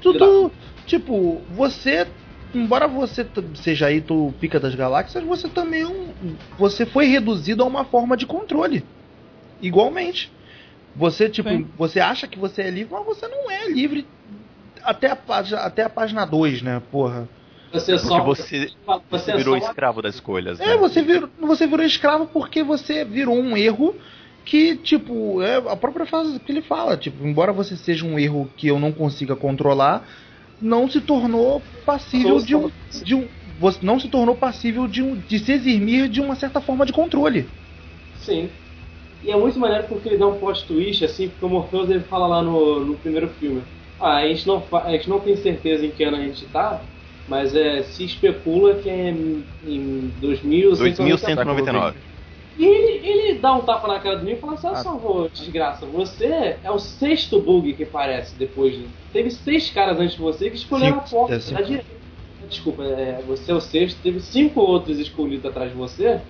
[SPEAKER 3] tudo tipo, você embora você seja aí o pica das galáxias, você também é um, você foi reduzido a uma forma de controle. Igualmente. Você tipo,
[SPEAKER 1] Sim.
[SPEAKER 3] você acha que você é livre, mas você não é livre até a página até a página 2, né, porra.
[SPEAKER 2] Você
[SPEAKER 4] Porque
[SPEAKER 2] só.
[SPEAKER 4] você,
[SPEAKER 2] você
[SPEAKER 4] você virou
[SPEAKER 2] só-
[SPEAKER 4] escravo das escolhas, né?
[SPEAKER 3] É, você virou, você virou escravo porque você virou um erro que, tipo, é a própria frase que ele fala, tipo, embora você seja um erro que eu não consiga controlar, não se tornou passível de um, de um você não se tornou passível de, um, de se eximir de uma certa forma de controle.
[SPEAKER 2] Sim. E é muito maneiro porque ele dá um plot twist, assim, porque o Morpheus ele fala lá no, no primeiro filme. Ah, a gente, não a gente não tem certeza em que ano a gente tá, mas é, se especula que é em, em 2199.
[SPEAKER 4] 2199.
[SPEAKER 2] E ele, ele dá um tapa na cara do Neo e fala assim, olha
[SPEAKER 1] Ah.
[SPEAKER 2] só, vô, desgraça, você é o sexto bug que aparece depois de... Teve seis caras antes de você que escolheram
[SPEAKER 3] Cinco,
[SPEAKER 2] a porta
[SPEAKER 3] é,
[SPEAKER 2] da direita. Desculpa, é, você é o sexto, teve cinco outros escolhidos atrás de você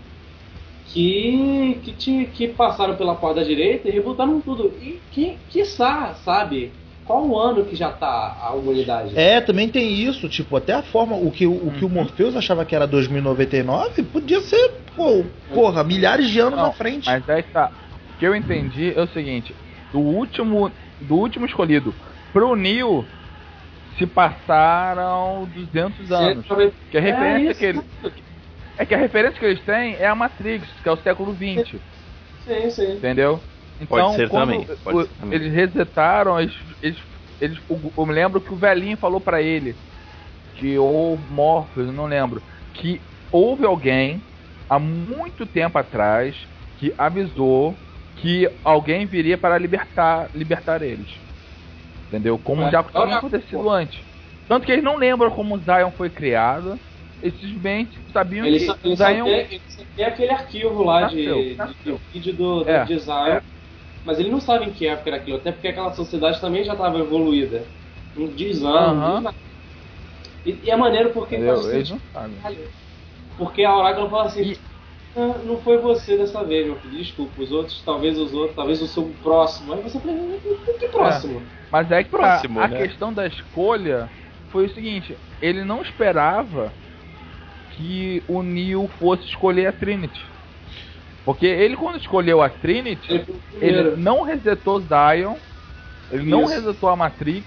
[SPEAKER 2] que, que, te, que passaram pela porta da direita e rebutaram tudo. E que, quiçá, sabe? Qual o ano que já tá a humanidade?
[SPEAKER 3] É, também tem isso, tipo, até a forma, o que, o, que o Morpheus achava que era 2099, podia ser, pô, porra, milhares de anos
[SPEAKER 1] Não,
[SPEAKER 3] à frente.
[SPEAKER 1] Mas aí tá. O que eu entendi é o seguinte: do último, do último escolhido pro Neil se passaram 200 anos. Que a referência
[SPEAKER 2] É isso.
[SPEAKER 1] que ele, é que a referência que eles têm é a Matrix, que é o século 20,
[SPEAKER 2] Sim, sim.
[SPEAKER 1] entendeu? Então,
[SPEAKER 4] Pode ser também, pode
[SPEAKER 1] o-
[SPEAKER 4] ser também.
[SPEAKER 1] eles resetaram, eles, eles, eles- o- eu me lembro que o velhinho falou pra ele que ou Morpheus, eu não lembro, que houve alguém há muito tempo atrás que avisou que alguém viria para libertar, libertar eles. Entendeu? Como
[SPEAKER 2] É,
[SPEAKER 1] já tinha acontecido antes. Tanto que eles não lembram como o Zion foi criado. Eles simplesmente sabiam
[SPEAKER 2] Ele
[SPEAKER 1] que
[SPEAKER 2] só, ele
[SPEAKER 1] o
[SPEAKER 2] só
[SPEAKER 1] Zion.
[SPEAKER 2] tem, só tem aquele arquivo lá
[SPEAKER 1] Nasceu,
[SPEAKER 2] de,
[SPEAKER 1] nasceu.
[SPEAKER 2] de vídeo do, do
[SPEAKER 1] É,
[SPEAKER 2] design.
[SPEAKER 1] é.
[SPEAKER 2] Mas ele não sabe em que época era aquilo, até porque aquela sociedade também já estava evoluída. Não diz ano, não diz nada. E, e é maneiro porque
[SPEAKER 1] Entendeu? Eles
[SPEAKER 2] sentido.
[SPEAKER 1] não sabem.
[SPEAKER 2] Porque a Oráculo fala assim:
[SPEAKER 1] E-
[SPEAKER 2] "Ah, não foi você dessa vez, meu filho. Desculpa, os outros, talvez os outros, talvez o seu próximo. Aí você fala, que próximo?
[SPEAKER 1] Mas é que tá,
[SPEAKER 4] Próximo,
[SPEAKER 1] a
[SPEAKER 4] né?
[SPEAKER 1] questão da escolha foi o seguinte: ele não esperava que o Neo fosse escolher a Trinity. Porque ele, quando escolheu a Trinity,
[SPEAKER 2] Ele
[SPEAKER 1] não resetou Zion, ele não
[SPEAKER 2] Isso.
[SPEAKER 1] resetou a Matrix,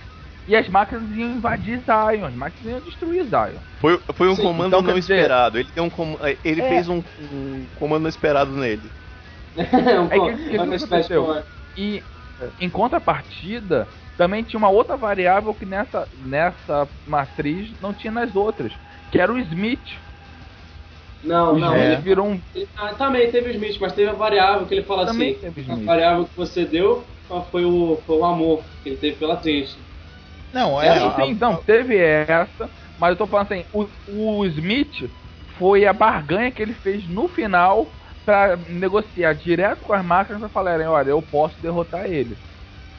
[SPEAKER 1] e as máquinas iam invadir Zion, as máquinas iam destruir Zion.
[SPEAKER 4] Foi, foi um
[SPEAKER 2] Sim,
[SPEAKER 4] comando
[SPEAKER 1] então,
[SPEAKER 4] não
[SPEAKER 1] dizer-
[SPEAKER 4] esperado. Ele, um com- ele
[SPEAKER 1] É.
[SPEAKER 4] fez um, um comando não esperado nele.
[SPEAKER 2] um,
[SPEAKER 1] É que- que que aconteceu? E em contrapartida, também tinha uma outra variável que nessa, nessa matriz não tinha nas outras, que era o Smith.
[SPEAKER 2] Não, não.
[SPEAKER 3] É.
[SPEAKER 2] Ele,
[SPEAKER 1] virou um.
[SPEAKER 2] ele- ah, também teve o Smith, mas teve a variável que ele fala
[SPEAKER 1] Também
[SPEAKER 2] assim:
[SPEAKER 1] teve
[SPEAKER 2] a
[SPEAKER 1] Smith.
[SPEAKER 2] variável que você deu foi o, foi o amor que ele teve pela Trinity.
[SPEAKER 3] Não,
[SPEAKER 1] É,
[SPEAKER 3] é,
[SPEAKER 1] sim, sim, não, teve essa, mas eu tô falando assim, o, o Smith foi a barganha que ele fez no final pra negociar direto com as máquinas pra falarem, olha, eu posso derrotar ele.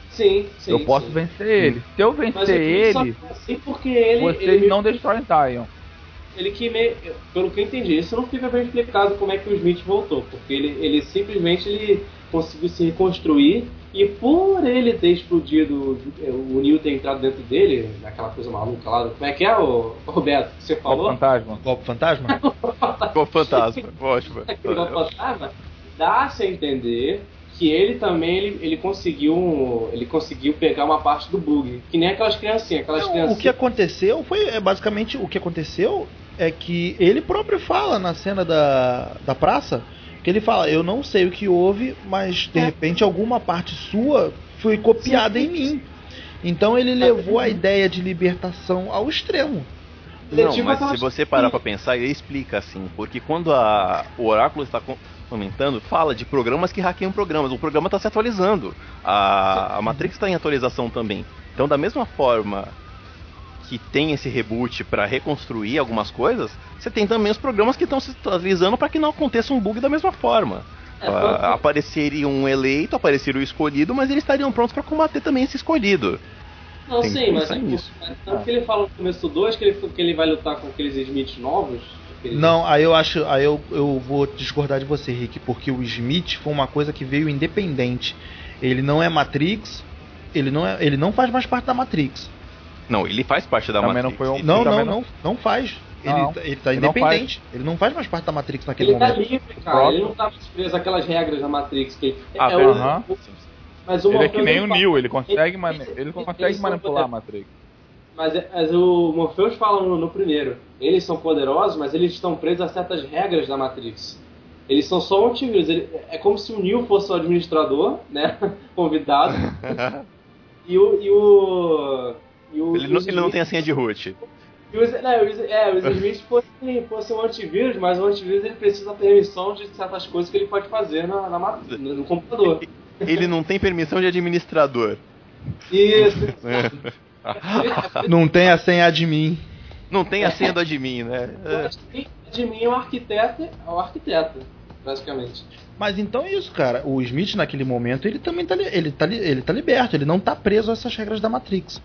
[SPEAKER 2] Sim, sim.
[SPEAKER 1] eu posso
[SPEAKER 2] sim.
[SPEAKER 1] vencer ele. Se eu
[SPEAKER 2] Mas
[SPEAKER 1] vencer
[SPEAKER 2] ele só
[SPEAKER 1] ele,
[SPEAKER 2] foi assim porque ele.
[SPEAKER 1] vocês
[SPEAKER 2] ele
[SPEAKER 1] não destroem Zion.
[SPEAKER 2] Ele que meio, pelo que eu entendi, isso não fica bem explicado como é que o Smith voltou, porque ele, ele simplesmente ele conseguiu se reconstruir E por ele ter explodido, o Neo ter entrado dentro dele, naquela coisa maluca lá, como é que é, o Roberto, que você
[SPEAKER 1] Golpe
[SPEAKER 2] falou?
[SPEAKER 1] fantasma.
[SPEAKER 3] Golpe fantasma?
[SPEAKER 4] Ficou fantasma. Ótimo.
[SPEAKER 2] Golpe fantasma, dá-se a entender que ele também ele, ele conseguiu um- ele conseguiu pegar uma parte do bug, que nem aquelas criancinhas, aquelas
[SPEAKER 3] Não, o
[SPEAKER 2] criancinhas.
[SPEAKER 3] que aconteceu foi é, basicamente o que aconteceu é que ele próprio fala na cena da, da praça que ele fala eu não sei o que houve mas de
[SPEAKER 2] É.
[SPEAKER 3] repente alguma parte sua foi copiada em mim. Então ele levou a ideia de libertação ao extremo.
[SPEAKER 4] Não, mas se você parar pra pensar, ele explica assim, porque quando a, o Oráculo está com- comentando, fala de programas que hackeiam programas, o programa está se atualizando, a, a Matrix está em atualização também. Então, da mesma forma que tem esse reboot para reconstruir algumas coisas, você tem também os programas que estão se atualizando para que não aconteça um bug da mesma forma.
[SPEAKER 2] É,
[SPEAKER 4] Ah, apareceria um eleito, apareceria o escolhido, mas eles estariam prontos para combater também esse escolhido.
[SPEAKER 2] Não, sim, mas tipo,
[SPEAKER 4] nisso.
[SPEAKER 2] mas tanto que ele fala no começo do 2 que ele, que ele vai lutar com aqueles Smiths novos. aqueles-
[SPEAKER 3] não aí eu acho aí eu, eu vou discordar de você Rick porque o Smith foi uma coisa que veio independente ele não é Matrix ele não é ele não faz mais parte da Matrix
[SPEAKER 4] Não, ele faz parte da
[SPEAKER 1] Também não
[SPEAKER 4] Matrix.
[SPEAKER 1] foi um-
[SPEAKER 4] Ele-
[SPEAKER 3] Não, não, não, não faz. Ele,
[SPEAKER 1] Não,
[SPEAKER 3] tá- ele tá
[SPEAKER 1] ele não
[SPEAKER 3] independente. Ele não faz mais parte da Matrix naquele
[SPEAKER 2] Ele tá
[SPEAKER 3] momento.
[SPEAKER 2] livre, cara.
[SPEAKER 1] próprio-
[SPEAKER 2] Ele não tá mais preso àquelas regras da Matrix. Que
[SPEAKER 4] Ah,
[SPEAKER 2] é o-
[SPEAKER 1] aham.
[SPEAKER 2] o- mas o
[SPEAKER 1] Ele é que nem o
[SPEAKER 2] fala-
[SPEAKER 1] Neo, ele consegue,
[SPEAKER 2] ele- ele-
[SPEAKER 1] ele consegue manipular a. Matrix.
[SPEAKER 2] Mas, é- mas o Morpheus fala no, no primeiro. Eles são poderosos, mas eles estão presos a certas regras da Matrix. Eles são só um antivírus. Ele- é como se o Neo fosse o administrador, né? Convidado. e o. E o, o
[SPEAKER 4] Ele não, ele não tem a senha de root.
[SPEAKER 2] e não, os, é, os Smith fossem fosse um antivírus, mas o antivírus ele precisa da permissão de certas coisas que ele pode fazer na, na no, no computador.
[SPEAKER 4] Ele não tem permissão de administrador.
[SPEAKER 2] Isso.
[SPEAKER 3] Não tem a senha admin.
[SPEAKER 4] Não tem a senha do admin, né?
[SPEAKER 2] De mim é o arquiteto, é o arquiteto, basicamente.
[SPEAKER 3] Mas então é isso, cara. O Smith naquele momento ele também tá, ele tá, ele tá liberto. Ele não tá preso a essas regras da Matrix.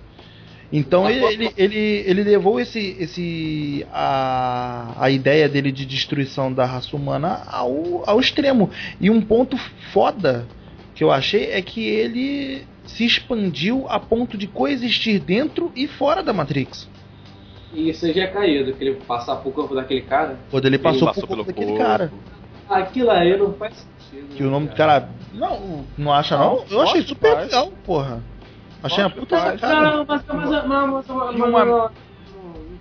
[SPEAKER 3] Então ele, ele, ele, ele levou esse, esse a, a ideia dele de destruição da raça humana ao, ao extremo. E um ponto foda que eu achei é que ele se expandiu a ponto de coexistir dentro e fora da Matrix.
[SPEAKER 2] E isso já é caído, que ele passar pro corpo daquele cara.
[SPEAKER 3] Quando ele passou,
[SPEAKER 4] passou
[SPEAKER 3] por corpo
[SPEAKER 4] pelo
[SPEAKER 3] daquele
[SPEAKER 4] corpo.
[SPEAKER 3] cara.
[SPEAKER 2] Aquilo aí não faz sentido.
[SPEAKER 3] Que o nome
[SPEAKER 2] né,
[SPEAKER 3] do cara. Não, não acha não?
[SPEAKER 1] Não,
[SPEAKER 3] Eu achei super legal, porra. Achei uma puta
[SPEAKER 1] que faz.
[SPEAKER 3] sacada.
[SPEAKER 2] Não, mas, mas, mas, mas, mas, mas,
[SPEAKER 1] E
[SPEAKER 2] mas
[SPEAKER 1] uma-
[SPEAKER 2] não,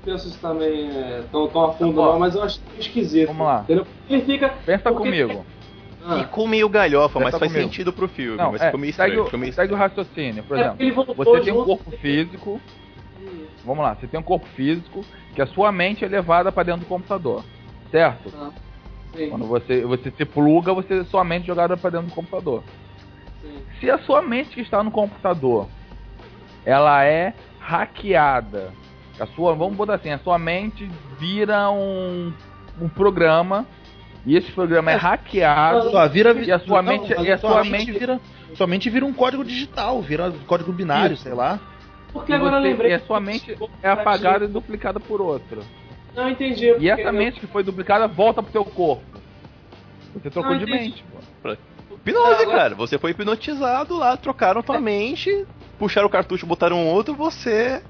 [SPEAKER 2] penso isso também é, tão, tão a fundo, não, mas eu acho esquisito.
[SPEAKER 1] vamos lá.
[SPEAKER 2] Ele fica.
[SPEAKER 1] Pensa
[SPEAKER 2] porque-
[SPEAKER 1] comigo.
[SPEAKER 2] Ah,
[SPEAKER 4] Ficou meio galhofa, mas
[SPEAKER 1] Pensa
[SPEAKER 4] faz
[SPEAKER 1] comigo.
[SPEAKER 4] sentido pro filme.
[SPEAKER 1] Não,
[SPEAKER 4] mas
[SPEAKER 1] é,
[SPEAKER 4] ficou meio
[SPEAKER 1] segue,
[SPEAKER 4] estranho.
[SPEAKER 1] o,
[SPEAKER 4] ficou meio
[SPEAKER 1] segue o raciocínio. Por
[SPEAKER 2] é
[SPEAKER 1] exemplo, você tem um corpo físico. Vamos lá, você tem um corpo físico que a sua mente é levada para dentro do computador. Certo?
[SPEAKER 2] Ah, sim,
[SPEAKER 1] Quando você, você se pluga, você sua mente é jogada para dentro do computador.
[SPEAKER 2] sim.
[SPEAKER 1] Se a sua mente que está no computador, ela é hackeada, a sua, vamos botar assim, a sua mente vira um, um programa e esse programa é hackeado.
[SPEAKER 3] Só vira
[SPEAKER 1] E a sua
[SPEAKER 3] não,
[SPEAKER 1] mente- e a sua
[SPEAKER 3] mente
[SPEAKER 1] mente-
[SPEAKER 3] vira somente vira um código digital, vira um código binário,
[SPEAKER 1] Isso.
[SPEAKER 3] sei lá.
[SPEAKER 2] Porque
[SPEAKER 1] E,
[SPEAKER 2] agora eu
[SPEAKER 1] você-
[SPEAKER 2] lembrei.
[SPEAKER 1] e a sua mente é apagada e duplicada por outra.
[SPEAKER 2] Não entendi.
[SPEAKER 1] E essa
[SPEAKER 2] eu-
[SPEAKER 1] mente que foi duplicada volta pro seu corpo. Você trocou
[SPEAKER 2] Não,
[SPEAKER 1] de mente, pô.
[SPEAKER 4] Hipnose,
[SPEAKER 2] Agora-
[SPEAKER 4] cara. Você foi hipnotizado lá, trocaram tua mente, puxaram o cartucho, botaram um outro, você.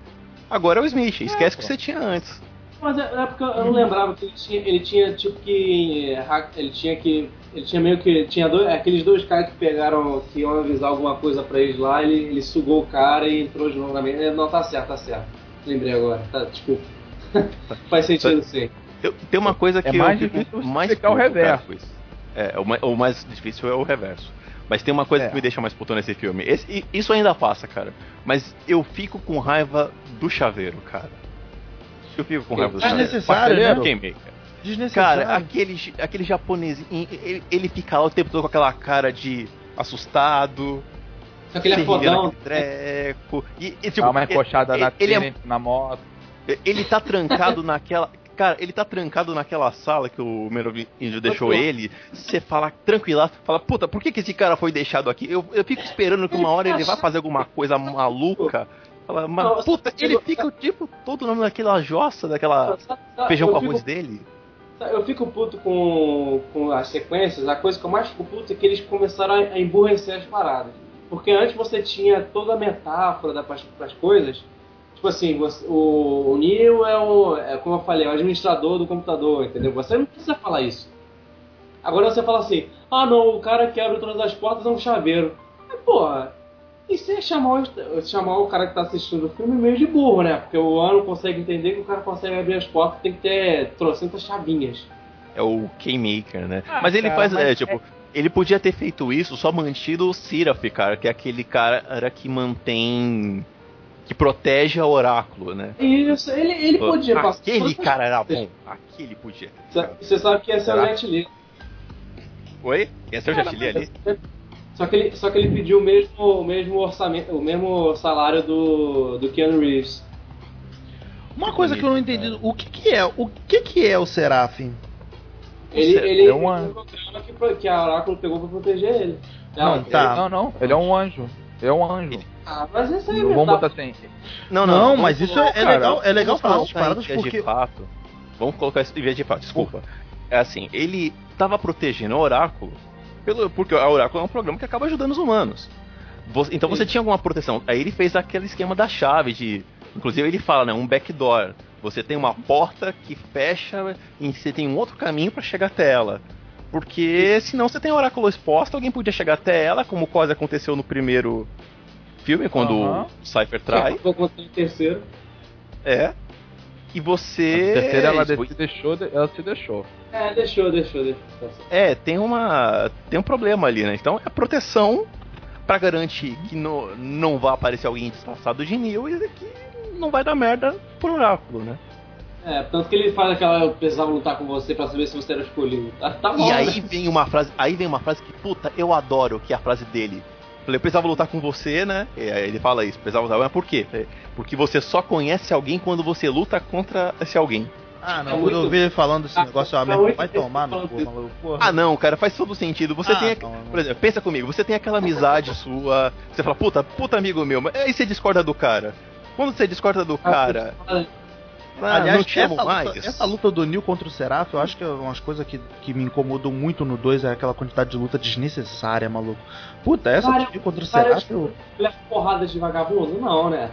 [SPEAKER 4] Agora é o Smith. Esquece o que você tinha antes.
[SPEAKER 2] Mas é, é porque eu não lembrava que ele tinha, ele tinha tipo que. é, Ele tinha que. Ele tinha meio que. Tinha dois, aqueles dois caras que pegaram. que iam avisar alguma coisa pra eles lá, ele, ele sugou o cara e entrou de novo na. É, Não, tá certo, tá certo. Lembrei agora. Tá, desculpa. Faz sentido sim.
[SPEAKER 4] Eu- tem uma coisa que
[SPEAKER 1] É mais
[SPEAKER 4] eu
[SPEAKER 1] difícil você
[SPEAKER 4] mais
[SPEAKER 1] explicar o reverso.
[SPEAKER 4] É, o, ma- o mais difícil é o reverso. Mas tem uma coisa
[SPEAKER 1] É.
[SPEAKER 4] que me deixa mais puto nesse filme. Esse- e- isso ainda passa, cara. Mas eu fico com raiva do chaveiro, cara. Eu fico com raiva do
[SPEAKER 3] É
[SPEAKER 4] chaveiro.
[SPEAKER 3] desnecessário, né?
[SPEAKER 4] Queimei, cara.
[SPEAKER 3] Desnecessário.
[SPEAKER 4] Cara, aquele, aquele japonês, ele, ele fica lá o tempo todo com aquela cara de assustado.
[SPEAKER 2] Só que ele é fodão.
[SPEAKER 4] naquele treco. E, e, tipo,
[SPEAKER 1] Dá uma encoxada
[SPEAKER 4] ele,
[SPEAKER 1] na
[SPEAKER 4] ele é
[SPEAKER 1] na moto.
[SPEAKER 4] ele tá trancado naquela. Cara, ele tá trancado naquela sala que o Merovingio deixou
[SPEAKER 2] bom.
[SPEAKER 4] ele. Você fala tranquila, fala, puta, por que, que esse cara foi deixado aqui? Eu, eu fico esperando que uma hora ele vai fazer alguma coisa maluca. Fala, mas, puta, ele fica o tempo todo nome daquela jossa, daquela feijão com arroz dele.
[SPEAKER 2] Eu fico puto com, com as sequências. A coisa que eu mais fico puto é que eles começaram a, emburrecer as paradas. Porque antes você tinha toda a metáfora da, das, das coisas. Tipo assim, você- o, o Neo é o, é, como eu falei, é o administrador do computador, entendeu? Você não precisa falar isso. Agora você fala assim, ah não, o cara que abre todas as portas é um chaveiro. Mas, porra, e se chamar o, chamar o cara que tá assistindo o filme meio de burro, né? Porque o ano consegue entender que o cara consegue abrir as portas tem que ter trocentas chavinhas.
[SPEAKER 4] É o Keymaker, né?
[SPEAKER 1] Ah,
[SPEAKER 4] mas ele
[SPEAKER 1] cara,
[SPEAKER 4] faz,
[SPEAKER 1] mas
[SPEAKER 4] é, tipo, ele podia ter feito isso só mantido o Seraph, cara, que é aquele cara que mantém. Que protege a oráculo, né?
[SPEAKER 2] Isso, ele, ele podia passar.
[SPEAKER 4] Aquele
[SPEAKER 2] todas as
[SPEAKER 4] cara era bom. Aquele podia.
[SPEAKER 2] Você- sabe que esse é o? Jet Li.
[SPEAKER 4] Oi? Esse é o Jet Li ali?
[SPEAKER 2] Só que ele, só que ele pediu o mesmo, o mesmo orçamento, o mesmo salário do, do Keanu Reeves.
[SPEAKER 3] Uma coisa que eu não entendi, o que que é, o que que é o Serafim?
[SPEAKER 2] Ele,
[SPEAKER 1] Você-
[SPEAKER 2] ele
[SPEAKER 1] é uma-
[SPEAKER 2] um programa que, que a Oráculo pegou pra proteger ele.
[SPEAKER 3] Não,
[SPEAKER 2] Ela-
[SPEAKER 3] tá.
[SPEAKER 1] Não, não, ele é um anjo. É um anjo.
[SPEAKER 2] Ah, mas isso aí é
[SPEAKER 1] Vamos botar assim.
[SPEAKER 4] Não,
[SPEAKER 3] Não,
[SPEAKER 4] vamos
[SPEAKER 3] mas isso é, é
[SPEAKER 1] cara,
[SPEAKER 3] legal, é legal falar essas paradas porque
[SPEAKER 4] de fato. Vamos colocar isso em via de fato, desculpa. É assim, ele tava protegendo o oráculo, pelo, porque o oráculo é um programa que acaba ajudando os humanos. Você- então você
[SPEAKER 2] Sim.
[SPEAKER 4] tinha alguma proteção. Aí ele fez aquele esquema da chave de. Inclusive ele fala, né? Um backdoor. Você tem uma porta que fecha e você tem um outro caminho para chegar até ela. Porque senão você tem o oráculo exposto, alguém podia chegar até ela, como quase aconteceu no primeiro filme, quando o Cypher trai.
[SPEAKER 2] O terceiro.
[SPEAKER 4] É. E você.
[SPEAKER 1] A terceira ela
[SPEAKER 4] isso,
[SPEAKER 1] se deixou, ela se deixou.
[SPEAKER 2] É, deixou, deixou, deixou.
[SPEAKER 4] É, tem uma. Tem um problema ali, né? Então é proteção pra garantir que no, não vai aparecer alguém disfarçado de Neo e que não vai dar merda pro oráculo, né?
[SPEAKER 2] É, tanto que ele faz aquela eu precisava lutar com você pra saber se você era escolhido. Tá, tá bom,
[SPEAKER 4] e aí
[SPEAKER 2] né?
[SPEAKER 4] vem uma frase. Aí vem uma frase que, puta, eu adoro, que é a frase dele. Falei, eu precisava lutar com você, né? E aí ele fala isso, precisava lutar, mas por quê? Porque você só conhece alguém quando você luta contra esse alguém.
[SPEAKER 3] Ah,
[SPEAKER 2] É
[SPEAKER 3] não, quando eu vi ele falando esse
[SPEAKER 2] Ah,
[SPEAKER 3] negócio, ah,
[SPEAKER 2] tá
[SPEAKER 3] merda,
[SPEAKER 2] muito
[SPEAKER 3] vai tomar no cu,
[SPEAKER 2] isso.
[SPEAKER 3] maluco, porra.
[SPEAKER 4] Ah, não, cara, faz todo sentido. Você
[SPEAKER 3] Ah,
[SPEAKER 4] tem.
[SPEAKER 3] não, não.
[SPEAKER 4] Por exemplo, pensa comigo, você tem aquela amizade sua, você fala, puta, puta amigo meu, mas aí você discorda do cara. Quando você discorda do cara, ah,
[SPEAKER 3] Aliás,
[SPEAKER 4] não te
[SPEAKER 3] essa,
[SPEAKER 4] mais.
[SPEAKER 3] luta, essa luta do Neil contra o Seraph, eu acho que é umas coisas que, que me incomodam muito no 2 é aquela quantidade de luta desnecessária, maluco. Puta, essa
[SPEAKER 2] Cara,
[SPEAKER 3] do Neil contra o Seraph, o
[SPEAKER 2] Leva porrada de vagabundo? Não, né?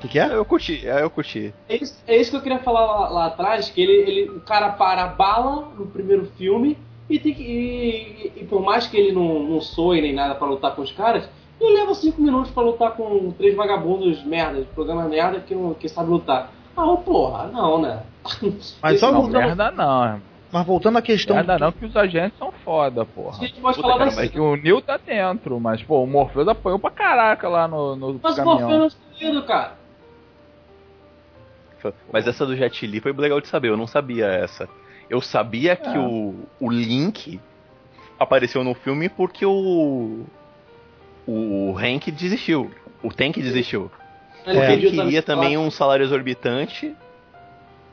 [SPEAKER 3] que, que é?
[SPEAKER 4] Eu curti, é, eu curti.
[SPEAKER 2] É isso, é isso que eu queria falar lá, lá atrás, que ele, ele, o cara para a bala no primeiro filme e, tem que, e, e- e por mais que ele não, não soe nem nada pra lutar com os caras, ele leva cinco minutos pra lutar com três vagabundos merda, de programa merda que, não, que sabe lutar. Ah, ô, porra, não, né?
[SPEAKER 3] Mas só
[SPEAKER 1] Não,
[SPEAKER 3] voltando,
[SPEAKER 1] merda não.
[SPEAKER 3] mas voltando à questão.
[SPEAKER 1] Merda não, que os agentes são foda, porra.
[SPEAKER 2] A gente pode
[SPEAKER 4] Puta,
[SPEAKER 2] falar
[SPEAKER 4] cara,
[SPEAKER 2] das
[SPEAKER 1] É que o Neil tá dentro, mas, pô, o Morpheus apanhou pra caraca lá no, no
[SPEAKER 2] Mas o não é escolhido, cara.
[SPEAKER 4] Mas essa do Jet Li foi legal de saber, eu não sabia essa. Eu sabia que
[SPEAKER 1] É.
[SPEAKER 4] o, o Link apareceu no filme porque o. O Hank desistiu. O Tank desistiu.
[SPEAKER 2] Ele
[SPEAKER 3] É.
[SPEAKER 4] Porque ele queria também um salário exorbitante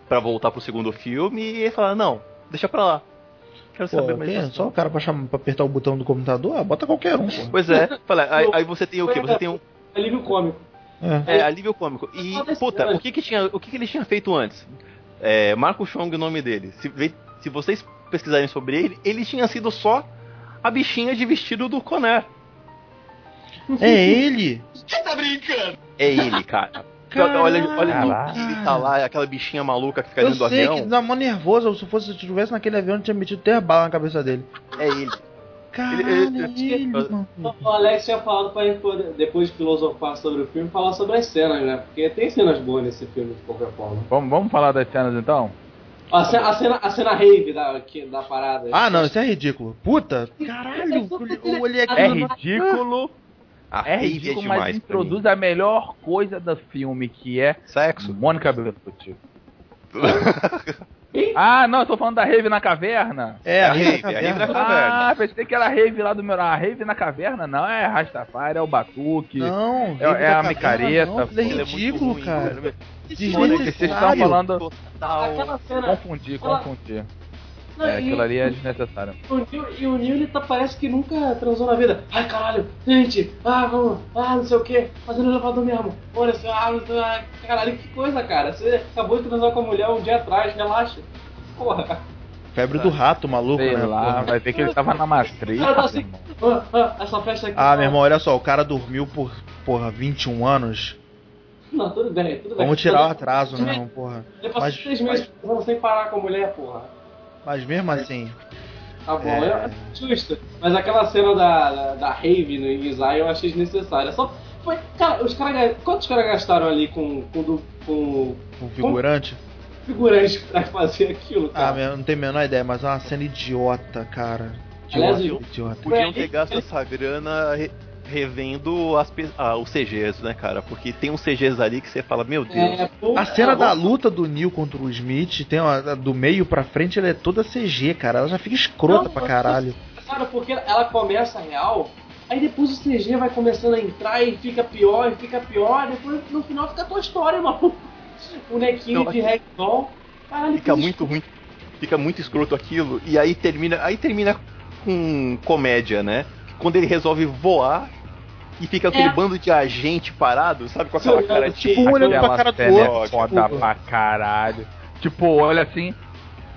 [SPEAKER 4] pra voltar pro segundo filme e ele falou: não, deixa pra lá. Quero
[SPEAKER 3] Pô,
[SPEAKER 4] saber mais.
[SPEAKER 3] é?
[SPEAKER 4] disso."
[SPEAKER 3] só o cara pra, chamar, pra apertar o botão do computador? Ah, bota qualquer um, pô.
[SPEAKER 4] Pois é, fala, aí, aí você tem o quê? Você tem um.
[SPEAKER 2] alívio cômico.
[SPEAKER 3] É.
[SPEAKER 4] É, alívio cômico. E,
[SPEAKER 2] Só desse
[SPEAKER 4] puta, o que que tinha, o que que ele tinha feito antes? É, Marco Chong, o nome dele. Se, se vocês pesquisarem sobre ele, ele tinha sido só a bichinha de vestido do Conar.
[SPEAKER 3] É ele?
[SPEAKER 4] É ele, cara.
[SPEAKER 3] Caralho.
[SPEAKER 4] olha, olha ele tá lá, aquela bichinha maluca que fica
[SPEAKER 3] Eu
[SPEAKER 4] dentro do
[SPEAKER 3] sei
[SPEAKER 4] avião.
[SPEAKER 3] que dá mó nervoso. Se fosse se eu estivesse naquele avião, eu tinha metido até a bala na cabeça dele.
[SPEAKER 4] É ele.
[SPEAKER 3] Caralho,
[SPEAKER 4] Ele-
[SPEAKER 3] é
[SPEAKER 4] ele-
[SPEAKER 3] ele, mano.
[SPEAKER 2] O Alex tinha falado pra gente poder, depois de filosofar sobre o filme, falar sobre as cenas, né? Porque tem cenas boas nesse filme, de qualquer forma.
[SPEAKER 1] Vamos, vamos falar das cenas então?
[SPEAKER 2] A cena, a cena, a cena rave da, que- da parada.
[SPEAKER 3] Ah, não, isso é ridículo. Puta, caralho, eu eu olhei aqui
[SPEAKER 1] É
[SPEAKER 3] no-
[SPEAKER 1] ridículo.
[SPEAKER 4] A
[SPEAKER 1] É
[SPEAKER 4] rave
[SPEAKER 1] ridículo,
[SPEAKER 4] demais
[SPEAKER 1] mas introduz
[SPEAKER 4] mim.
[SPEAKER 1] a melhor coisa do filme, que é
[SPEAKER 4] Sexo.
[SPEAKER 1] Mônica Bellucci. Ah, não, eu tô falando da Rave na caverna.
[SPEAKER 3] É, a rave,
[SPEAKER 4] a rave na caverna.
[SPEAKER 1] Ah, pensei que era a Rave lá do meu. A Rave na caverna não, é Rastafari, é o Batuque.
[SPEAKER 3] Não,
[SPEAKER 1] É- é a micareta,
[SPEAKER 3] não, é
[SPEAKER 4] é
[SPEAKER 3] ridículo, cara.
[SPEAKER 4] cara.
[SPEAKER 1] Vocês estão
[SPEAKER 3] Desnecessário.
[SPEAKER 1] falando.
[SPEAKER 4] Total.
[SPEAKER 2] Aquela cena.
[SPEAKER 1] Confundi,
[SPEAKER 2] Ela-
[SPEAKER 1] confundi.
[SPEAKER 2] Não,
[SPEAKER 1] É,
[SPEAKER 2] e,
[SPEAKER 1] aquilo ali é desnecessário.
[SPEAKER 2] o Neil, e o Neil, ele tá, parece que nunca transou na vida. Ai, caralho, gente, ah, vamos, ah, não sei o que, fazendo elevador mesmo. Olha só, ah, não sei, ah, caralho, que coisa, cara. Você acabou de transar com a mulher um dia atrás, relaxa. Porra.
[SPEAKER 3] Febre do rato, maluco,
[SPEAKER 1] Sei
[SPEAKER 3] né?
[SPEAKER 1] lá, vai ver que ele tava na Matrix,
[SPEAKER 2] Cara, tá assim,
[SPEAKER 1] irmão.
[SPEAKER 2] ah, ah, essa festa aqui.
[SPEAKER 3] Ah, meu irmão, olha só, o cara dormiu por, porra, 21 anos.
[SPEAKER 2] Não, tudo bem, tudo bem.
[SPEAKER 3] Vamos tirar o
[SPEAKER 2] Mas-
[SPEAKER 3] atraso, né, irmão, porra.
[SPEAKER 2] Ele passou
[SPEAKER 3] Mas-
[SPEAKER 2] seis meses casando sem parar com a mulher, porra.
[SPEAKER 3] Mas mesmo assim,
[SPEAKER 2] Tá bom,
[SPEAKER 3] É.
[SPEAKER 2] é, justo. Mas aquela cena da, da, da Rave no Zion eu achei desnecessária. Só foi. Cara, os caras. Quantos caras gastaram ali com. com, com
[SPEAKER 3] o figurante.
[SPEAKER 2] figurantes pra fazer aquilo,
[SPEAKER 3] Ah,
[SPEAKER 2] cara?
[SPEAKER 3] meu, não tenho a menor ideia, mas é uma cena idiota, cara.
[SPEAKER 2] Aliás,
[SPEAKER 3] Idiota,
[SPEAKER 2] eu-
[SPEAKER 3] idiota.
[SPEAKER 4] Podiam ter gasto essa grana revendo as, ah, os CGs, né, cara? Porque tem uns CGs ali que você fala, meu Deus.
[SPEAKER 2] É,
[SPEAKER 3] A cena
[SPEAKER 2] é,
[SPEAKER 3] da luta do Neil contra o Smith, tem uma, do meio pra frente, ela é toda CG, cara. Ela já fica escrota
[SPEAKER 2] Não,
[SPEAKER 3] pra
[SPEAKER 2] você-
[SPEAKER 3] caralho.
[SPEAKER 2] Sabe, porque ela começa real, aí depois o CG vai começando a entrar e fica pior, e fica pior, e depois no final fica a tua história, mano. Bonequinho
[SPEAKER 4] Não,
[SPEAKER 2] de ragdoll. Caralho,
[SPEAKER 4] Fica
[SPEAKER 2] que
[SPEAKER 4] muito ruim. Fica muito escroto aquilo. E aí termina. Aí termina com comédia, né? Quando ele resolve voar e fica aquele
[SPEAKER 2] É.
[SPEAKER 4] bando de agente parado, sabe? Com aquela cara de.
[SPEAKER 3] Tipo, um olhando pra cara do
[SPEAKER 1] é
[SPEAKER 3] outro.
[SPEAKER 1] foda
[SPEAKER 3] tipo,
[SPEAKER 1] pra caralho. Tipo, olha assim.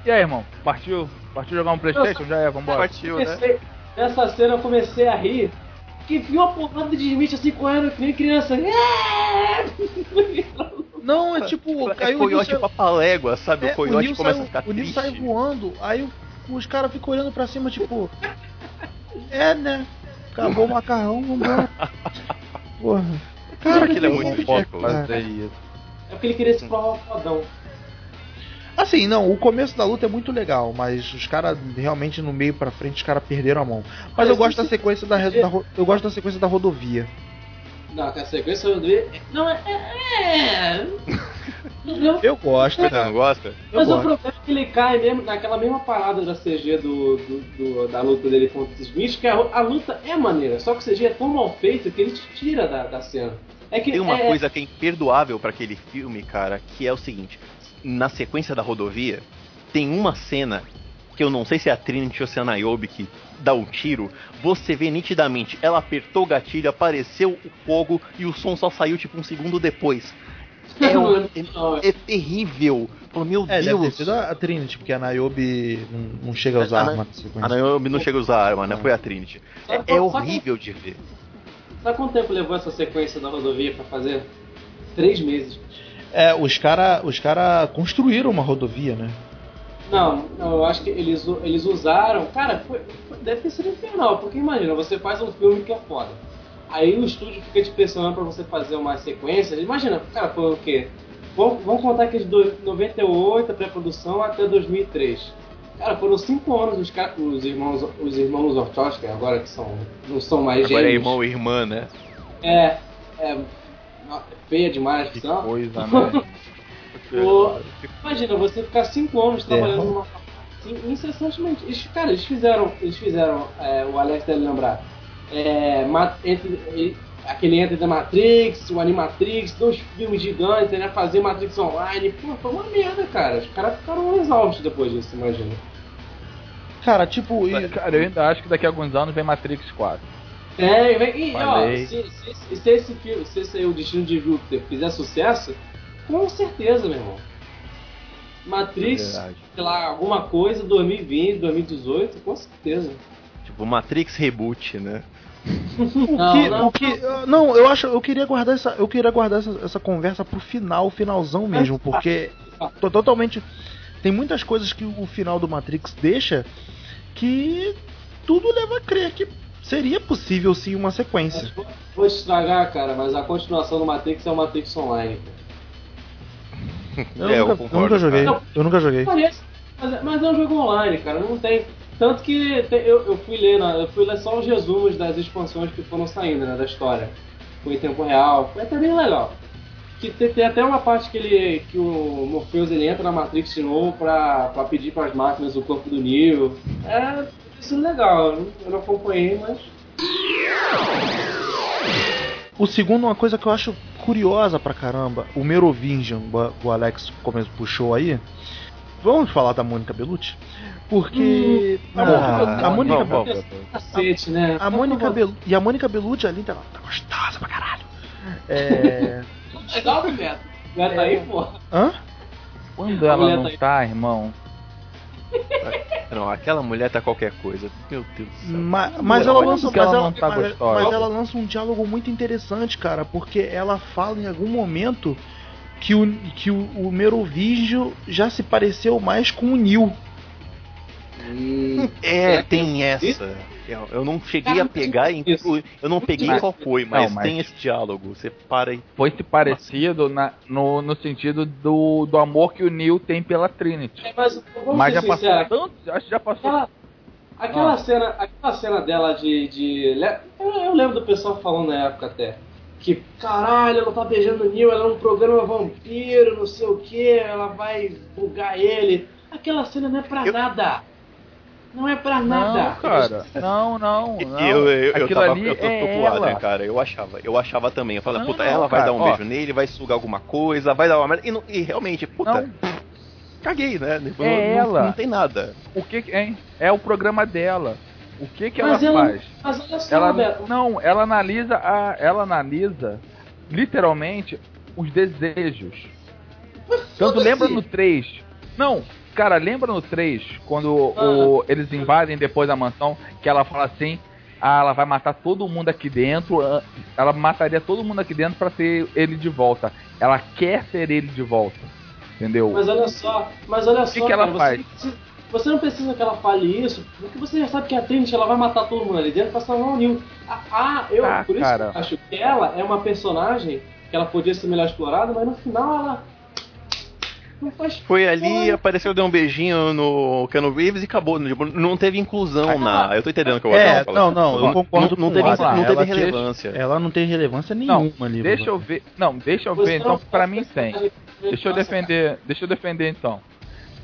[SPEAKER 1] E aí, irmão? Partiu? Partiu jogar um Playstation? Já é, vambora.
[SPEAKER 4] Partiu, né?
[SPEAKER 2] comecei, nessa cena eu comecei a rir. Que viu a porrada de Smith assim correndo que nem criança.
[SPEAKER 3] Não, é tipo,
[SPEAKER 4] É
[SPEAKER 3] caiu
[SPEAKER 4] coiote papalégua, sabe?
[SPEAKER 3] é,
[SPEAKER 4] o coiote
[SPEAKER 3] Neil
[SPEAKER 4] começa
[SPEAKER 3] saiu-
[SPEAKER 4] a ficar
[SPEAKER 3] O
[SPEAKER 4] triste.
[SPEAKER 3] sai voando, aí o- os caras ficam olhando pra cima, tipo. É, né? Acabou o macarrão, vambora. Porra.
[SPEAKER 4] Cara, aquilo é
[SPEAKER 3] que
[SPEAKER 4] muito
[SPEAKER 3] foda,
[SPEAKER 4] ridículo.
[SPEAKER 3] cara.
[SPEAKER 1] Fazer isso.
[SPEAKER 2] É porque ele queria se provar fodão.
[SPEAKER 3] Assim, não, o começo da luta é muito legal, mas os caras realmente no meio pra frente os caras perderam a mão. Mas eu gosto da sequência da, da eu gosto da sequência da rodovia.
[SPEAKER 2] Não, que a sequência eu vi. Não, é. é... Entendeu?
[SPEAKER 3] Eu gosto,
[SPEAKER 4] Você não gosta?
[SPEAKER 3] Eu
[SPEAKER 2] Mas o
[SPEAKER 3] gosto.
[SPEAKER 2] problema é que ele cai mesmo naquela mesma parada da CG do, do- do- da luta dele contra o Smith, que a, a luta é maneira, só que o CG é tão mal feito que ele te tira da, da cena. É que
[SPEAKER 4] Tem uma
[SPEAKER 2] é,
[SPEAKER 4] coisa que é imperdoável pra aquele filme, cara, que é o seguinte: na sequência da rodovia, tem uma cena que eu não sei se é a Trinity ou se é a Niobe que dá um tiro. Você vê nitidamente, ela apertou o gatilho, apareceu o fogo e o som só saiu tipo um segundo depois. É, é, é terrível. Fala, meu
[SPEAKER 3] É, deve ter
[SPEAKER 4] Deus.
[SPEAKER 3] sido a Trinity, porque a Niobe não, não chega a usar
[SPEAKER 4] A
[SPEAKER 3] arma na
[SPEAKER 4] A. Niobe não chega a usar arma, né? Foi a Trinity. É,
[SPEAKER 2] Sabe
[SPEAKER 4] é horrível de ver.
[SPEAKER 2] Sabe quanto tempo levou essa sequência da rodovia pra fazer? Três meses.
[SPEAKER 3] É, os caras os cara construíram uma rodovia, né?
[SPEAKER 2] Não, não, eu acho que eles, eles usaram. Cara, foi- foi- deve ter sido infernal, porque imagina, você faz um filme que é foda. Aí o estúdio fica te pressionando pra você fazer uma sequência. Imagina, cara, foi o quê? Vamos, vamos contar que é de do- 98 a pré-produção até 2003. Cara, foram cinco anos os, os irmãos os irmãos Orchowski, agora que são não são mais
[SPEAKER 4] Agora é
[SPEAKER 2] gêmeos.
[SPEAKER 4] irmão e irmã, né?
[SPEAKER 2] É, é, é feia demais,
[SPEAKER 1] Que coisa, né?
[SPEAKER 2] Pô, imagina, você ficar cinco anos trabalhando
[SPEAKER 3] É.
[SPEAKER 2] numa assim, incessantemente. Eles, cara, eles fizeram, eles fizeram, é, o Alex deve lembrar, é, entre, aquele Entre da Matrix, o Animatrix, dois filmes gigantes, né? Fazer Matrix Online, pô, foi uma merda, cara. Os caras ficaram exaustos depois disso, imagina.
[SPEAKER 3] Cara, tipo, e-
[SPEAKER 1] Cara, eu ainda acho que daqui a alguns anos vem Matrix 4.
[SPEAKER 2] É, e, vem- e, ó,
[SPEAKER 1] Falei.
[SPEAKER 2] se, se, se esse filme, se esse aí, o Destino de Júpiter fizer sucesso, com certeza, meu irmão. Matrix,
[SPEAKER 1] Verdade.
[SPEAKER 2] sei lá, alguma coisa, 2020, 2018, com certeza.
[SPEAKER 4] Tipo, Matrix Reboot, né?
[SPEAKER 3] O
[SPEAKER 2] Não,
[SPEAKER 3] que,
[SPEAKER 2] não.
[SPEAKER 3] o que, não, eu acho, eu queria guardar essa, eu queria guardar essa, essa conversa pro final, finalzão mesmo, porque tô totalmente tem muitas coisas que o final do Matrix deixa que tudo leva a crer que seria possível sim uma sequência.
[SPEAKER 2] Vou- estragar, cara, mas a continuação do Matrix é o Matrix Online.
[SPEAKER 3] Eu,
[SPEAKER 4] É, eu
[SPEAKER 3] nunca, eu
[SPEAKER 4] concordo,
[SPEAKER 3] nunca joguei,
[SPEAKER 2] cara.
[SPEAKER 3] eu nunca joguei.
[SPEAKER 2] Mas, mas é um jogo online, cara, não tem. Tanto que eu, eu fui ler, na- eu fui ler só os resumos das expansões que foram saindo, né, da história. Foi em tempo real, foi até bem legal. Que tem, tem até uma parte que ele. que o Morpheus ele entra na Matrix de novo pra, pra pedir pras máquinas o corpo do Neo. É. Isso é legal, eu não- acompanhei, mas.
[SPEAKER 3] O segundo, uma coisa que eu acho curiosa pra caramba, o Merovingian, o- Alex come- puxou aí. Vamos falar da Mônica Bellucci? Porque
[SPEAKER 2] Ah,
[SPEAKER 3] a Mônica.
[SPEAKER 2] Cacete, né?
[SPEAKER 3] A Mônica Bellucci, e a Mônica Bellucci ali tá, tá gostosa pra caralho. É.
[SPEAKER 2] Legal, Beto. Beto aí, porra.
[SPEAKER 3] Hã?
[SPEAKER 1] Quando ela não
[SPEAKER 2] tá aí.
[SPEAKER 1] irmão.
[SPEAKER 4] Não, aquela mulher tá qualquer coisa. Meu Deus do céu.
[SPEAKER 3] Ma- Mas, ela lança, mas,
[SPEAKER 1] ela tá
[SPEAKER 3] mas- mas ela lança um diálogo muito interessante, cara, porque ela fala em algum momento que o, que o, o Merovingio já se pareceu mais com o Neil.
[SPEAKER 4] É, tem essa. Eu, eu não cheguei a pegar. Eu não peguei
[SPEAKER 1] Mas-
[SPEAKER 4] qual foi, mas,
[SPEAKER 1] não, mas-
[SPEAKER 4] tem esse diálogo. Você para e.
[SPEAKER 1] Foi se parecido na, no, no sentido do, do amor que o Neil tem pela Trinity.
[SPEAKER 2] É, Mas
[SPEAKER 1] Mas já passou tanto. Acho que já passou.
[SPEAKER 2] Aquela, aquela
[SPEAKER 1] Ah.
[SPEAKER 2] cena, aquela cena dela de, de eu, eu lembro do pessoal falando na época até que caralho, ela tá beijando o Neil, ela é um programa vampiro, não sei o que, ela vai bugar ele. Aquela cena não é pra
[SPEAKER 4] Eu-
[SPEAKER 2] nada. Não é pra nada.
[SPEAKER 1] Não, cara. Não, não. não.
[SPEAKER 4] eu, eu, eu
[SPEAKER 1] Aquilo
[SPEAKER 4] tava
[SPEAKER 1] ali
[SPEAKER 4] eu tô
[SPEAKER 1] é ela.
[SPEAKER 4] né, cara? Eu achava, eu achava também. Eu falei,
[SPEAKER 1] Não,
[SPEAKER 4] puta,
[SPEAKER 1] não,
[SPEAKER 4] ela vai
[SPEAKER 1] cara,
[SPEAKER 4] dar um
[SPEAKER 1] ó.
[SPEAKER 4] beijo nele, vai sugar alguma coisa, vai dar uma merda. E, não- e realmente, puta,
[SPEAKER 1] Não.
[SPEAKER 4] caguei, né? Não,
[SPEAKER 1] É
[SPEAKER 4] não-
[SPEAKER 1] ela.
[SPEAKER 4] não tem nada.
[SPEAKER 1] O que hein? É o programa dela. O que que ela
[SPEAKER 2] mas ela,
[SPEAKER 1] faz?
[SPEAKER 2] mas só,
[SPEAKER 1] Ela não, ela analisa a, ela analisa literalmente os desejos. Tanto
[SPEAKER 2] Foda-se.
[SPEAKER 1] lembra no 3. Não, cara, lembra no 3 quando
[SPEAKER 2] Ah.
[SPEAKER 1] o- eles invadem depois a mansão que ela fala assim: "Ah, ela vai matar todo mundo aqui dentro, ela mataria todo mundo aqui dentro pra ter ele de volta. Ela quer ter ele de volta." Entendeu?
[SPEAKER 2] Mas olha só, mas olha só,
[SPEAKER 1] que ela
[SPEAKER 2] cara,
[SPEAKER 1] faz?
[SPEAKER 2] Você, não precisa- você não precisa que ela fale isso, porque você já sabe que a Trinity ela vai matar todo mundo ali dentro pra salvar o Neil. Ah, ah, eu,
[SPEAKER 1] Ah,
[SPEAKER 2] por isso
[SPEAKER 1] cara.
[SPEAKER 2] que eu acho que ela é uma personagem que ela podia ser melhor explorada, mas no final ela não faz
[SPEAKER 4] Foi ali, apareceu, deu um beijinho no Keanu Reeves e acabou. Tipo, Não teve inclusão na. Eu tô entendendo o que eu
[SPEAKER 3] É,
[SPEAKER 4] falando.
[SPEAKER 3] não, não, eu concordo
[SPEAKER 4] não,
[SPEAKER 3] com
[SPEAKER 4] teve,
[SPEAKER 3] Adam.
[SPEAKER 4] não teve
[SPEAKER 3] Ela
[SPEAKER 4] relevância.
[SPEAKER 3] Ela não tem relevância
[SPEAKER 1] Não,
[SPEAKER 3] nenhuma ali.
[SPEAKER 1] Deixa eu ver. Não, deixa eu ver.
[SPEAKER 2] não
[SPEAKER 1] Então, pra mim tem. Deixa eu defender, deixa eu defender então.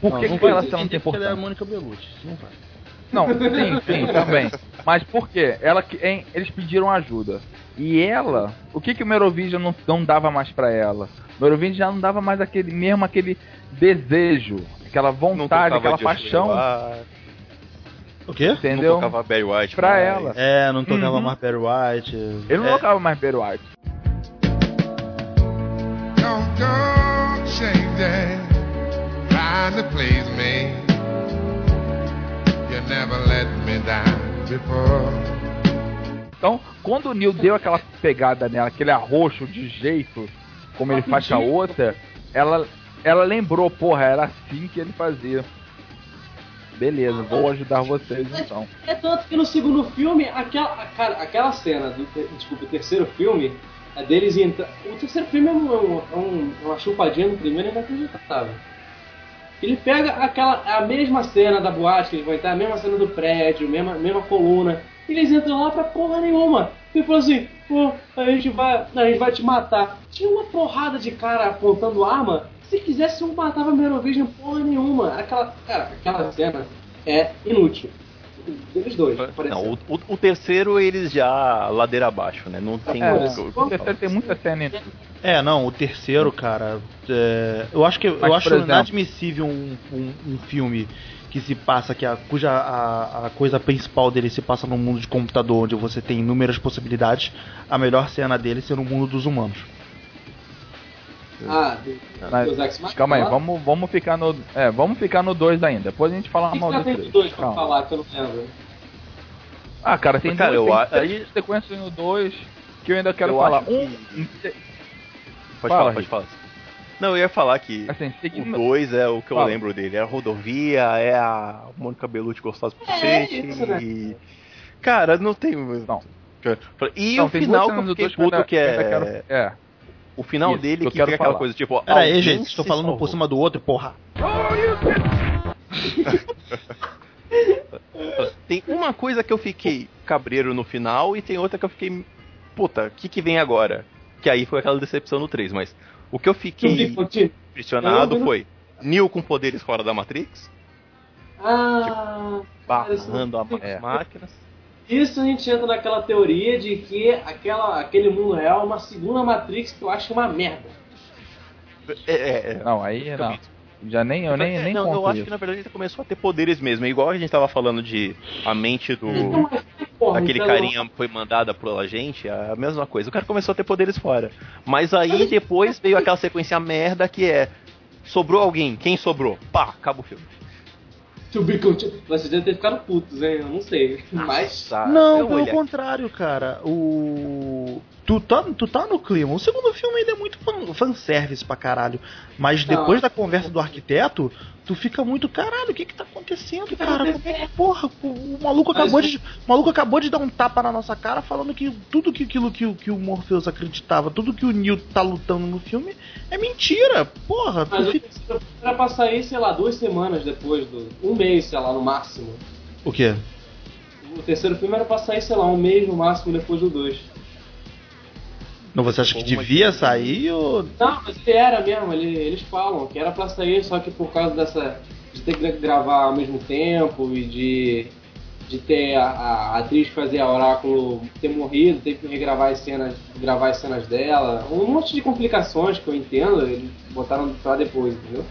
[SPEAKER 1] Por
[SPEAKER 3] Não,
[SPEAKER 1] que,
[SPEAKER 3] não
[SPEAKER 1] que ela não tem
[SPEAKER 3] defender porque ela é a
[SPEAKER 1] importância?
[SPEAKER 3] Mônica Bellucci. Não vai.
[SPEAKER 1] Não, sim, sim, também. Mas por quê? Ela hein, eles pediram ajuda. E ela, o que que o Merovingian não, não dava mais pra ela? O Merovingian já não dava mais aquele mesmo aquele desejo, aquela vontade, aquela paixão,
[SPEAKER 3] O quê?
[SPEAKER 1] entendeu?
[SPEAKER 4] Não tocava Barry White
[SPEAKER 1] Pra
[SPEAKER 4] mais.
[SPEAKER 1] ela.
[SPEAKER 3] É, não tocava
[SPEAKER 1] Uhum.
[SPEAKER 3] mais Barry White.
[SPEAKER 1] Ele não
[SPEAKER 3] é,
[SPEAKER 1] tocava mais Barry White.
[SPEAKER 6] Don't go
[SPEAKER 1] Então, quando o Neil deu aquela pegada nela, aquele arroxo de jeito, como ele faz com a outra, ela, ela lembrou, porra, era assim que ele fazia. Beleza, vou ajudar vocês então.
[SPEAKER 2] É tanto que no segundo filme, aquela, cara, aquela cena, do, desculpa, o terceiro filme, a deles entra. O terceiro filme é, um, é um- é uma chupadinha no primeiro inacreditável. Ele pega aquela a mesma cena da boate que eles vão entrar, a mesma cena do prédio, mesma, mesma coluna, eles entram lá pra porra nenhuma. E falam assim, pô, a gente vai. A gente vai te matar. Tinha uma porrada de cara apontando arma. Se quisesse, um matava Merovingian porra nenhuma. Aquela. Cara, aquela cena é inútil. Deles dois.
[SPEAKER 4] Não, o, o- o terceiro eles já ladeira abaixo, né? Não tem
[SPEAKER 1] É,
[SPEAKER 4] outro.
[SPEAKER 1] o terceiro tem muita cena
[SPEAKER 3] É, não, o terceiro, cara. é, eu acho que eu
[SPEAKER 1] Mas,
[SPEAKER 3] acho
[SPEAKER 1] por exemplo-
[SPEAKER 3] inadmissível um, um, um filme que se passa, que a, cuja a, a coisa principal dele se passa no mundo de computador, onde você tem inúmeras possibilidades, a melhor cena dele ser no mundo dos humanos.
[SPEAKER 2] Ah, do,
[SPEAKER 1] Mas,
[SPEAKER 2] Deus Ex Machina
[SPEAKER 1] calma aí,
[SPEAKER 2] lá?
[SPEAKER 1] vamos, vamos ficar no. É, vamos ficar no 2 ainda. Depois a gente fala
[SPEAKER 2] que
[SPEAKER 1] mal
[SPEAKER 2] que
[SPEAKER 1] do
[SPEAKER 2] tem
[SPEAKER 1] 3.
[SPEAKER 2] dois pra falar que eu não lembro?
[SPEAKER 1] Ah, cara, tem
[SPEAKER 4] Cara,
[SPEAKER 1] duas,
[SPEAKER 4] eu
[SPEAKER 1] tem
[SPEAKER 4] aí-
[SPEAKER 1] sequências no 2 que eu ainda quero
[SPEAKER 4] Eu
[SPEAKER 1] falar. Um,
[SPEAKER 4] que-
[SPEAKER 1] Fala,
[SPEAKER 4] Pode falar,
[SPEAKER 1] Rick.
[SPEAKER 4] pode falar. Não, eu ia falar que
[SPEAKER 1] assim,
[SPEAKER 4] o
[SPEAKER 1] seguindo.
[SPEAKER 4] 2 é o que eu
[SPEAKER 1] Fala.
[SPEAKER 4] lembro dele. É a rodovia, é a Mônica Bellucci gostosa pro
[SPEAKER 2] É, isso, né?
[SPEAKER 4] e... Cara, não tem.
[SPEAKER 1] Não.
[SPEAKER 4] E
[SPEAKER 1] Não,
[SPEAKER 4] o final que eu fiquei
[SPEAKER 1] que
[SPEAKER 4] puto que
[SPEAKER 1] eu ainda
[SPEAKER 4] é.
[SPEAKER 1] quero- É.
[SPEAKER 4] O final
[SPEAKER 1] Isso,
[SPEAKER 4] dele que
[SPEAKER 1] quero
[SPEAKER 4] fica aquela
[SPEAKER 1] falar.
[SPEAKER 4] coisa, tipo.
[SPEAKER 3] Pera aí, gente, estou falando
[SPEAKER 4] salvou.
[SPEAKER 3] por cima do outro, porra.
[SPEAKER 4] Tem uma coisa que eu fiquei cabreiro no final e tem outra que eu fiquei. Puta, o que, que vem agora? Que aí foi aquela decepção no 3, mas o que eu fiquei impressionado
[SPEAKER 2] Eu-
[SPEAKER 4] foi Neo com poderes fora da Matrix,
[SPEAKER 2] Ah, não-
[SPEAKER 4] barrando a-
[SPEAKER 1] É.
[SPEAKER 4] as máquinas.
[SPEAKER 2] Isso a gente entra naquela teoria de que aquela, aquele mundo real é uma segunda Matrix que eu acho uma merda.
[SPEAKER 4] É, é, é.
[SPEAKER 1] Não, aí não. Já nem, eu nem,
[SPEAKER 4] É,
[SPEAKER 1] nem
[SPEAKER 4] não,
[SPEAKER 1] conto
[SPEAKER 4] eu acho
[SPEAKER 1] isso.
[SPEAKER 4] que na verdade ele começou a ter poderes mesmo. É igual a gente tava falando de a mente do.
[SPEAKER 2] Então, mas, porra,
[SPEAKER 4] Aquele
[SPEAKER 2] então-
[SPEAKER 4] carinha foi mandada pela gente, é a mesma coisa. O cara começou a ter poderes fora. Mas aí depois veio aquela sequência merda que é. Sobrou alguém. Quem sobrou? Pá, acaba o filme.
[SPEAKER 2] To be continued. Vocês devem ter ficado putos, hein? Eu não sei. Mas.
[SPEAKER 4] Nossa,
[SPEAKER 3] Não,
[SPEAKER 4] eu
[SPEAKER 3] pelo
[SPEAKER 4] olhei-
[SPEAKER 3] contrário, cara. O. Tu tá, tu tá no clima. O segundo filme ainda é muito fan, fanservice pra caralho. Mas depois da conversa do arquiteto, tu fica muito, caralho, o que que tá acontecendo, cara? Como é que, porra, o, maluco acabou de. O maluco acabou de dar um tapa na nossa cara falando que tudo que aquilo que, o- que o Morpheus acreditava, tudo que o Neo tá lutando no filme é mentira. Porra, tu
[SPEAKER 2] Mas o
[SPEAKER 3] fica-
[SPEAKER 2] terceiro filme era pra sair, sei lá, duas semanas depois do. Um mês, sei lá, no máximo.
[SPEAKER 3] O quê?
[SPEAKER 2] O terceiro filme era pra sair, sei lá, um mês no máximo depois do dois.
[SPEAKER 3] Não, você acha que devia
[SPEAKER 4] coisa.
[SPEAKER 3] sair ou.
[SPEAKER 2] Não, mas ele era mesmo, ele- eles falam que era pra sair, só que por causa dessa. de ter que gravar ao mesmo tempo e de. de ter a, a atriz que fazia a oráculo ter morrido, ter que regravar as cenas, gravar as cenas dela, um monte de complicações que eu entendo, eles botaram pra depois, entendeu?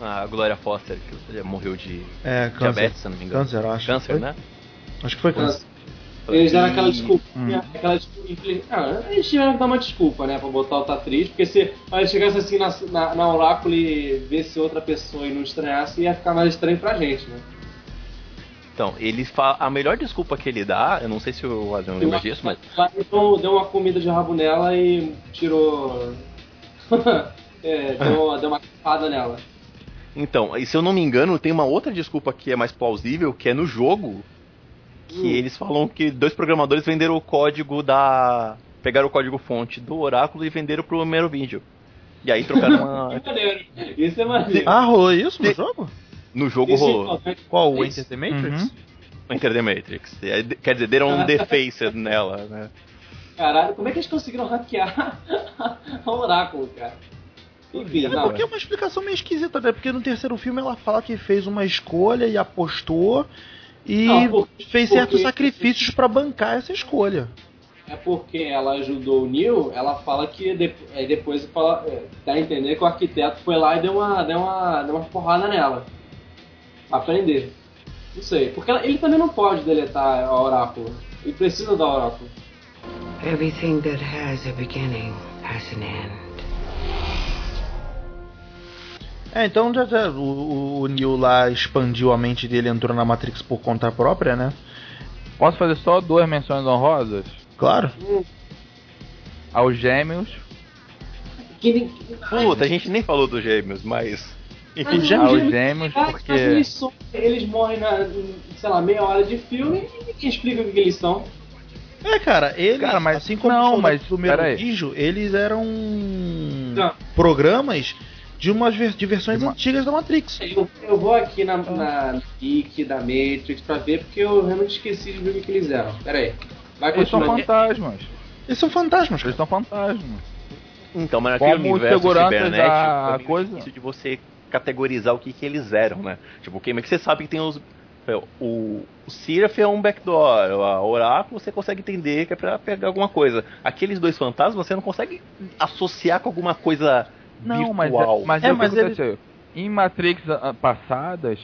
[SPEAKER 4] A Glória Foster, que morreu de
[SPEAKER 3] É, câncer.
[SPEAKER 4] diabetes, se não me engano.
[SPEAKER 3] Câncer, eu acho.
[SPEAKER 4] Câncer,
[SPEAKER 3] Foi?
[SPEAKER 4] né?
[SPEAKER 3] Acho que foi câncer.
[SPEAKER 2] Eles deram aquela
[SPEAKER 4] E-
[SPEAKER 2] desculpa,
[SPEAKER 1] Hum.
[SPEAKER 2] aquela desculpa, infeliz- ah, eles tiveram que dar uma desculpa, né, pra botar outra atriz, porque se ela chegasse assim na, na, na oráculo e visse outra pessoa e não estranhasse, ia ficar mais estranho pra gente, né?
[SPEAKER 4] Então, eles fa... a melhor desculpa que ele dá, eu não sei se o Adriano lembra disso, mas
[SPEAKER 2] então, deu uma comida de rabo nela e tirou. é, deu, deu uma capada nela.
[SPEAKER 4] Então, e se eu não me engano, tem uma outra desculpa que é mais plausível, que é no jogo, que
[SPEAKER 2] Hum.
[SPEAKER 4] eles falam que dois programadores venderam o código da. pegaram o código fonte do Oráculo e venderam pro Merovingio. E aí trocaram uma.
[SPEAKER 2] Isso é maneiro. É.
[SPEAKER 3] Ah, rolou isso no
[SPEAKER 4] De-
[SPEAKER 3] jogo?
[SPEAKER 4] No jogo
[SPEAKER 2] Isso é
[SPEAKER 4] rolou.
[SPEAKER 2] importante.
[SPEAKER 3] Qual? O
[SPEAKER 2] Isso.
[SPEAKER 3] Enter the Matrix?
[SPEAKER 1] Uhum.
[SPEAKER 4] Enter the Matrix. Quer dizer, deram um defaced nela, né?
[SPEAKER 2] Caralho, como é que eles conseguiram hackear a oráculo, cara? Enfim,
[SPEAKER 3] É
[SPEAKER 2] não.
[SPEAKER 3] porque é uma explicação meio esquisita, né? Porque no terceiro filme ela fala que fez uma escolha e apostou e
[SPEAKER 2] Não, por-
[SPEAKER 3] fez
[SPEAKER 2] porque-
[SPEAKER 3] certos sacrifícios pra bancar essa escolha.
[SPEAKER 2] É porque ela ajudou o Neil, ela fala que de, aí depois fala, é, dá a entender que o arquiteto foi lá e deu uma, deu uma, deu uma porrada nela. Pra aprender. Não sei. Porque ela- ele também não pode deletar a oráculo. Ele precisa da oráculo.
[SPEAKER 9] Everything that has a beginning has an end.
[SPEAKER 3] É, então já, já- o, o Neo lá expandiu a mente dele, entrou na Matrix por conta própria, né?
[SPEAKER 1] Posso fazer só duas menções honrosas?
[SPEAKER 3] Claro.
[SPEAKER 1] Aos gêmeos.
[SPEAKER 2] Que
[SPEAKER 4] Puta, a gente nem falou dos gêmeos, mas.
[SPEAKER 2] Mas
[SPEAKER 3] Os gêmeos-
[SPEAKER 1] Aos
[SPEAKER 2] gêmeos-
[SPEAKER 1] porque.
[SPEAKER 2] eles, são- eles morrem na, sei lá, meia hora de filme e ninguém explica o que, que eles são.
[SPEAKER 3] É, cara, eles,
[SPEAKER 1] Cara, mas-
[SPEAKER 3] assim como
[SPEAKER 1] não,
[SPEAKER 3] os
[SPEAKER 1] mas-
[SPEAKER 3] do
[SPEAKER 1] peraí.
[SPEAKER 3] Merovígio, eles eram
[SPEAKER 2] Não.
[SPEAKER 3] programas de umas ver- de versões
[SPEAKER 1] De uma-
[SPEAKER 3] antigas da Matrix.
[SPEAKER 2] Eu, eu vou aqui na, na Wiki da Matrix pra ver, porque eu realmente esqueci de ver o que, eles eram. Pera aí. Vai
[SPEAKER 1] Eles são fantasmas.
[SPEAKER 3] Eles são fantasmas,
[SPEAKER 1] Eles são fantasmas.
[SPEAKER 4] Então, mas naquele
[SPEAKER 1] Como
[SPEAKER 4] universo cibernético,
[SPEAKER 1] da
[SPEAKER 4] é
[SPEAKER 1] coisa.
[SPEAKER 4] difícil de você categorizar o que, que eles eram, né? Tipo, o que que você sabe que tem os. é, O, o Siraf é um backdoor, a Oráculo você consegue entender que é pra pegar alguma coisa. Aqueles dois fantasmas você não consegue associar com alguma coisa
[SPEAKER 1] Não, mas,
[SPEAKER 4] virtual.
[SPEAKER 1] é, mas
[SPEAKER 3] É,
[SPEAKER 1] é, o que
[SPEAKER 3] mas ele-
[SPEAKER 1] aconteceu. Em Matrix ah, passadas,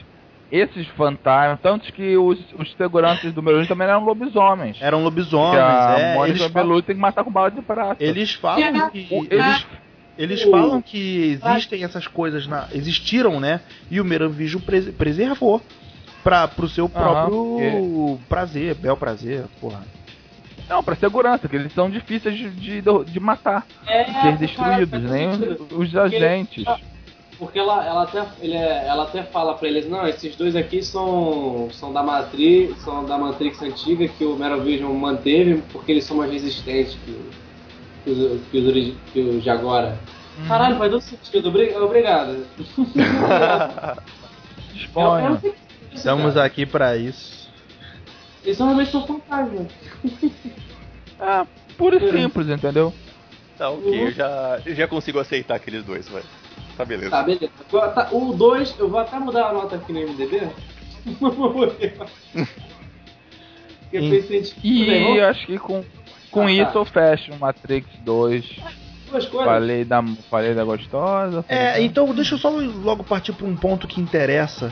[SPEAKER 1] esses fantasmas, tanto que os, os seguranças do Meruim também eram lobisomens.
[SPEAKER 3] Eram
[SPEAKER 1] que
[SPEAKER 3] lobisomens,
[SPEAKER 1] a
[SPEAKER 3] é.
[SPEAKER 1] Mônica
[SPEAKER 3] Eles, falam,
[SPEAKER 1] tem que matar com bala de prata.
[SPEAKER 3] eles falam que.
[SPEAKER 1] O-
[SPEAKER 3] Eles,
[SPEAKER 1] eles,
[SPEAKER 3] falam que existem essas coisas na. Existiram, né? E o Merovígio pres- preservou. Pra, pro seu próprio prazer, bel prazer, porra.
[SPEAKER 1] Não, pra segurança, que eles são difíceis de, de, de matar,
[SPEAKER 2] É,
[SPEAKER 1] de ser
[SPEAKER 2] cara,
[SPEAKER 1] destruídos,
[SPEAKER 2] faz
[SPEAKER 1] nem
[SPEAKER 2] sentido.
[SPEAKER 1] os, agentes.
[SPEAKER 2] Porque ela, ela, até, ele é- ela até fala pra eles, não, esses dois aqui são, são da Matrix, são da Matrix antiga que o Merovision manteve porque eles são mais resistentes que, que, os, que, os, que os de agora.
[SPEAKER 1] Uhum.
[SPEAKER 2] Caralho, faz todo sentido, obri- obrigado.
[SPEAKER 1] Disponha.
[SPEAKER 3] Estamos
[SPEAKER 2] cara.
[SPEAKER 3] aqui pra isso.
[SPEAKER 2] Eles realmente são fantasmas.
[SPEAKER 1] É, puro e simples, entendeu?
[SPEAKER 4] Tá, ok, eu já, eu já consigo aceitar aqueles dois, vai. Tá beleza.
[SPEAKER 2] Tá, beleza. Tá- O 2, eu vou até mudar a nota aqui no MDB. Porque fez sentido.
[SPEAKER 1] E
[SPEAKER 2] Bem,
[SPEAKER 1] acho que com, com
[SPEAKER 2] Ah, tá.
[SPEAKER 1] isso eu fecho o Matrix 2.
[SPEAKER 2] Duas coisas.
[SPEAKER 1] Falei da, falei da gostosa. falei
[SPEAKER 3] É,
[SPEAKER 1] da-
[SPEAKER 3] então deixa eu só logo partir para um ponto que interessa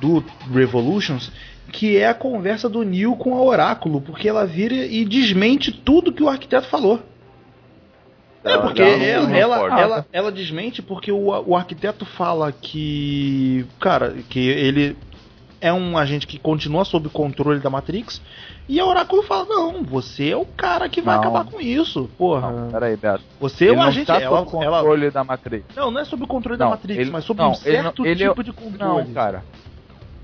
[SPEAKER 3] do Revolutions, que é a conversa do Neil com a Oráculo, porque ela vira e desmente tudo que o arquiteto falou. É,
[SPEAKER 4] Ela-
[SPEAKER 3] porque
[SPEAKER 4] ela não-
[SPEAKER 3] ela,
[SPEAKER 4] não
[SPEAKER 3] ela, ela, ela desmente porque o, o arquiteto fala que. Cara, que ele é um agente que continua sob o controle da Matrix. E a Oráculo fala: Não, você é o cara que vai
[SPEAKER 1] Não.
[SPEAKER 3] acabar com isso. Porra.
[SPEAKER 1] Não, peraí, Beto.
[SPEAKER 3] Você é
[SPEAKER 1] ele
[SPEAKER 3] o
[SPEAKER 1] não
[SPEAKER 3] agente.
[SPEAKER 1] está
[SPEAKER 3] Ela,
[SPEAKER 1] sob
[SPEAKER 3] ela-
[SPEAKER 1] controle da Matrix.
[SPEAKER 3] Não, não é sob o controle da Matrix,
[SPEAKER 1] ele-
[SPEAKER 3] mas sob um certo
[SPEAKER 1] ele é-
[SPEAKER 3] tipo de controle.
[SPEAKER 1] Não, cara.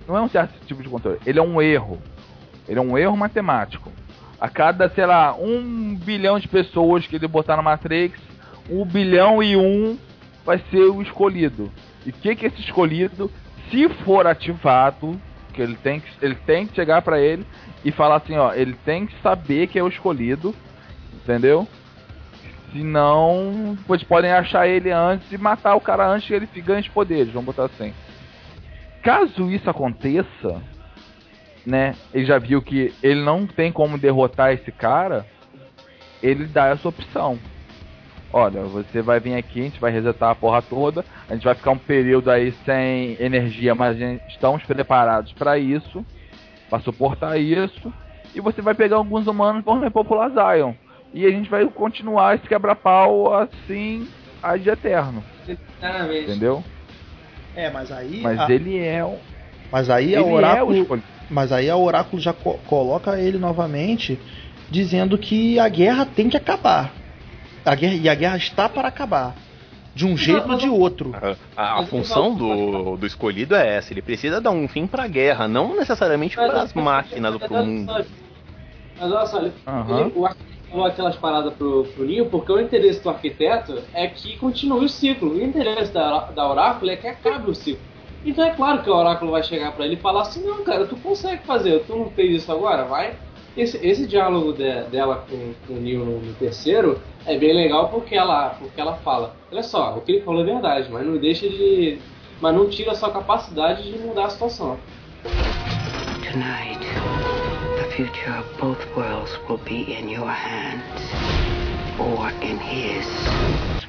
[SPEAKER 1] Não é um certo tipo de controle. Ele é um erro. Ele é um erro matemático. A cada, sei lá, um bilhão de pessoas que ele botar na Matrix, um bilhão e um vai ser o escolhido. E o que que esse escolhido, se for ativado, que ele tem que, ele tem que chegar pra ele e falar assim, ó, ele tem que saber que é o escolhido, entendeu? Senão, eles podem achar ele antes e matar o cara antes que ele ganhe os poderes, vamos botar assim. Caso isso aconteça, né, ele já viu que ele não tem como derrotar esse cara, ele dá essa opção. Olha, você vai vir aqui, a gente vai resetar a porra toda, a gente vai ficar um período aí sem energia, mas a gente, estamos preparados para isso, para suportar isso, e você vai pegar alguns humanos e vão repopular Zion. E a gente vai continuar esse quebra-pau assim, a de eterno,
[SPEAKER 2] Sinceramente.
[SPEAKER 1] entendeu?
[SPEAKER 3] É, mas aí.
[SPEAKER 1] Mas
[SPEAKER 3] a-
[SPEAKER 1] ele é o.
[SPEAKER 3] Mas aí a
[SPEAKER 1] Ele é o
[SPEAKER 3] Oráculo.
[SPEAKER 1] escolhido.
[SPEAKER 3] mas aí a Oráculo já co- coloca ele novamente, dizendo que a guerra tem que acabar. A guerra, e a guerra está para acabar. De um jeito ou de outro.
[SPEAKER 4] A, a função do, do escolhido é essa, ele precisa dar um fim pra guerra, não necessariamente para as máquinas ou pro mundo.
[SPEAKER 2] Mas olha só, ele,
[SPEAKER 1] Aham.
[SPEAKER 2] ele- o aquelas paradas pro, pro Neo porque o interesse do arquiteto é que continue o ciclo. O interesse da, da Oráculo é que acabe o ciclo. Então é claro que o Oráculo vai chegar pra ele e falar assim: Não, cara, tu consegue fazer, tu não fez isso agora, vai. Esse, esse diálogo de- dela com, com o Neo no, no terceiro é bem legal porque ela, porque ela fala: Olha só, o que ele falou é verdade, mas não deixa de. Mas não tira a sua capacidade de mudar a situação.
[SPEAKER 9] Tonight, the future of both worlds will be in your hands or in his.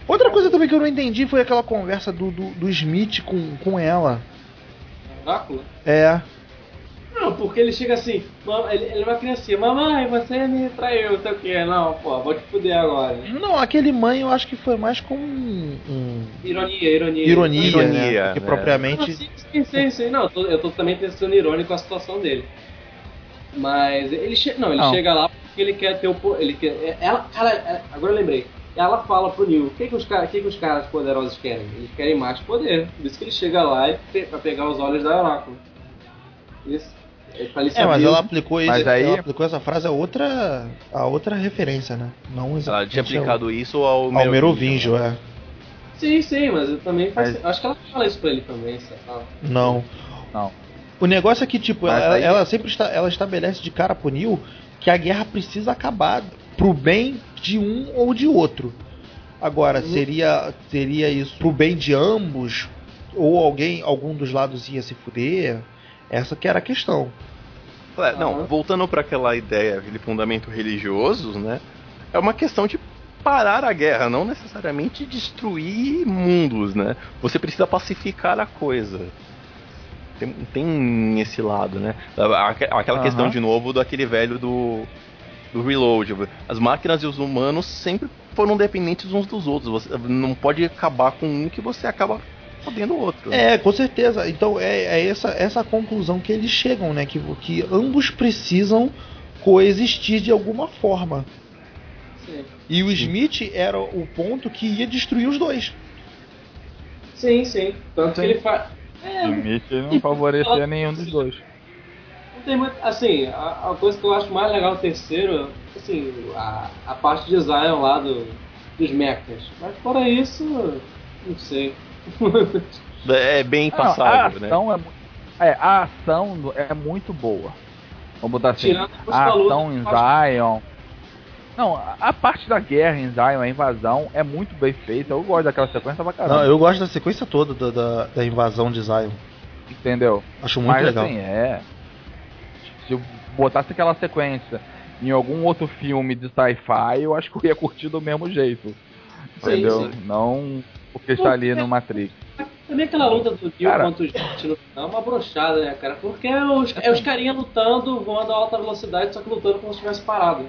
[SPEAKER 3] Outra coisa também que eu não entendi foi aquela conversa do, do, do Smith com, com ela.
[SPEAKER 2] Oráculo?
[SPEAKER 3] É.
[SPEAKER 2] Não, porque ele chega assim, ele, ele vai criancinha, mamãe, você me traiu, não sei o que, não, pô, vou te fuder agora.
[SPEAKER 3] Não, aquele mãe eu acho que foi mais com um, um-
[SPEAKER 2] Ironia, ironia.
[SPEAKER 3] ironia,
[SPEAKER 4] Ironia,
[SPEAKER 3] né? Porque
[SPEAKER 4] né?
[SPEAKER 3] propriamente.
[SPEAKER 2] Ah, sim, sim, sim, sim. Não, eu tô, eu tô também sendo irônico com a situação dele. Mas ele chega. Não, ele
[SPEAKER 1] Não.
[SPEAKER 2] chega lá porque ele quer ter o. Ele quer, é- ela, cara, é- agora eu lembrei. Ela fala pro Neil, o que, que, os, cara- que, que os caras poderosos querem? Eles querem mais poder. Por isso que ele chega lá e pe- pra pegar os olhos da Oráculo. Isso. É,
[SPEAKER 3] mas ela aplicou, isso,
[SPEAKER 1] Mas aí-
[SPEAKER 3] ela aplicou essa frase a outra, a outra referência, né? Não
[SPEAKER 4] Ela
[SPEAKER 3] exatamente
[SPEAKER 4] tinha aplicado isso ao
[SPEAKER 3] ao, ao Merovingio, é.
[SPEAKER 2] Sim, sim, mas eu também faz-
[SPEAKER 1] Mas-
[SPEAKER 2] Acho que ela fala isso pra ele também, lá.
[SPEAKER 3] Não.
[SPEAKER 1] Não.
[SPEAKER 3] O negócio é que, tipo, ela,
[SPEAKER 1] aí-
[SPEAKER 3] ela sempre está, ela estabelece de cara pro Neil que a guerra precisa acabar pro bem de um ou de outro. Agora, seria, seria isso pro bem de ambos? Ou alguém, algum dos lados ia se fuder? Essa que era a questão.
[SPEAKER 4] É, não,
[SPEAKER 2] Aham.
[SPEAKER 4] voltando para aquela ideia, aquele fundamento religioso, né? É uma questão de parar a guerra, não necessariamente destruir mundos, né? Você precisa pacificar a coisa. Tem, tem esse lado, né? Aque- Aquela questão de novo daquele velho do, do Reload. As máquinas e os humanos sempre foram dependentes uns dos outros. Você não pode acabar com um que você acaba fodendo o outro.
[SPEAKER 3] É, com certeza. Então é, é essa, essa conclusão que eles chegam, né? Que, que ambos precisam coexistir de alguma forma.
[SPEAKER 2] Sim.
[SPEAKER 3] E o Smith era o ponto que ia destruir os dois.
[SPEAKER 2] Sim, sim. Tanto
[SPEAKER 1] Sim.
[SPEAKER 2] que ele faz. É,
[SPEAKER 1] Limite não favorecia nenhum dos dois.
[SPEAKER 2] Não tem muito. Assim, a, a coisa que eu acho mais legal no terceiro, assim, a, a parte de Zion lá do, dos mechas. Mas fora isso, não sei.
[SPEAKER 4] É bem
[SPEAKER 1] Não,
[SPEAKER 4] passável, né?
[SPEAKER 1] é, é, a ação do- é muito boa. Vamos botar assim,
[SPEAKER 2] Tirando
[SPEAKER 1] a ação em Zion. Não, a- parte da guerra em Zion, a invasão, é muito bem feita. Eu gosto daquela sequência pra caramba.
[SPEAKER 3] Não, eu gosto da sequência toda da, da, da invasão de Zion.
[SPEAKER 1] Entendeu?
[SPEAKER 3] Acho muito
[SPEAKER 1] Mas
[SPEAKER 3] legal.
[SPEAKER 1] assim, é. Se eu botasse aquela sequência em algum outro filme de sci-fi, eu acho que eu ia curtir do mesmo jeito. Entendeu?
[SPEAKER 2] sim.
[SPEAKER 1] Não porque está ali no Matrix.
[SPEAKER 2] Também aquela luta do Dio
[SPEAKER 1] Cara.
[SPEAKER 2] contra o Jet no final é uma brochada, né, cara? Porque é os, é os carinha lutando, voando a alta velocidade, só que lutando como se tivesse parado.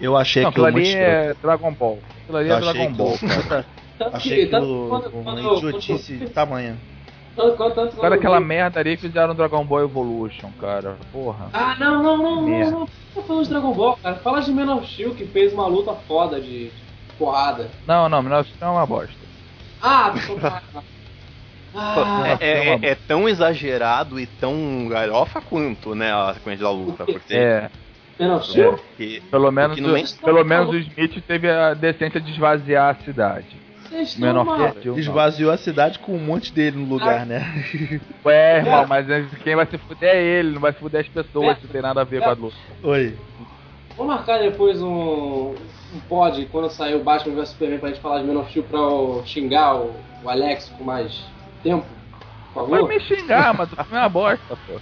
[SPEAKER 3] Eu achei
[SPEAKER 1] Não,
[SPEAKER 3] aquilo muito
[SPEAKER 1] ali
[SPEAKER 3] escroto.
[SPEAKER 1] é Dragon Ball. Aquilo ali
[SPEAKER 3] Eu
[SPEAKER 1] é
[SPEAKER 3] achei
[SPEAKER 1] Dragon Ball,
[SPEAKER 3] aquilo-
[SPEAKER 1] cara.
[SPEAKER 2] Tanto
[SPEAKER 3] Achei
[SPEAKER 2] que,
[SPEAKER 3] uma idiotice
[SPEAKER 2] quanto, tanto,
[SPEAKER 1] Cara, aquela merda ali fizeram Dragon Ball Evolution, cara. Porra.
[SPEAKER 2] Ah, não, não, não, não,
[SPEAKER 1] Merda.
[SPEAKER 2] não. Não falando de Dragon Ball, cara. Fala de Man of Steel que fez uma luta foda de porrada.
[SPEAKER 1] Não, não, Menor é uma bosta.
[SPEAKER 2] Ah, tô Ah,
[SPEAKER 4] É, é- é- é tão exagerado e tão galhofa quanto, né, a sequência da luta. Porque,
[SPEAKER 1] É,
[SPEAKER 2] Man of Steel?
[SPEAKER 4] porque-
[SPEAKER 1] pelo menos,
[SPEAKER 4] é-
[SPEAKER 1] o, pelo menos o Smith teve a decência de esvaziar a cidade. Menor não.
[SPEAKER 3] Esvaziou a cidade com um monte dele no lugar, né?
[SPEAKER 1] Ué, irmão, mas quem vai se fuder é ele, não vai se fuder as pessoas, se tem nada a ver com a luta.
[SPEAKER 3] Oi.
[SPEAKER 2] Vamos marcar depois um, um pod quando sair o Batman vs Superman pra gente falar de Man of Steel pra eu xingar o, o Alex com mais tempo? Por
[SPEAKER 1] Vai
[SPEAKER 2] favor?
[SPEAKER 1] me xingar, mas filme é uma bosta, pô.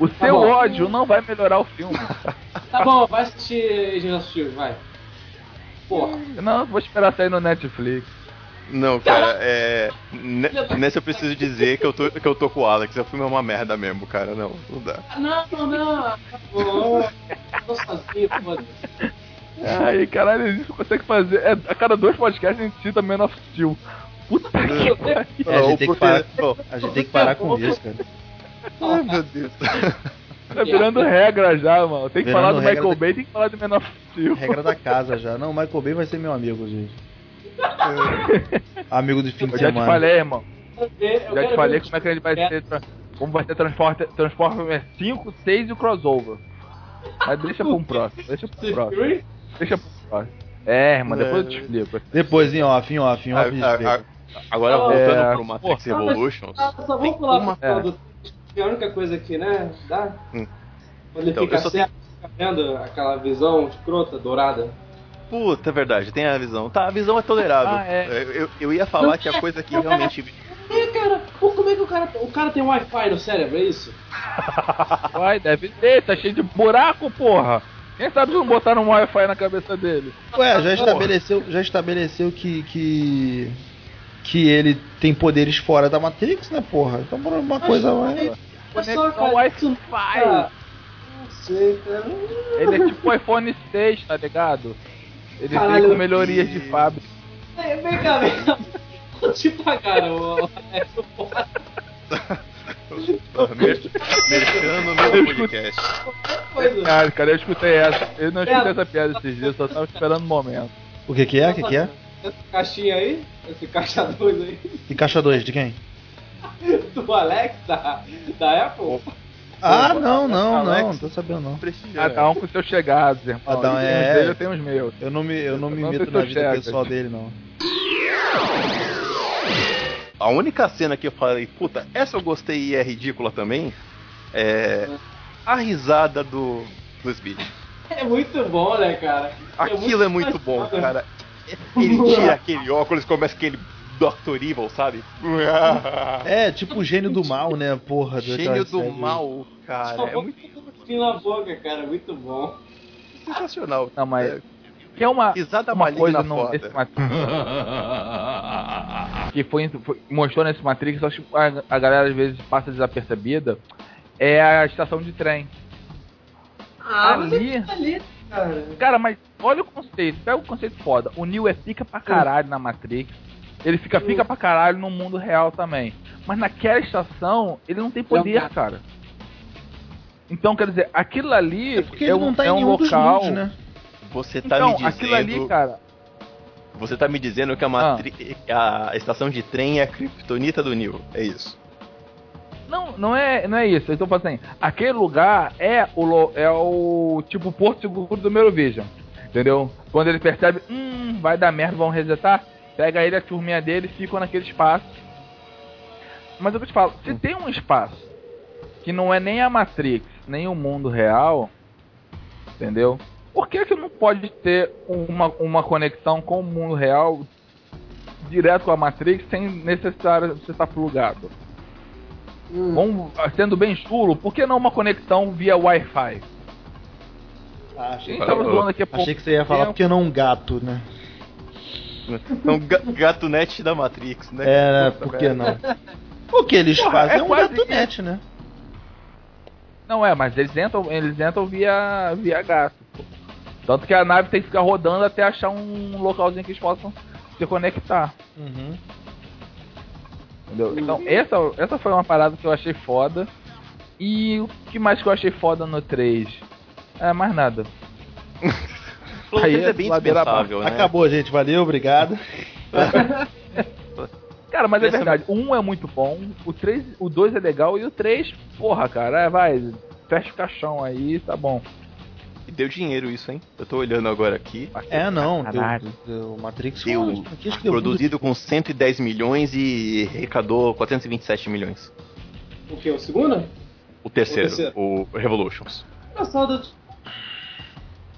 [SPEAKER 1] O
[SPEAKER 2] Tá
[SPEAKER 1] seu
[SPEAKER 2] bom.
[SPEAKER 1] ódio não vai melhorar o filme.
[SPEAKER 2] Tá bom, vai assistir of Steel, vai. Porra.
[SPEAKER 1] Não, eu vou esperar sair no Netflix.
[SPEAKER 4] Não, cara, é. ne- Nessa eu preciso dizer que eu, tô, que eu tô com o Alex. O filme é uma merda mesmo, cara. Não, não dá.
[SPEAKER 2] Não, não, não. Bom. Tô sozinho, foda-se.
[SPEAKER 1] Ai, caralho, isso consegue fazer. É, a cada dois podcasts a gente cita Man of Steel. Puta que pariu.
[SPEAKER 3] É, a, gente tem que parar,
[SPEAKER 4] Bom,
[SPEAKER 3] a gente tem que parar com isso, cara.
[SPEAKER 4] Ai, meu Deus.
[SPEAKER 1] Tá virando regra já, mano. Tem que
[SPEAKER 3] Virando
[SPEAKER 1] falar do Michael
[SPEAKER 3] da-
[SPEAKER 1] Bay, tem que falar do of Steel.
[SPEAKER 3] Regra da casa já. Não, o Michael Bay vai ser meu amigo, gente. Amigo do fim de
[SPEAKER 1] Eu já te
[SPEAKER 3] semana.
[SPEAKER 1] falei, irmão. Já te falei como é que ele vai
[SPEAKER 2] É.
[SPEAKER 1] ser. Como vai ser Transformer, Transformer 5, 6 e o crossover. Mas deixa pra um próximo. Deixa pro próximo.
[SPEAKER 2] Fury?
[SPEAKER 1] Deixa pro próximo. É, irmão, depois eu te explico.
[SPEAKER 3] Depois em off, em off, em off. a gente
[SPEAKER 4] a-
[SPEAKER 3] explica.
[SPEAKER 4] a- Agora
[SPEAKER 2] É,
[SPEAKER 4] voltando pro Matrix. Revolution.
[SPEAKER 2] Só vamos
[SPEAKER 4] uma-
[SPEAKER 2] pra
[SPEAKER 1] é.
[SPEAKER 2] falar do que é a única coisa que, né, dá?
[SPEAKER 4] Hum.
[SPEAKER 2] Quando ele
[SPEAKER 4] Então,
[SPEAKER 2] fica certo, fica vendo aquela visão escrota, dourada.
[SPEAKER 4] Puta, é verdade, tem a visão. Tá, a visão é tolerável.
[SPEAKER 1] Ah, é.
[SPEAKER 4] Eu, eu ia falar que a coisa que realmente.
[SPEAKER 2] É, cara, pô, como é que o cara, o cara tem Wi-Fi no cérebro, é isso?
[SPEAKER 1] Vai, deve ter, tá cheio de buraco, porra. Quem sabe se não botaram um Wi-Fi na cabeça dele?
[SPEAKER 3] Ué, já estabeleceu, já estabeleceu que, que. Que ele tem poderes fora da Matrix, né, porra? Então por uma coisa mais.
[SPEAKER 2] É
[SPEAKER 1] Conexão Wi-Fi.
[SPEAKER 2] Não sei, cara.
[SPEAKER 1] Ele é tipo o iPhone 6, tá ligado? Ele
[SPEAKER 2] Caralho.
[SPEAKER 1] vem com melhorias de fábrica.
[SPEAKER 2] Vem vem cá, vem cá. Te pagaram, ô, Alex?
[SPEAKER 4] Mer- Mercando no podcast.
[SPEAKER 1] Cara, cara, eu escutei essa. Eu não escutei
[SPEAKER 2] É.
[SPEAKER 1] essa piada esses dias, só tava esperando o momento.
[SPEAKER 3] O que que é? O que que é?
[SPEAKER 2] Essa caixinha aí, esse caixa 2 aí,
[SPEAKER 3] E caixa 2, de quem?
[SPEAKER 2] do Alex, da, da Apple.
[SPEAKER 3] Ah, não, não,
[SPEAKER 1] Alex.
[SPEAKER 3] não, não tô sabendo não.
[SPEAKER 1] Cada um com seus chegados, irmão.
[SPEAKER 3] Cada um é-
[SPEAKER 1] dele, eu tenho os meus.
[SPEAKER 3] Eu não me, eu não me
[SPEAKER 1] Não
[SPEAKER 3] meto na vida
[SPEAKER 1] chego,
[SPEAKER 3] pessoal dele, não.
[SPEAKER 4] A única cena que eu falei, puta, essa eu gostei e é ridícula também, é a risada do, do Speed.
[SPEAKER 2] É muito bom, né, cara?
[SPEAKER 4] Aquilo é muito bom, cara. Ele tira aquele óculos, começa aquele Dr. Evil, sabe?
[SPEAKER 3] É, tipo o gênio do mal, né, porra.
[SPEAKER 4] Gênio do
[SPEAKER 3] série.
[SPEAKER 4] mal, cara. É muito
[SPEAKER 2] na boca, cara, muito bom.
[SPEAKER 4] sensacional.
[SPEAKER 1] Não, mas.
[SPEAKER 4] É,
[SPEAKER 1] Que é uma,
[SPEAKER 4] risada
[SPEAKER 1] uma coisa no, nesse Matrix. que foi, foi- mostrou nesse Matrix, acho que a, a galera às vezes passa desapercebida. É a estação de trem.
[SPEAKER 2] Ah,
[SPEAKER 1] Ali-
[SPEAKER 2] é ali, cara.
[SPEAKER 1] Cara, mas olha o conceito, pega o conceito foda. O Neo é pica pra caralho na Matrix. Ele fica pica pra caralho no mundo real também. Mas naquela estação, ele não tem poder,
[SPEAKER 2] Não,
[SPEAKER 1] cara. Então, quer dizer, aquilo ali
[SPEAKER 3] É porque
[SPEAKER 1] é
[SPEAKER 3] ele
[SPEAKER 1] um,
[SPEAKER 3] não tá
[SPEAKER 1] é
[SPEAKER 3] em
[SPEAKER 1] um local.
[SPEAKER 3] mundos, né?
[SPEAKER 4] Você tá
[SPEAKER 1] Então,
[SPEAKER 4] me dizendo.
[SPEAKER 1] aquilo ali, cara.
[SPEAKER 4] Você tá me dizendo que a, matri... a estação de trem é a criptonita do Neo. É isso.
[SPEAKER 1] Não, não é, não é isso. Eu tô falando assim, aquele lugar é o, é o tipo Porto Seguro do Eurovision. Entendeu? Quando ele percebe, hum, vai dar merda, vão resetar, pega ele, a turminha dele e ficam naquele espaço. Mas é eu te falo, se tem um espaço que não é nem a Matrix, nem o mundo real, entendeu? Por que que não pode ter uma, uma conexão com o mundo real direto com a Matrix sem necessitar você estar plugado? Vamos, sendo bem chulo, por que não uma conexão via Wi-Fi?
[SPEAKER 3] Ah, achei,
[SPEAKER 1] há pouco
[SPEAKER 3] achei que você ia falar
[SPEAKER 1] tempo.
[SPEAKER 3] porque não um gato, né?
[SPEAKER 4] Então, ga- gato net da Matrix, né?
[SPEAKER 3] É, né?
[SPEAKER 4] Puta
[SPEAKER 3] Por que
[SPEAKER 4] merda.
[SPEAKER 3] não? O que eles
[SPEAKER 1] Porra,
[SPEAKER 3] fazem
[SPEAKER 1] é
[SPEAKER 3] é um
[SPEAKER 1] quase
[SPEAKER 3] gatunete, né?
[SPEAKER 1] Não é, mas eles entram, eles entram via, via gato. Tanto que a nave tem que ficar rodando até achar um localzinho que eles possam se conectar.
[SPEAKER 3] Uhum.
[SPEAKER 1] Entendeu? Então, essa, essa foi uma parada que eu achei foda. E o que mais que eu achei foda no 3? É, mais nada.
[SPEAKER 4] O
[SPEAKER 1] Aí
[SPEAKER 4] 3
[SPEAKER 1] é
[SPEAKER 4] é bem dispensável, né?
[SPEAKER 3] Acabou, gente. Valeu, obrigado.
[SPEAKER 1] Cara, mas é
[SPEAKER 4] Essa-
[SPEAKER 1] verdade, o 1 é muito bom, o 3, o 2 é legal e o 3, porra, cara, é, vai, fecha o caixão aí, tá bom.
[SPEAKER 4] Deu dinheiro isso, hein? Eu tô olhando agora aqui.
[SPEAKER 3] É, não.
[SPEAKER 1] Caralho.
[SPEAKER 3] Deu, deu Matrix
[SPEAKER 4] Deu,
[SPEAKER 3] que deu
[SPEAKER 4] produzido com 110 milhões e arrecadou 427 milhões.
[SPEAKER 2] O que? O segundo?
[SPEAKER 4] O terceiro,
[SPEAKER 2] O terceiro.
[SPEAKER 4] o Revolutions.
[SPEAKER 2] Engraçado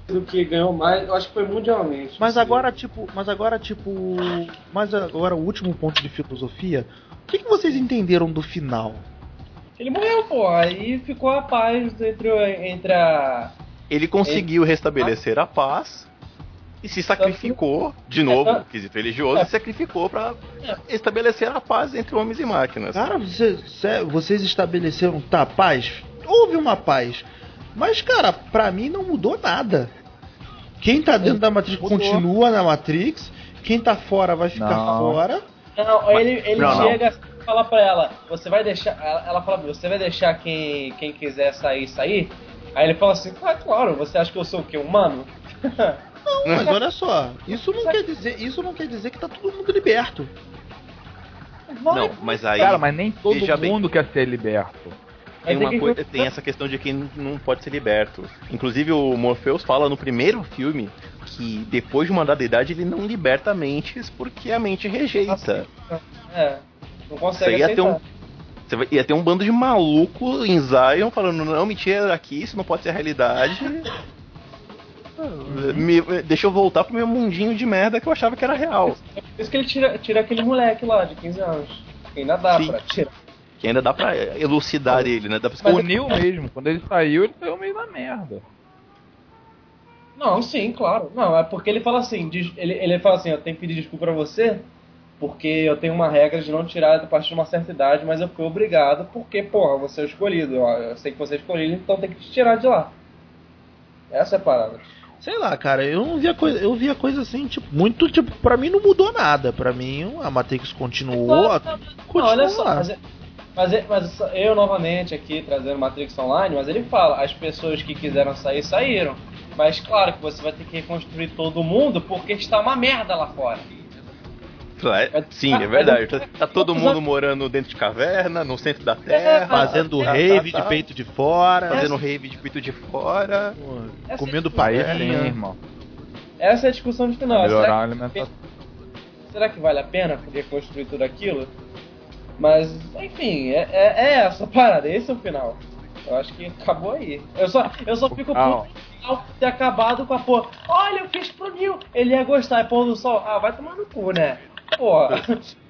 [SPEAKER 2] do que ganhou mais, eu acho que foi mundialmente.
[SPEAKER 3] Mas agora, tipo, mas agora, tipo, mas agora o último ponto de filosofia. O que, que vocês entenderam do final?
[SPEAKER 2] Ele morreu, pô. Aí ficou a paz entre, entre a.
[SPEAKER 4] Ele conseguiu restabelecer a paz e se sacrificou, de novo, no quesito religioso, se sacrificou pra estabelecer a paz entre homens e máquinas.
[SPEAKER 3] Cara, você- cê- vocês estabeleceram, tá, paz? Houve uma paz. Mas, cara, pra mim não mudou nada. Quem tá dentro da Matrix
[SPEAKER 1] Mudou.
[SPEAKER 3] continua na Matrix. Quem tá fora vai ficar
[SPEAKER 1] Não.
[SPEAKER 3] fora.
[SPEAKER 2] Não, ele, ele
[SPEAKER 4] Não, não.
[SPEAKER 2] chega e fala pra ela, você vai deixar. Ela, ela fala, você vai deixar quem, quem quiser sair, sair? Aí ele fala assim, ah, claro, você acha que eu sou o quê? Humano?
[SPEAKER 3] Não, mas olha só, isso não quer dizer, isso não quer dizer que tá todo mundo liberto.
[SPEAKER 4] Não, mas aí
[SPEAKER 1] Cara, mas nem todo
[SPEAKER 4] veja bem.
[SPEAKER 1] mundo quer ser liberto.
[SPEAKER 4] tem,
[SPEAKER 2] Aí
[SPEAKER 4] uma coisa, tem essa questão de que não pode ser liberto. Inclusive o Morpheus fala no primeiro filme que depois de uma dada idade ele não liberta mentes porque a mente rejeita.
[SPEAKER 2] É, não consegue
[SPEAKER 4] ia ter um. Você vai- ia ter um bando de maluco em Zion falando, não, me tira daqui, isso não pode ser realidade. Me- deixa eu voltar pro meu mundinho de merda que eu achava que era real.
[SPEAKER 2] Por isso que ele tira, tira aquele moleque lá de 15 anos. Que ainda dá
[SPEAKER 4] Sim.
[SPEAKER 2] pra tirar.
[SPEAKER 4] Que ainda dá pra elucidar ele, né? Dá pra
[SPEAKER 1] O Neo mesmo, quando ele saiu, ele saiu meio na merda.
[SPEAKER 2] Não, sim, claro. Não, é porque ele fala assim, ele, ele fala assim, eu tenho que pedir desculpa pra você, porque eu tenho uma regra de não tirar a partir de uma certa idade, mas eu fui obrigado porque, porra, você é o escolhido. ó, Eu sei que você é escolhido, então tem que te tirar de lá. Essa é a parada.
[SPEAKER 3] Sei lá, cara, eu não via coisa, eu via coisa assim, tipo, muito, tipo, pra mim não mudou nada. Pra mim a Matrix continuou, a-
[SPEAKER 2] Não,
[SPEAKER 3] continua
[SPEAKER 2] olha só,
[SPEAKER 3] lá.
[SPEAKER 2] mas, é- mas, é- mas eu novamente aqui trazendo Matrix Online, mas ele fala, as pessoas que quiseram sair, saíram. Mas claro que você vai ter que reconstruir todo mundo porque está uma merda lá fora.
[SPEAKER 4] É, Sim, é verdade. Tá, tá todo mundo morando dentro de caverna, no centro da terra.
[SPEAKER 3] Fazendo
[SPEAKER 4] tá,
[SPEAKER 3] rave
[SPEAKER 4] tá,
[SPEAKER 3] de
[SPEAKER 4] tá.
[SPEAKER 3] peito de fora,
[SPEAKER 4] Fazendo rave de peito de fora.
[SPEAKER 3] comendo
[SPEAKER 2] é a
[SPEAKER 3] paella.
[SPEAKER 1] sim, irmão.
[SPEAKER 2] Essa é a discussão de final.
[SPEAKER 1] Melhorar a
[SPEAKER 2] Será que,
[SPEAKER 1] alimentação.
[SPEAKER 2] será que vale a pena reconstruir tudo aquilo? Mas, enfim, é, é, é essa a parada, esse é o final. Eu acho que acabou aí. Eu só, eu só fico
[SPEAKER 1] Ah,
[SPEAKER 2] puto final ter acabado com a porra. Olha, eu fiz pro Nil, ele ia gostar, é pôr do sol. Ah, vai tomar no cu, né? Porra.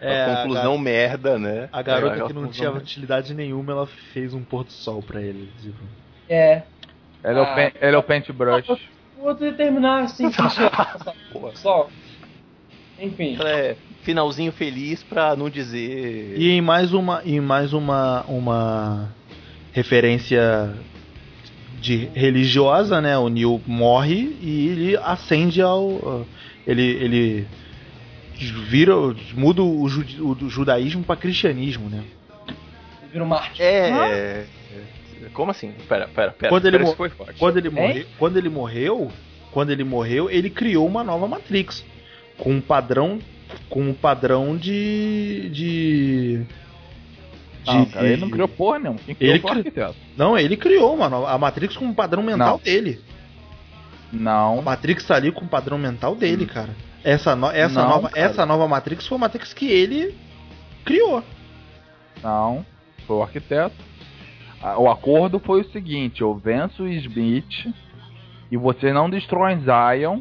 [SPEAKER 3] É,
[SPEAKER 4] a
[SPEAKER 3] a
[SPEAKER 4] conclusão merda, né?
[SPEAKER 3] A garota
[SPEAKER 4] Aquela
[SPEAKER 3] que não tinha utilidade nenhuma, ela fez um pôr do sol pra ele. Tipo.
[SPEAKER 2] É.
[SPEAKER 1] Ele é, o
[SPEAKER 2] Ah.
[SPEAKER 1] pen- é o paintbrush.
[SPEAKER 2] Vou terminar assim, que essa
[SPEAKER 4] Porra.
[SPEAKER 2] sol. Enfim.
[SPEAKER 4] É, finalzinho feliz pra não dizer.
[SPEAKER 3] E em mais uma, em mais uma, uma referência de religiosa, né? O Neil morre e ele ascende ao, ele, ele vira, muda o, judi- o judaísmo para cristianismo, né?
[SPEAKER 2] Vira um Marte.
[SPEAKER 4] É. é, Como assim? Pera, pera, pera.
[SPEAKER 3] Quando ele
[SPEAKER 4] pera, foi forte.
[SPEAKER 3] Quando ele, morre, quando ele morreu, quando ele morreu, ele criou uma nova Matrix com um padrão, com um padrão de, de,
[SPEAKER 1] Não, cara, ele não criou porra nenhuma. Quem criou
[SPEAKER 3] Ele
[SPEAKER 1] foi o
[SPEAKER 3] cri-. Não, ele criou uma nova, a Matrix com um padrão mental
[SPEAKER 1] Não.
[SPEAKER 3] dele. A
[SPEAKER 1] Não.
[SPEAKER 3] Matrix tá ali com o padrão mental dele, cara. Essa, no- essa,
[SPEAKER 1] Não,
[SPEAKER 3] nova,
[SPEAKER 1] cara.
[SPEAKER 3] essa nova Matrix foi a Matrix que ele criou.
[SPEAKER 1] Não, foi o arquiteto. Ah, O acordo foi o seguinte: eu venço o Smith e você não destrói Zion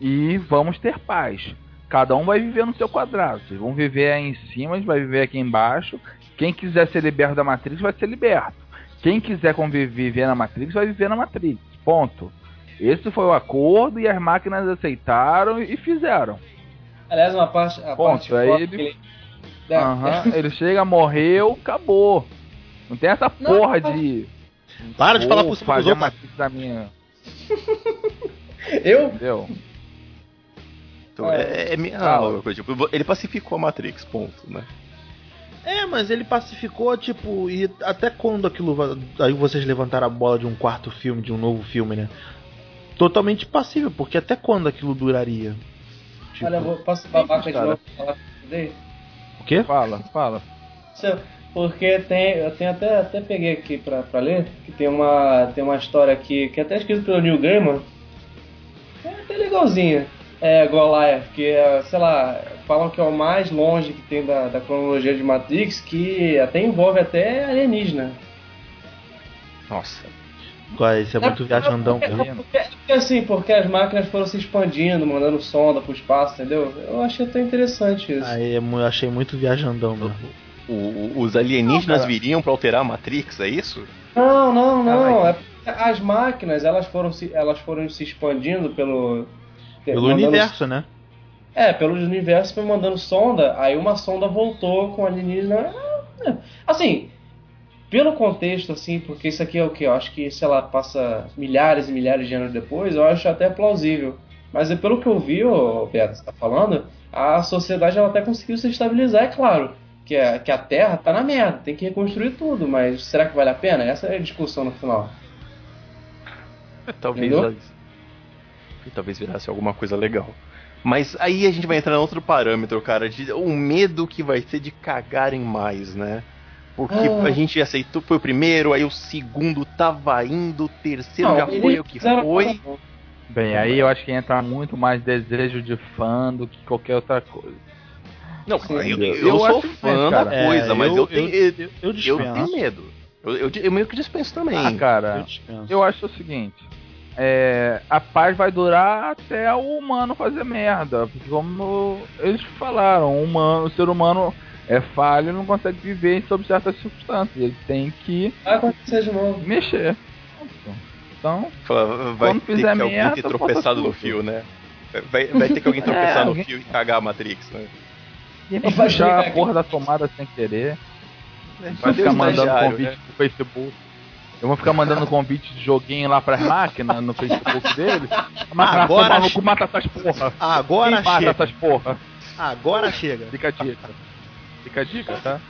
[SPEAKER 1] e vamos ter paz. Cada um vai viver no seu quadrado. Vocês vão viver aí em cima, a gente vai viver aqui embaixo. Quem quiser ser liberto da Matrix vai ser liberto. Quem quiser conviver viver na Matrix vai viver na Matrix. Ponto. Esse foi o acordo e as máquinas aceitaram e fizeram.
[SPEAKER 2] Aliás, uma parte. A
[SPEAKER 1] Ponto,
[SPEAKER 2] parte
[SPEAKER 1] aí ele-
[SPEAKER 2] ele-
[SPEAKER 1] Aham, ele chega, morreu, acabou. Não tem essa
[SPEAKER 2] Não,
[SPEAKER 1] porra
[SPEAKER 2] mas-
[SPEAKER 1] de.
[SPEAKER 3] Para de falar por cima dos outros.
[SPEAKER 1] da minha.
[SPEAKER 2] Eu?
[SPEAKER 1] Entendeu?
[SPEAKER 4] Então, é, é,
[SPEAKER 1] Fala.
[SPEAKER 4] ah, tipo, ele pacificou a Matrix, ponto, né?
[SPEAKER 3] É, mas ele pacificou, tipo, e até quando aquilo. Aí vocês levantaram a bola de um quarto filme, de um novo filme, né? Totalmente passível, porque até quando aquilo duraria? Tipo,
[SPEAKER 2] Olha, eu vou, posso babaca de
[SPEAKER 1] cara.
[SPEAKER 2] novo pra falar?
[SPEAKER 3] O quê?
[SPEAKER 1] Fala, fala.
[SPEAKER 2] Porque tem, eu tenho até, até peguei aqui pra, pra ler, que tem uma, tem uma história aqui, que é até escrito pelo Neil Gaiman, é até legalzinha, é Goliath, que é, sei lá, falam que é o mais longe que tem da, da cronologia de Matrix, que até envolve até alienígena.
[SPEAKER 4] Nossa.
[SPEAKER 3] Ué, Isso é muito viajandão.
[SPEAKER 2] Porque,
[SPEAKER 3] cara.
[SPEAKER 2] porque, porque, assim, porque as máquinas foram se expandindo, mandando sonda pro espaço, entendeu? Eu achei até interessante isso.
[SPEAKER 3] Aí é eu achei muito viajandão mesmo.
[SPEAKER 4] O- o- os alienígenas
[SPEAKER 2] Não,
[SPEAKER 4] viriam pra alterar a Matrix, é isso?
[SPEAKER 2] Não, não, não. É porque as máquinas, elas foram se, elas foram se expandindo pelo.
[SPEAKER 3] Pelo
[SPEAKER 2] mandando-
[SPEAKER 3] universo, né?
[SPEAKER 2] É, pelo universo foi mandando sonda, aí uma sonda voltou com alienígena. É, Assim, pelo contexto, assim, porque isso aqui é o que? Eu acho que, sei lá, passa milhares e milhares de anos depois, eu acho até plausível. Mas é pelo que eu vi, ô Beto, você tá falando, a sociedade ela até conseguiu se estabilizar, é claro. Que a, que a Terra tá na merda, tem que reconstruir tudo, mas será que vale a pena? Essa é a discussão no final.
[SPEAKER 4] Talvez.
[SPEAKER 2] Entendeu?
[SPEAKER 4] E talvez virasse alguma coisa legal. Mas aí a gente vai entrar em outro parâmetro, cara, de o medo que vai ser de cagarem mais, né? Porque
[SPEAKER 2] Ah.
[SPEAKER 4] a gente aceitou, foi o primeiro, aí o segundo tava indo, o terceiro já
[SPEAKER 2] eles
[SPEAKER 4] foi o que foi.
[SPEAKER 1] Bem, aí eu acho que entra muito mais desejo de fã do que qualquer outra coisa.
[SPEAKER 4] Não,
[SPEAKER 2] Sim.
[SPEAKER 4] eu,
[SPEAKER 1] Eu
[SPEAKER 4] eu sou fã da
[SPEAKER 1] cara.
[SPEAKER 4] coisa,
[SPEAKER 3] É,
[SPEAKER 4] mas eu, tenho, eu,
[SPEAKER 3] eu, eu
[SPEAKER 4] eu tenho medo. Eu, eu, eu meio que dispenso também.
[SPEAKER 1] Ah,
[SPEAKER 3] Eu
[SPEAKER 1] cara, eu acho o seguinte. é, a paz vai durar até o humano fazer merda. Porque como eles falaram, o, humano, o ser humano é falho e não consegue viver sob certas circunstâncias. Ele tem que
[SPEAKER 2] de novo.
[SPEAKER 1] mexer. Então,
[SPEAKER 4] Fala, vai
[SPEAKER 1] Quando
[SPEAKER 4] ter que alguém
[SPEAKER 1] merda,
[SPEAKER 4] ter tropeçado no fio, né? Vai, vai ter que alguém tropeçar
[SPEAKER 1] É,
[SPEAKER 4] no fio e cagar a Matrix, né?
[SPEAKER 1] e vai
[SPEAKER 2] Vai
[SPEAKER 1] puxar
[SPEAKER 2] chegar
[SPEAKER 1] a porra da tomada sem querer. Vai
[SPEAKER 4] Vai
[SPEAKER 1] ficar mandando convite
[SPEAKER 4] né?
[SPEAKER 1] pro Facebook. Eu vou ficar mandando convite de joguinho lá pras máquinas no Facebook deles. A máquina
[SPEAKER 3] Agora
[SPEAKER 1] Agora, maluco,
[SPEAKER 3] che-
[SPEAKER 1] mata essas porra.
[SPEAKER 3] Agora
[SPEAKER 1] Quem mata
[SPEAKER 3] chega.
[SPEAKER 1] essas porra?
[SPEAKER 3] Agora chega.
[SPEAKER 1] Fica a dica. Fica a dica, tá?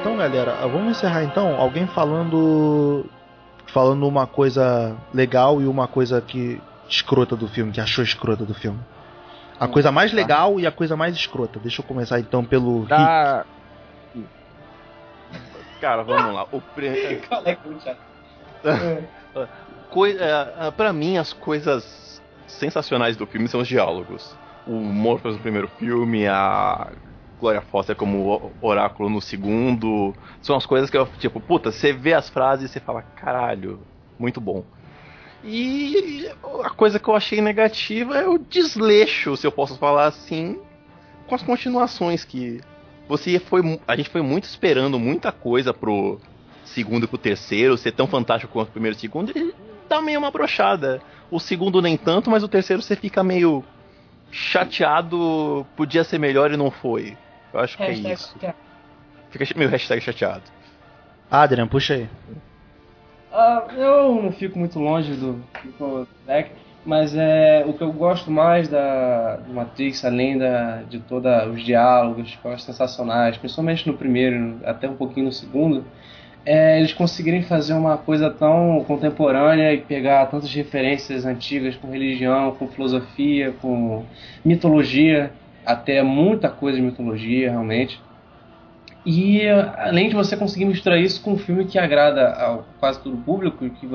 [SPEAKER 3] Então, galera, vamos encerrar então. Alguém falando falando uma coisa legal e uma coisa que escrota do filme, que achou escrota do filme. A coisa mais legal e a coisa mais escrota. Deixa eu começar então pelo Rick.
[SPEAKER 1] Dá.
[SPEAKER 4] Cara, vamos lá. O pre...
[SPEAKER 2] É que é? É.
[SPEAKER 4] Coi- pra mim, as coisas sensacionais do filme são os diálogos. O Morpheus no primeiro filme, a Gloria Foster como oráculo no segundo. São as coisas que eu, tipo, puta, você vê as frases e você fala, caralho, muito bom. E a coisa que eu achei negativa é o desleixo, se eu posso falar assim, com as continuações que você foi, a gente foi muito esperando muita coisa pro segundo e pro terceiro ser tão fantástico quanto o primeiro e o segundo, e dá meio uma brochada. O segundo nem tanto, mas o terceiro você fica meio chateado, podia ser melhor e não foi. Eu acho que é isso. Fica meio hashtag chateado.
[SPEAKER 3] Adrian, puxa aí.
[SPEAKER 2] Ah, eu não fico muito longe do, do mas é o que eu gosto mais da do Matrix, além da, de todos os diálogos, que sensacionais, principalmente no primeiro, até um pouquinho no segundo, é eles conseguirem fazer uma coisa tão contemporânea e pegar tantas referências antigas com religião, com filosofia, com mitologia, até muita coisa de mitologia, realmente. E além de você conseguir misturar isso com um filme que agrada a quase todo o público, que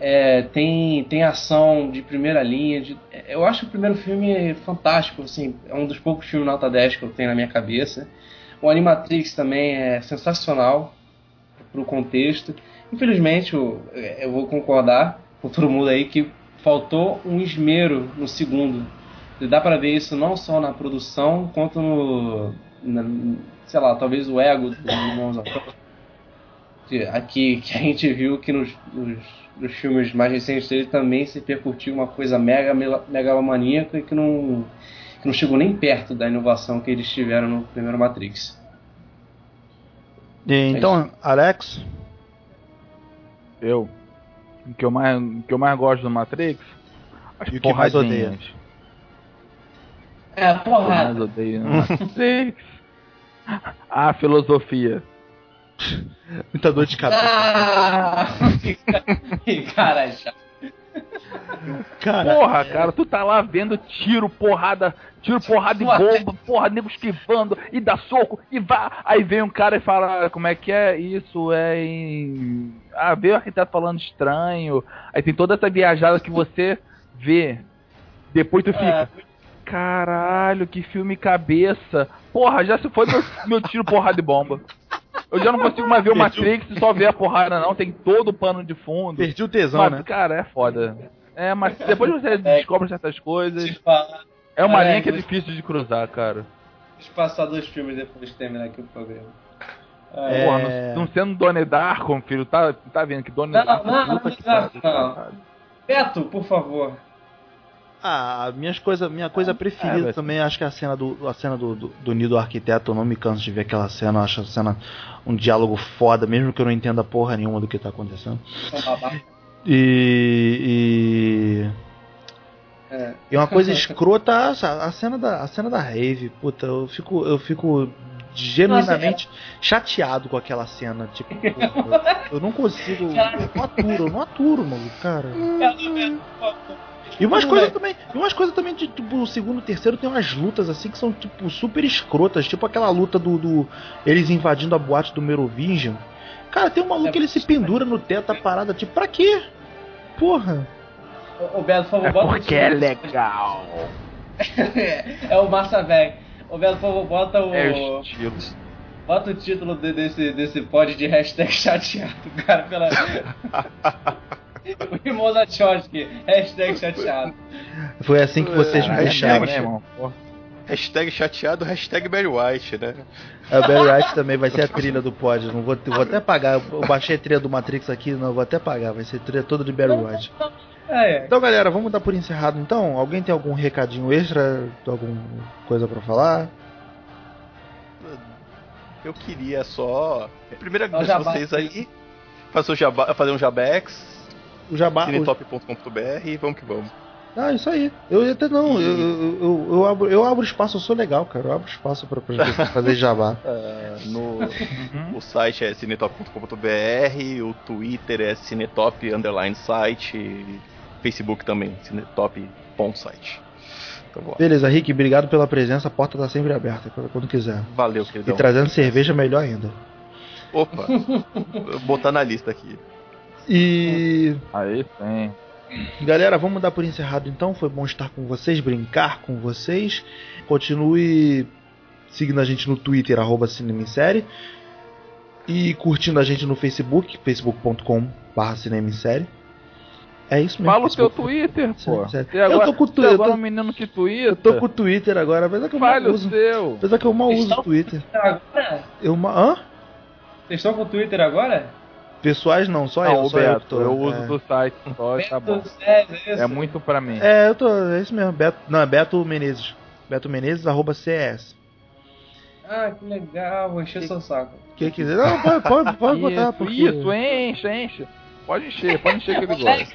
[SPEAKER 2] é, tem, tem ação de primeira linha. de- eu acho o primeiro filme fantástico, assim, é um dos poucos filmes nota 10 que eu tenho na minha cabeça. O Animatrix também é sensacional pro contexto. Infelizmente, eu, eu vou concordar com todo mundo aí que faltou um esmero no segundo. E dá pra ver isso não só na produção, quanto no. na- sei lá, talvez o ego dos irmãos atores. que, aqui, que a gente viu que nos, nos, nos filmes mais recentes dele também se percutiu uma coisa mega megalomaníaca e que não, que não chegou nem perto da inovação que eles tiveram no primeiro Matrix.
[SPEAKER 3] E, então, Alex,
[SPEAKER 1] Eu. O que eu mais, o que eu mais gosto do Matrix? As
[SPEAKER 3] E o que mais odeia?
[SPEAKER 2] É,
[SPEAKER 1] O que eu mais odeio no Matrix. A filosofia.
[SPEAKER 3] muita dor de cabeça.
[SPEAKER 2] Ah! que cara chato.
[SPEAKER 3] Cara,
[SPEAKER 1] Porra, cara, tu tá lá vendo tiro, porrada, tiro, porrada e bomba, porra, nego esquivando, e dá soco, e vá. Aí vem um cara e fala, como é que é? Isso é em. Ah, veio o arquiteto falando estranho. Aí tem toda essa viajada que você vê. Depois tu fica. Caralho, que filme cabeça. Porra, já se foi meu, meu tiro, porrada e bomba. Eu já não consigo mais ver o Matrix e só ver a porrada, não. Tem todo o pano de fundo.
[SPEAKER 3] perdi o tesão,
[SPEAKER 1] Mas,
[SPEAKER 3] né?
[SPEAKER 1] Cara, é foda. É, mas depois você descobre certas coisas. É uma
[SPEAKER 2] É,
[SPEAKER 1] linha que é difícil de cruzar, cara.
[SPEAKER 2] Deixa eu passar dois filmes depois de terminar aqui o programa.
[SPEAKER 3] É.
[SPEAKER 1] Porra, não, não sendo Donnie Darko, filho, tá, tá vendo que Donnie
[SPEAKER 2] Não,
[SPEAKER 1] Darko
[SPEAKER 2] não,
[SPEAKER 1] puta
[SPEAKER 2] não, não,
[SPEAKER 1] pariu,
[SPEAKER 2] não.
[SPEAKER 1] caralho.
[SPEAKER 2] Beto, por favor.
[SPEAKER 3] Ah, minhas coisa, minha coisa preferida
[SPEAKER 1] é, mas-
[SPEAKER 3] também, acho que é a cena do a cena do, do, do Nido Arquiteto, eu não me canso de ver aquela cena, eu acho a cena um diálogo foda, mesmo que eu não entenda porra nenhuma do que tá acontecendo.
[SPEAKER 2] Babaca.
[SPEAKER 3] E,
[SPEAKER 2] É.
[SPEAKER 3] e, e uma coisa escrota, a, a cena da a cena da rave, puta, eu fico eu fico genuinamente chateado com aquela cena, tipo, porra, eu, eu não consigo, eu não aturo, eu não aturo, mano, cara. E umas coisas também, e umas coisas também de tipo, o segundo e terceiro tem umas lutas assim que são tipo super escrotas, tipo aquela luta do, do- eles invadindo a boate do Merovingian. Cara, tem um maluco que ele se pendura no teto a parada, tipo, pra quê? Porra.
[SPEAKER 2] Ô, ô, Beto, por favor,
[SPEAKER 1] É
[SPEAKER 2] bota o
[SPEAKER 1] porque é legal.
[SPEAKER 2] é o Massa Velho. Ô, Beto, por favor, bota o.
[SPEAKER 1] É o.
[SPEAKER 2] Bota o título de- desse, desse pod de hashtag chateado, cara, pela. o irmão da Chotki, hashtag chateado.
[SPEAKER 3] Foi assim que vocês me
[SPEAKER 1] Ah, é
[SPEAKER 3] deixaram.
[SPEAKER 1] né, irmão? Porra.
[SPEAKER 4] Hashtag chateado, hashtag Barry White, né?
[SPEAKER 3] É, o Barry White também vai ser a trilha do pod. Não vou, vou até pagar. Eu baixei a trilha do Matrix aqui, não vou até pagar. Vai ser trilha toda de Barry White.
[SPEAKER 2] É, é.
[SPEAKER 3] Então, galera, vamos dar por encerrado então. Alguém tem algum recadinho extra? Alguma coisa pra falar?
[SPEAKER 4] Eu queria só. Primeiro
[SPEAKER 2] É
[SPEAKER 4] agradecer vocês aí. Fazer, jabá, fazer um jabex,
[SPEAKER 3] O Jabá.
[SPEAKER 4] cinetop.com.br e vamos que vamos.
[SPEAKER 3] Ah, isso aí. Eu até não. Eu, eu, eu, eu abro, eu abro espaço, eu sou legal, cara. Eu abro espaço pra, pra fazer jabá.
[SPEAKER 4] Ah, no,
[SPEAKER 1] Uhum.
[SPEAKER 4] o site é cinetop.com.br, o Twitter é cinetop underline site, Facebook também, cinetop.site. Então.
[SPEAKER 3] Beleza, Rick, obrigado pela presença. A porta tá sempre aberta, quando quiser.
[SPEAKER 4] Valeu,
[SPEAKER 3] E
[SPEAKER 4] queridão.
[SPEAKER 3] trazendo cerveja, melhor ainda.
[SPEAKER 4] Opa, vou botar na lista aqui.
[SPEAKER 3] E.
[SPEAKER 1] Aí sim.
[SPEAKER 3] Galera, vamos dar por encerrado então. Foi bom estar com vocês, brincar com vocês. Continue seguindo a gente no Twitter, arroba Cinema em Série. E curtindo a gente no Facebook, facebook.com.br Cinema em Série. É isso mesmo.
[SPEAKER 1] Fala o
[SPEAKER 3] Facebook.
[SPEAKER 1] Twitter, pô.
[SPEAKER 3] Sério.
[SPEAKER 1] Você agora,
[SPEAKER 3] Eu tô com o Twitter,
[SPEAKER 1] agora
[SPEAKER 3] eu
[SPEAKER 1] é
[SPEAKER 3] tô-
[SPEAKER 1] um menino que twitta.
[SPEAKER 3] Eu tô com o Twitter agora, apesar que eu mal
[SPEAKER 1] Fale
[SPEAKER 3] uso.
[SPEAKER 1] seu.
[SPEAKER 3] Apesar que eu mal uso o Twitter.
[SPEAKER 2] Agora?
[SPEAKER 3] Eu ma... Hã?
[SPEAKER 2] Vocês estão com o Twitter agora?
[SPEAKER 3] Pessoais não, só
[SPEAKER 1] Não,
[SPEAKER 3] eu,
[SPEAKER 1] o
[SPEAKER 3] só eu que
[SPEAKER 1] Beto,
[SPEAKER 3] tô.
[SPEAKER 1] eu uso
[SPEAKER 3] é.
[SPEAKER 1] do site só e tá bom.
[SPEAKER 2] Beto, é isso?
[SPEAKER 1] É muito pra mim.
[SPEAKER 3] É, eu tô. É isso mesmo. Beto, não, é Beto Menezes. Beto Menezes, arroba CS.
[SPEAKER 2] Ah, que legal, vou encher seu saco.
[SPEAKER 3] Quem quiser. Não, pode, pode, pode botar,
[SPEAKER 1] Isso,
[SPEAKER 3] porque.
[SPEAKER 1] isso, enche, enche. Pode encher, pode encher que ele gosta.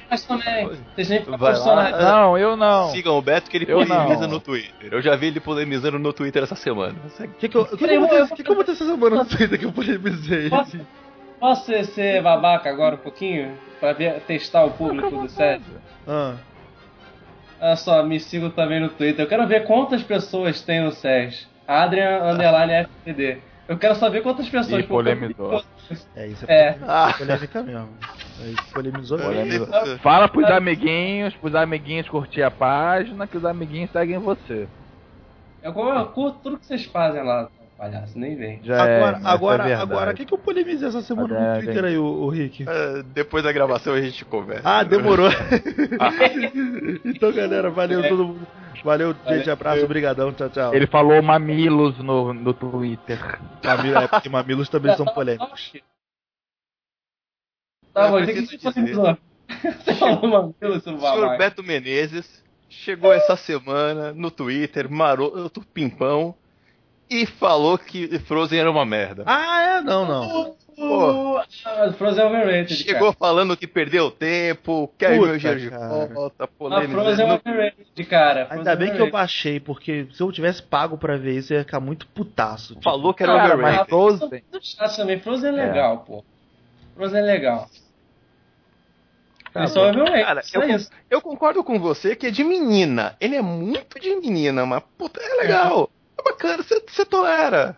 [SPEAKER 1] Não, eu não.
[SPEAKER 4] Sigam o Beto que ele
[SPEAKER 1] Eu
[SPEAKER 4] polemiza
[SPEAKER 1] não.
[SPEAKER 4] no Twitter. Eu já vi ele polemizando no Twitter essa semana.
[SPEAKER 3] O que, que, eu, que, que, eu que, que eu botei essa semana no Twitter que eu polemizei?
[SPEAKER 2] Posso, posso ser- ser babaca agora um pouquinho? Pra ver, testar o público do set?
[SPEAKER 3] Ah,
[SPEAKER 2] Olha só, me sigam também no Twitter. Eu quero ver quantas pessoas tem no SES. Adrian Underline FTD. Eu quero saber quantas pessoas.
[SPEAKER 1] Ih, polemizou.
[SPEAKER 3] é isso, é,
[SPEAKER 2] É.
[SPEAKER 4] Ah,
[SPEAKER 3] polêmica mesmo. Aí polemizou mesmo.
[SPEAKER 1] Polemizou. Fala pros amiguinhos, pros amiguinhos curtir a página, que os amiguinhos seguem você.
[SPEAKER 2] Eu, eu curto tudo que vocês fazem lá, palhaço, nem vem.
[SPEAKER 1] Já é,
[SPEAKER 3] Agora,
[SPEAKER 1] mas
[SPEAKER 3] agora,
[SPEAKER 1] é
[SPEAKER 3] agora, o que, que eu polemizei essa semana
[SPEAKER 1] Mas é,
[SPEAKER 3] no Twitter aí, o, o Rick?
[SPEAKER 4] é, depois da gravação a gente conversa.
[SPEAKER 3] Ah, demorou. então, galera, valeu todo mundo. Valeu, gente, abraço, obrigadão, tchau, tchau.
[SPEAKER 1] Ele falou mamilos no, no Twitter.
[SPEAKER 3] Mamilo, é porque mamilos também são polêmicos.
[SPEAKER 2] Tá bom, que. Você falou seu
[SPEAKER 4] O senhor. Beto Menezes chegou essa semana no Twitter, maroto pimpão, e falou que Frozen era uma merda.
[SPEAKER 3] Ah, é? Não, não.
[SPEAKER 2] Uh, ah, Frozen é overrated,
[SPEAKER 4] Chegou falando que perdeu tempo, quer
[SPEAKER 3] Puta,
[SPEAKER 4] meu dinheiro de
[SPEAKER 3] cara.
[SPEAKER 4] volta,
[SPEAKER 2] cara. A
[SPEAKER 4] polemizando.
[SPEAKER 2] Frozen é overrated, cara. Frozen
[SPEAKER 3] Ainda
[SPEAKER 2] é
[SPEAKER 3] bem que eu baixei, porque se eu tivesse pago pra ver isso, eu ia ficar muito putaço. tipo.
[SPEAKER 4] Falou que era
[SPEAKER 1] Cara,
[SPEAKER 4] overrated.
[SPEAKER 1] mas Frozen.
[SPEAKER 2] Muito chato também. Frozen é legal, pô. Frozen é legal.
[SPEAKER 3] Tá bom.
[SPEAKER 2] overrated,
[SPEAKER 4] Cara,
[SPEAKER 2] só
[SPEAKER 4] eu,
[SPEAKER 2] isso.
[SPEAKER 4] eu concordo com você que é de menina. Ele é muito de menina, mas puta, é legal. É, bacana, você você tolera.